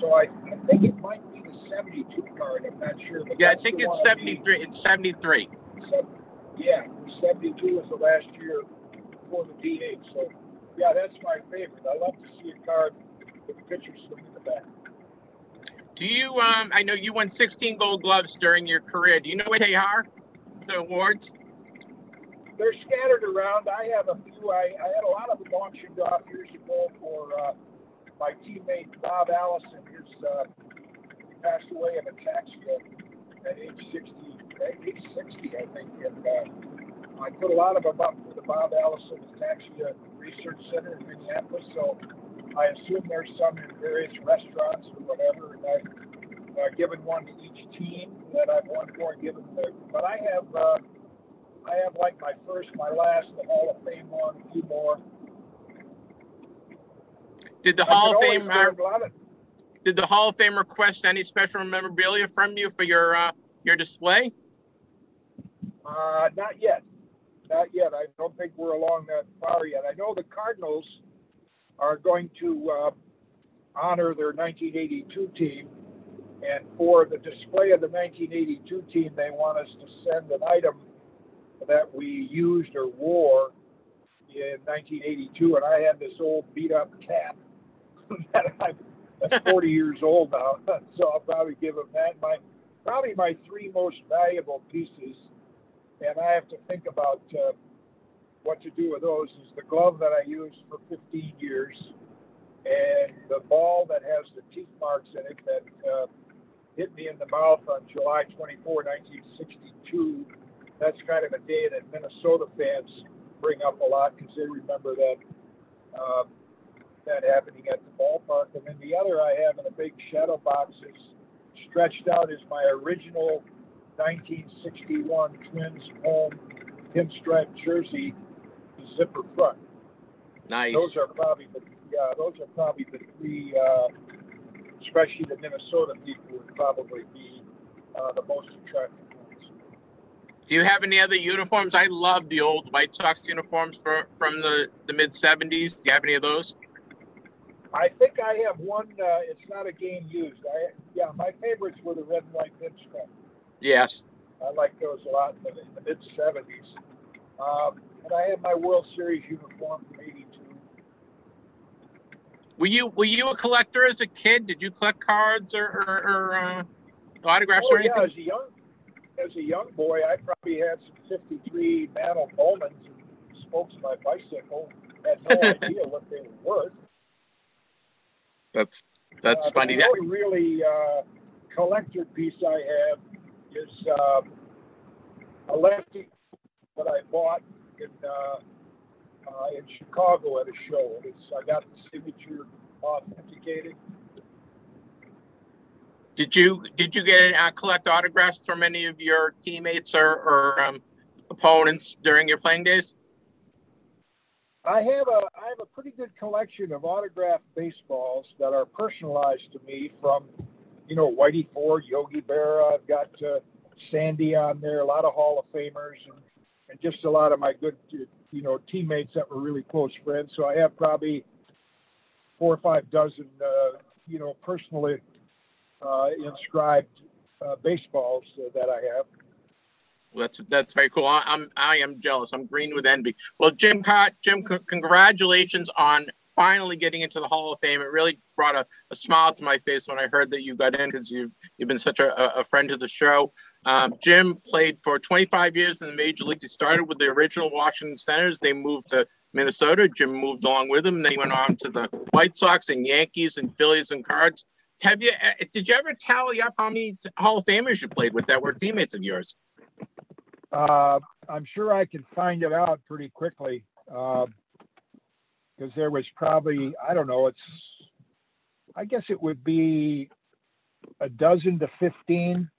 So I, I think it might be the 72 card. I'm not sure. But Yeah, I think it's one I 73. It's 73. Sev- yeah, 72 was the last year before the DH. So, yeah, that's my favorite. I love to see a card with a picture swinging the bat. Do you, um, I know you won 16 gold gloves during your career. Do you know where they are? The awards? They're scattered around. I have a few. I, I had a lot of them auctioned off years ago for uh, my teammate Bob Allison. His uh, he passed away of ataxia at age 60, at age 60, I think. And uh, I put a lot of them up for the Bob Allison Ataxia Research Center in Minneapolis, so I assume there's some in various restaurants or whatever, and I've uh, given one to each team that I've won for and given the, but I have, uh, I have like my first, my last, the Hall of Fame one, a few more. Did the I Hall of Fame always learn a lot of- did the Hall of Fame request any special memorabilia from you for your uh, your display? Uh, not yet. Not yet. I don't think we're along that far yet. I know the Cardinals are going to uh, honor their 1982 team, and for the display of the 1982 team, they want us to send an item that we used or wore in 1982. And I had this old beat up cap that I'm that's 40 years old now, so I'll probably give them that. My probably my three most valuable pieces and I have to think about uh, what to do with those. Is the glove that I used for 15 years, and the ball that has the teeth marks in it that uh, hit me in the mouth on July 24, 1962. That's kind of a day that Minnesota fans bring up a lot because they remember that uh, that happening at the ballpark. And then the other I have in a big shadow box is stretched out is my original 1961 Twins home pinstripe jersey zipper front. Nice. Those are probably the yeah, those are probably the three, uh, especially the Minnesota people would probably be uh, the most attractive ones. Do you have any other uniforms? I love the old White Sox uniforms for, from the, the mid 70s. Do you have any of those? I think I have one. Uh, it's not a game used. I yeah, my favorites were the red and white pinstripe. Yes. I like those a lot in the, mid 70s. Um, and I had my World Series uniform from '82. Were you were you a collector as a kid? Did you collect cards or, or, or uh, autographs Oh or yeah, anything? as a young as a young boy, I probably had some '53 Mantle Bowmans and spokes my bicycle. Had no idea what they were worth. That's that's Uh, funny. The only really uh, collector piece I have is um, a lefty that I bought in uh, uh, in Chicago at a show. It's I got the signature authenticated. Did you did you get uh, collect autographs from any of your teammates or, or um, opponents during your playing days? I have a I have a pretty good collection of autographed baseballs that are personalized to me from, you know, Whitey Ford, Yogi Berra. I've got uh, Sandy on there, a lot of Hall of Famers, and, and just a lot of my good, you know, teammates that were really close friends. So I have probably four or five dozen, uh, you know, personally uh, inscribed uh, baseballs that I have. Well, that's that's very cool. I, I'm I am jealous. I'm green with envy. Well, Jim Kaat, Jim, c- congratulations on finally getting into the Hall of Fame. It really brought a, a smile to my face when I heard that you got in because you've you've been such a, a friend to the show. Um, Jim played for 25 years in the major leagues. He started with the original Washington Senators. They moved to Minnesota. Jim moved along with them. Then he went on to the White Sox and Yankees and Phillies and Cards. Have you? uh, Did you ever tally up how many Hall of Famers you played with that were teammates of yours? Uh, I'm sure I can find it out pretty quickly because there was probably I don't know. It's I guess it would be a dozen to fifteen.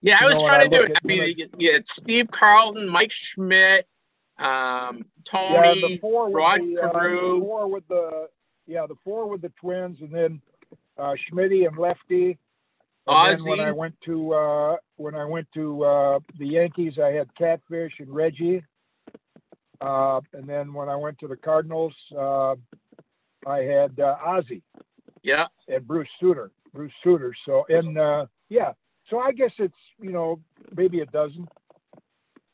Yeah, I was know, trying I to do it. I mean, yeah, it's Steve Carlton, Mike Schmidt, um, Yeah, the Tony. four Rod the, uh, Carew. the four with the yeah the four with the Twins, and then uh, Schmitty and Lefty. And then when I went to uh, when I went to uh, the Yankees, I had Catfish and Reggie. Uh, and then when I went to the Cardinals, uh, I had uh, Ozzie. Yeah, and Bruce Sutter, Bruce Sutter. So and uh, yeah, so I guess it's you know maybe a dozen.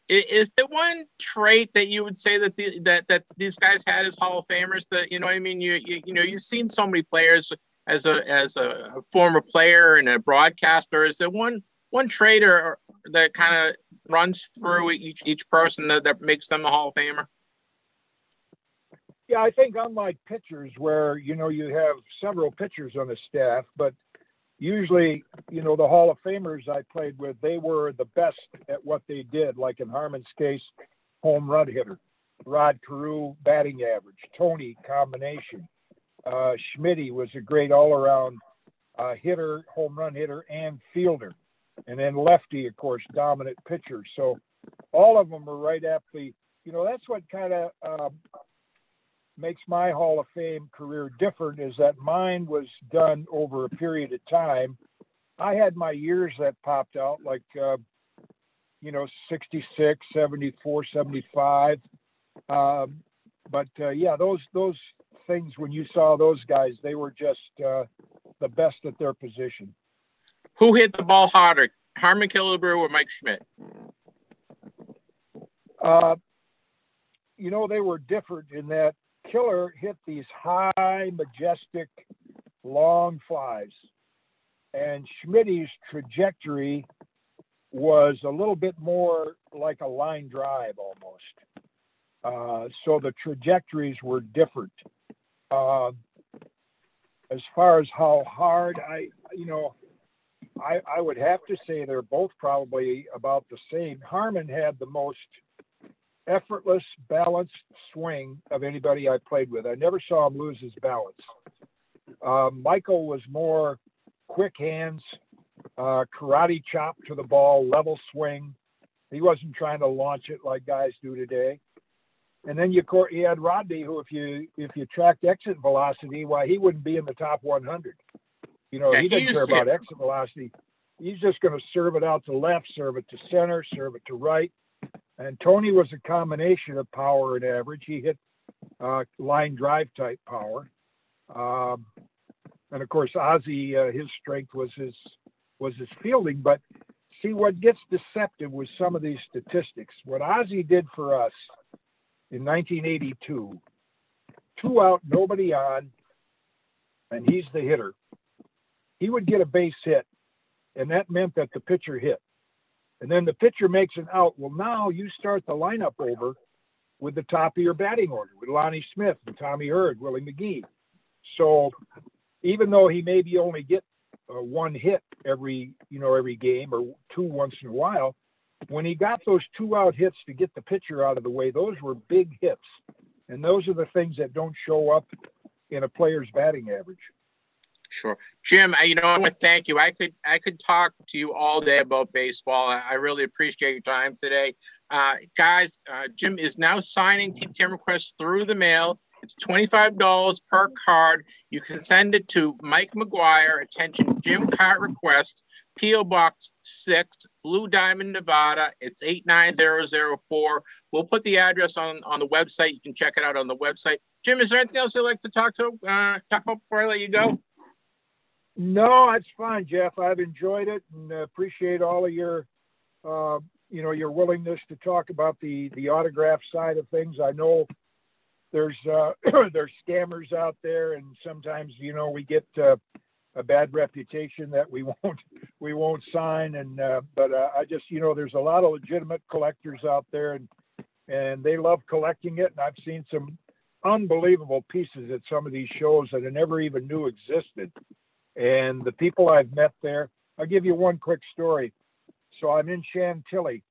Is there one trait that you would say that the, that that these guys had as Hall of Famers? That you know, I mean, you, you you know, you've seen so many players as a as a former player and a broadcaster. Is there one one trait or that kind of runs through each each person that, that makes them a Hall of Famer? Yeah, I think unlike pitchers where you know you have several pitchers on the staff, but usually you know the Hall of Famers I played with they were the best at what they did. Like in Harmon's case, home run hitter. Rod Carew batting average, Tony combination. Uh, Schmidt was a great all-around uh, hitter, home run hitter, and fielder. And then lefty, of course, dominant pitcher. So all of them are right at the, you know, that's what kind of uh, makes my Hall of Fame career different is that mine was done over a period of time. I had my years that popped out, like, uh, you know, 66, 74, 75. Um, but uh, yeah, those those things when you saw those guys, they were just uh, the best at their position. Who hit the ball harder, Harmon Killebrew or Mike Schmidt? Uh, you know, they were different in that Killer hit these high, majestic, long flies, and Schmidt's trajectory was a little bit more like a line drive almost. Uh, so the trajectories were different. Uh, as far as how hard I, you know, I, I would have to say they're both probably about the same. Harmon had the most effortless, balanced swing of anybody I played with. I never saw him lose his balance. Uh, Michael was more quick hands, uh, karate chop to the ball, level swing. He wasn't trying to launch it like guys do today. And then you, you had Rodney, who if you if you tracked exit velocity, why he wouldn't be in the top 100. You know, Yeah, he didn't care about exit velocity. He's just going to serve it out to left, serve it to center, serve it to right. And Tony was a combination of power and average. He hit uh, line drive type power. Um, and of course, Ozzie, uh, his strength was his was his fielding. But see, what gets deceptive with some of these statistics. What Ozzie did for us in 1982, two out, nobody on, and he's the hitter. He would get a base hit, and that meant that the pitcher hit. And then the pitcher makes an out. Well, now you start the lineup over with the top of your batting order with Lonnie Smith and Tommy Herr, Willie McGee. So even though he maybe only get uh, one hit every you know every game or two once in a while, when he got those two out hits to get the pitcher out of the way, those were big hits, and those are the things that don't show up in a player's batting average. Sure, Jim. I, you know, I want to thank you. I could I could talk to you all day about baseball. I, really appreciate your time today, uh, guys. Uh, Jim is now signing TTM requests through the mail. It's twenty five dollars per card. You can send it to Mike McGuire. Attention, Jim Kaat request. PO Box six, Blue Diamond, Nevada. It's eight nine zero zero four. We'll put the address on on the website. You can check it out on the website. Jim, is there anything else you'd like to talk to uh, talk about before I let you go? No, that's fine, Jeff. I've enjoyed it and appreciate all of your, uh, you know, your willingness to talk about the the autograph side of things. I know there's uh, there's scammers out there, and sometimes you know we get uh, a bad reputation that we won't we won't sign. And uh, but uh, I just you know there's a lot of legitimate collectors out there, and and they love collecting it. And I've seen some unbelievable pieces at some of these shows that I never even knew existed and the people I've met there. I'll give you one quick story. So I'm in Chantilly,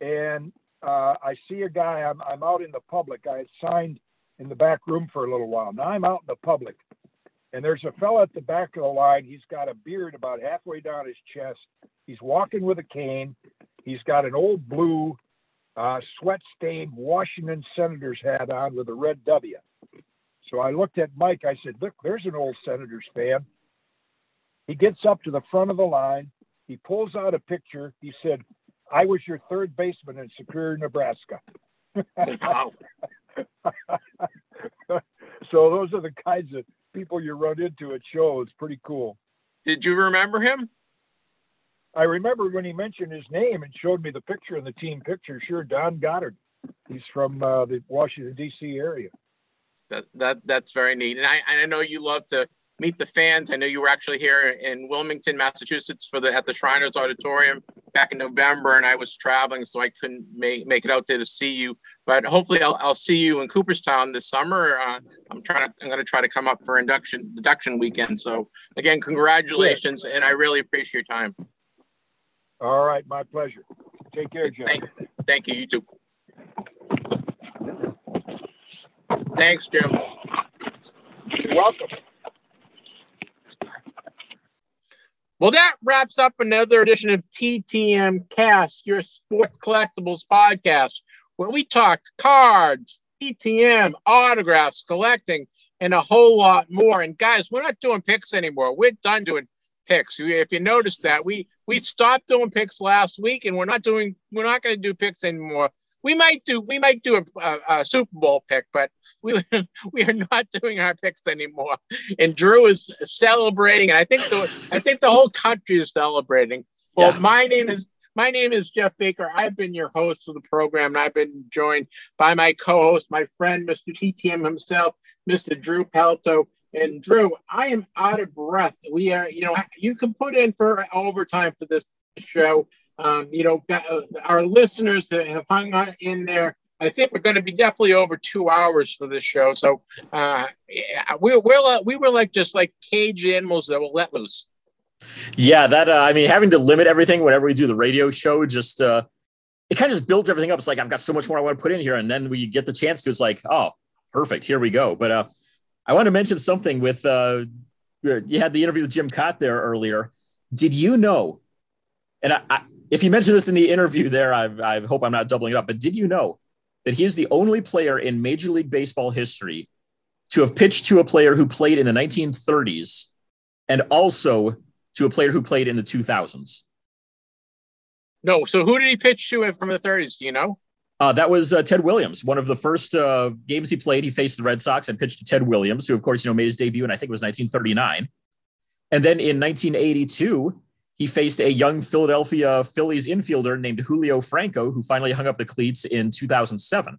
and uh, I see a guy. I'm, I'm out in the public. I had signed in the back room for a little while. Now I'm out in the public, and there's a fella at the back of the line. He's got a beard about halfway down his chest. He's walking with a cane. He's got an old blue, uh, sweat-stained Washington Senators hat on with a red W. So I looked at Mike. I said, "Look, there's an old Senators fan." He gets up to the front of the line. He pulls out a picture. He said, I was your third baseman in Superior, Nebraska. Wow. so those are the kinds of people you run into at shows. Pretty cool. Did you remember him? I remember when he mentioned his name and showed me the picture in the team picture. Sure, Don Goddard. He's from uh, the Washington D.C. area. That that that's very neat. And I and I know you love to meet the fans. I know you were actually here in Wilmington, Massachusetts, for the at the Shriners Auditorium back in November, and I was traveling, so I couldn't make make it out there to see you. But hopefully, I'll, I'll see you in Cooperstown this summer. Uh, I'm trying to I'm going to try to come up for induction induction weekend. So again, congratulations, and I really appreciate your time. All right, my pleasure. Take care, Jeff. Thank, thank you. You too. Thanks, Jim. You're welcome. Well, that wraps up another edition of TTM Cast, your sports collectibles podcast, where we talk cards, TTM, autographs, collecting, and a whole lot more. And guys, we're not doing picks anymore. We're done doing picks. If you noticed that, we we stopped doing picks last week, and we're not doing we're not going to do picks anymore. We might do we might do a, a, a Super Bowl pick, but we we are not doing our picks anymore. And Drew is celebrating, and I think the I think the whole country is celebrating. Well, yeah. my name is my name is Jeff Baker. I've been your host of the program, and I've been joined by my co-host, my friend, Mr. TTM himself, Mr. Drew Pelto. And Drew, I am out of breath. We are, you know, you can put in for overtime for this show. Um, you know, uh, our listeners that have hung on in there I think we're going to be definitely over two hours for this show. So uh, yeah, we're we're uh, we were like just like caged animals that were let loose. Yeah, that uh, I mean, having to limit everything whenever we do the radio show, just uh, it kind of just builds everything up. It's like I've got so much more I want to put in here, and then we get the chance to. It's like, oh, perfect, here we go. But uh, I want to mention something with uh, you had the interview with Jim Kaat there earlier. Did you know? And I, if you mentioned this in the interview there, I, I hope I'm not doubling it up. But did you know that he is the only player in Major League Baseball history to have pitched to a player who played in the 1930s and also to a player who played in the 2000s. No, so who did he pitch to from the 30s? Do you know? Uh, that was uh, Ted Williams. One of the first uh, games he played, he faced the Red Sox and pitched to Ted Williams, who, of course, you know, made his debut in I think it was 1939. And then in 1982, he faced a young Philadelphia Phillies infielder named Julio Franco, who finally hung up the cleats in 2007.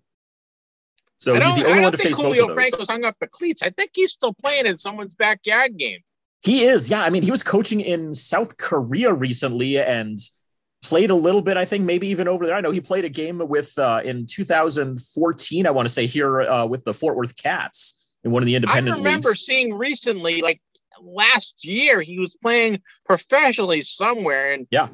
So he's the only one to face Julio both of those. Franco's hung up the cleats. I think he's still playing in someone's backyard game. He is, yeah. I mean, he was coaching in South Korea recently and played a little bit. I think maybe even over there. I know he played a game with uh, in 2014. I want to say here uh, with the Fort Worth Cats in one of the independent. Leagues. I remember leagues. seeing recently, like last year he was playing professionally somewhere and yeah.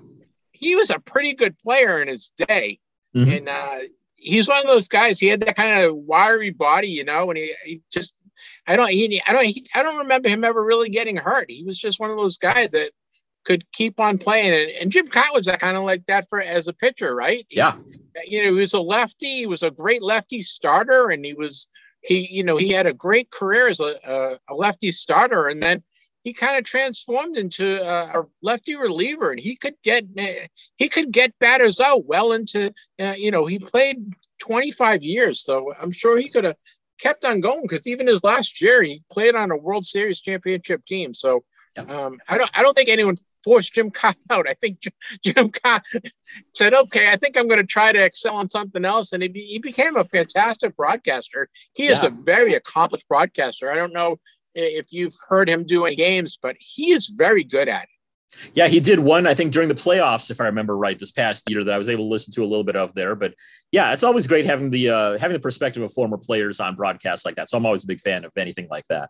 he was a pretty good player in his day. Mm-hmm. and uh, he's one of those guys he had that kind of wiry body you know and he, he just i don't he, i don't he, i don't remember him ever really getting hurt. He was just one of those guys that could keep on playing and, and jim Kaat was that kind of like that for as a pitcher right? Yeah. he, you know he was a lefty he was a great lefty starter and he was he you know he had a great career as a, a, a lefty starter and then he kind of transformed into a, a, lefty reliever, and he could get he could get batters out well into uh, you know he played 25 years, so I'm sure he could have kept on going because even his last year he played on a World Series championship team. So um, I don't I don't think anyone forced Jim Kaat out. I think Jim Kaat said, "Okay, I think I'm going to try to excel on something else," and he, he became a fantastic broadcaster. He is yeah. a very accomplished broadcaster. I don't know if you've heard him doing games, but he is very good at it. Yeah, he did one, I think, during the playoffs, if I remember right, this past year that I was able to listen to a little bit of there. But yeah, it's always great having the uh, having the perspective of former players on broadcasts like that. So I'm always a big fan of anything like that.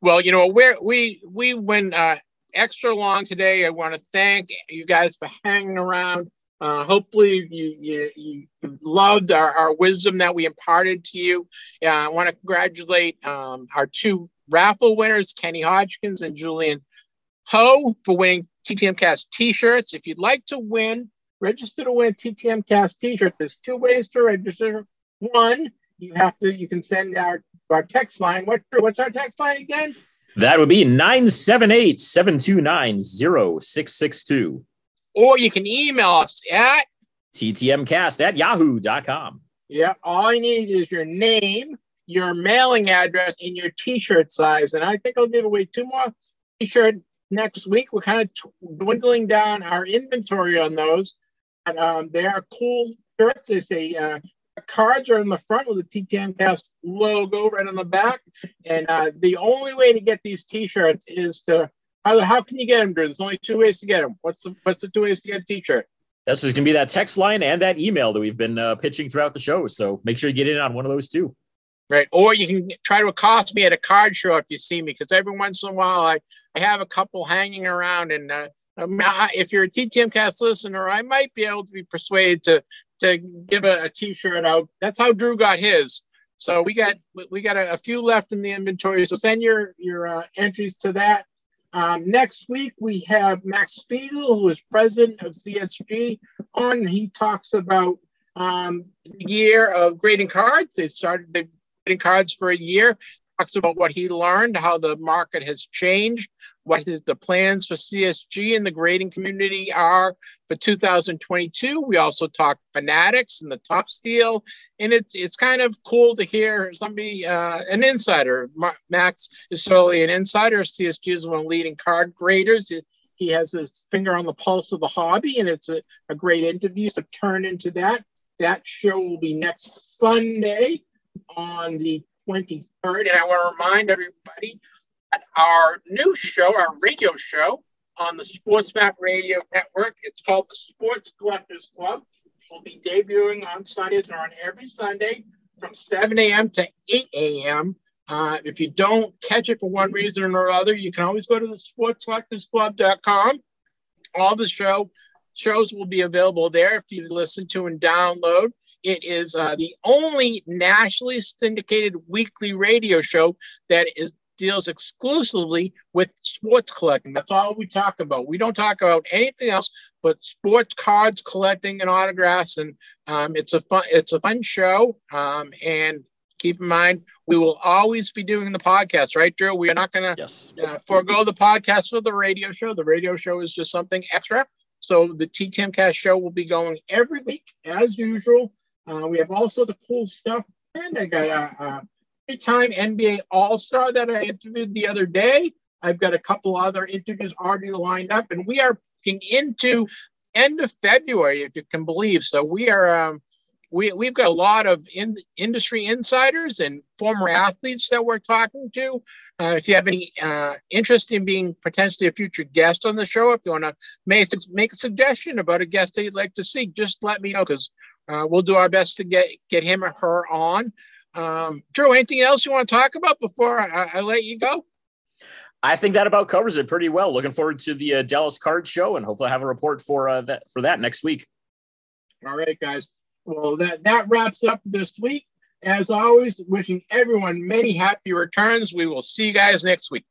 Well, you know, we we we went uh, extra long today. I want to thank you guys for hanging around. Uh, hopefully, you, you, you loved our, our wisdom that we imparted to you. Uh, I want to congratulate um, our two raffle winners, Kenny Hodgkins and Julian Ho, for winning TTM Cast t-shirts. If you'd like to win, register to win TTM Cast t-shirt. There's two ways to register. One, you have to, you can send our, our text line. What, what's our text line again? That would be 978 729 0662. Or you can email us at ttmcast at yahoo.com. Yeah, all you need is your name, your mailing address and your t-shirt size. And I think I'll give away two more t-shirt next week. We're kind of t- dwindling down our inventory on those. And, um, they are cool shirts. They say uh, cards are in the front with the TTM Cast logo right on the back. And uh, the only way to get these t-shirts is to how, how can you get them, Drew? There's only two ways to get them. What's the what's the two ways to get a t-shirt? That's just gonna be that text line and that email that we've been uh, pitching throughout the show. So make sure you get in on one of those two right? Or you can try to accost me at a card show if you see me, because every once in a while I, I have a couple hanging around, and uh, um, if you're a TTM cast listener, I might be able to be persuaded to to give a a T-shirt out. That's how Drew got his. So we got we got a, a few left in the inventory. So send your your uh, entries to that. Um, next week we have Max Spiegel, who is president of CSG, on. He talks about um, the year of grading cards. They started grading cards for a year talks about what he learned, how the market has changed, what the plans for CSG and the grading community are for 2022. We also talk fanatics and the Topps deal, and it's it's kind of cool to hear somebody, uh, an insider. Max is certainly an insider. CSG is one of the leading card graders. It, he has his finger on the pulse of the hobby, and it's a, a great interview. So turn into that. That show will be next Sunday on the 23rd. And I want to remind everybody that our new show, our radio show on the Sports Map Radio Network, it's called the Sports Collectors Club. will be debuting on Sundays or on every Sunday from 7 a.m. to 8 a.m. Uh, if you don't catch it for one reason or other, you can always go to the sportscollectorsclub.com. All the show shows will be available there if you listen to and download. It is uh, the only nationally syndicated weekly radio show that is deals exclusively with sports collecting. That's all we talk about. We don't talk about anything else but sports cards collecting and autographs. And um, it's a fun it's a fun show. Um, and keep in mind we will always be doing the podcast, right, Drew? We are not going to yes. uh, forego the podcast for the radio show. The radio show is just something extra. So the TTMcast show will be going every week as usual. Uh, we have also the cool stuff. And I got a, a three-time NBA All-Star that I interviewed the other day. I've got a couple other interviews already lined up, and we are into end of February, if you can believe. So we are um, we we've got a lot of in, industry insiders and former athletes that we're talking to. Uh, if you have any uh, interest in being potentially a future guest on the show, if you want to make, make a suggestion about a guest that you'd like to see, just let me know because uh, we'll do our best to get get him or her on. Um, Drew, anything else you want to talk about before I, I, let you go? I think that about covers it pretty well. Looking forward to the uh, Dallas Card Show, and hopefully I have a report for uh, that for that next week. All right, guys. Well, that that wraps up this week. As always, wishing everyone many happy returns. We will see you guys next week.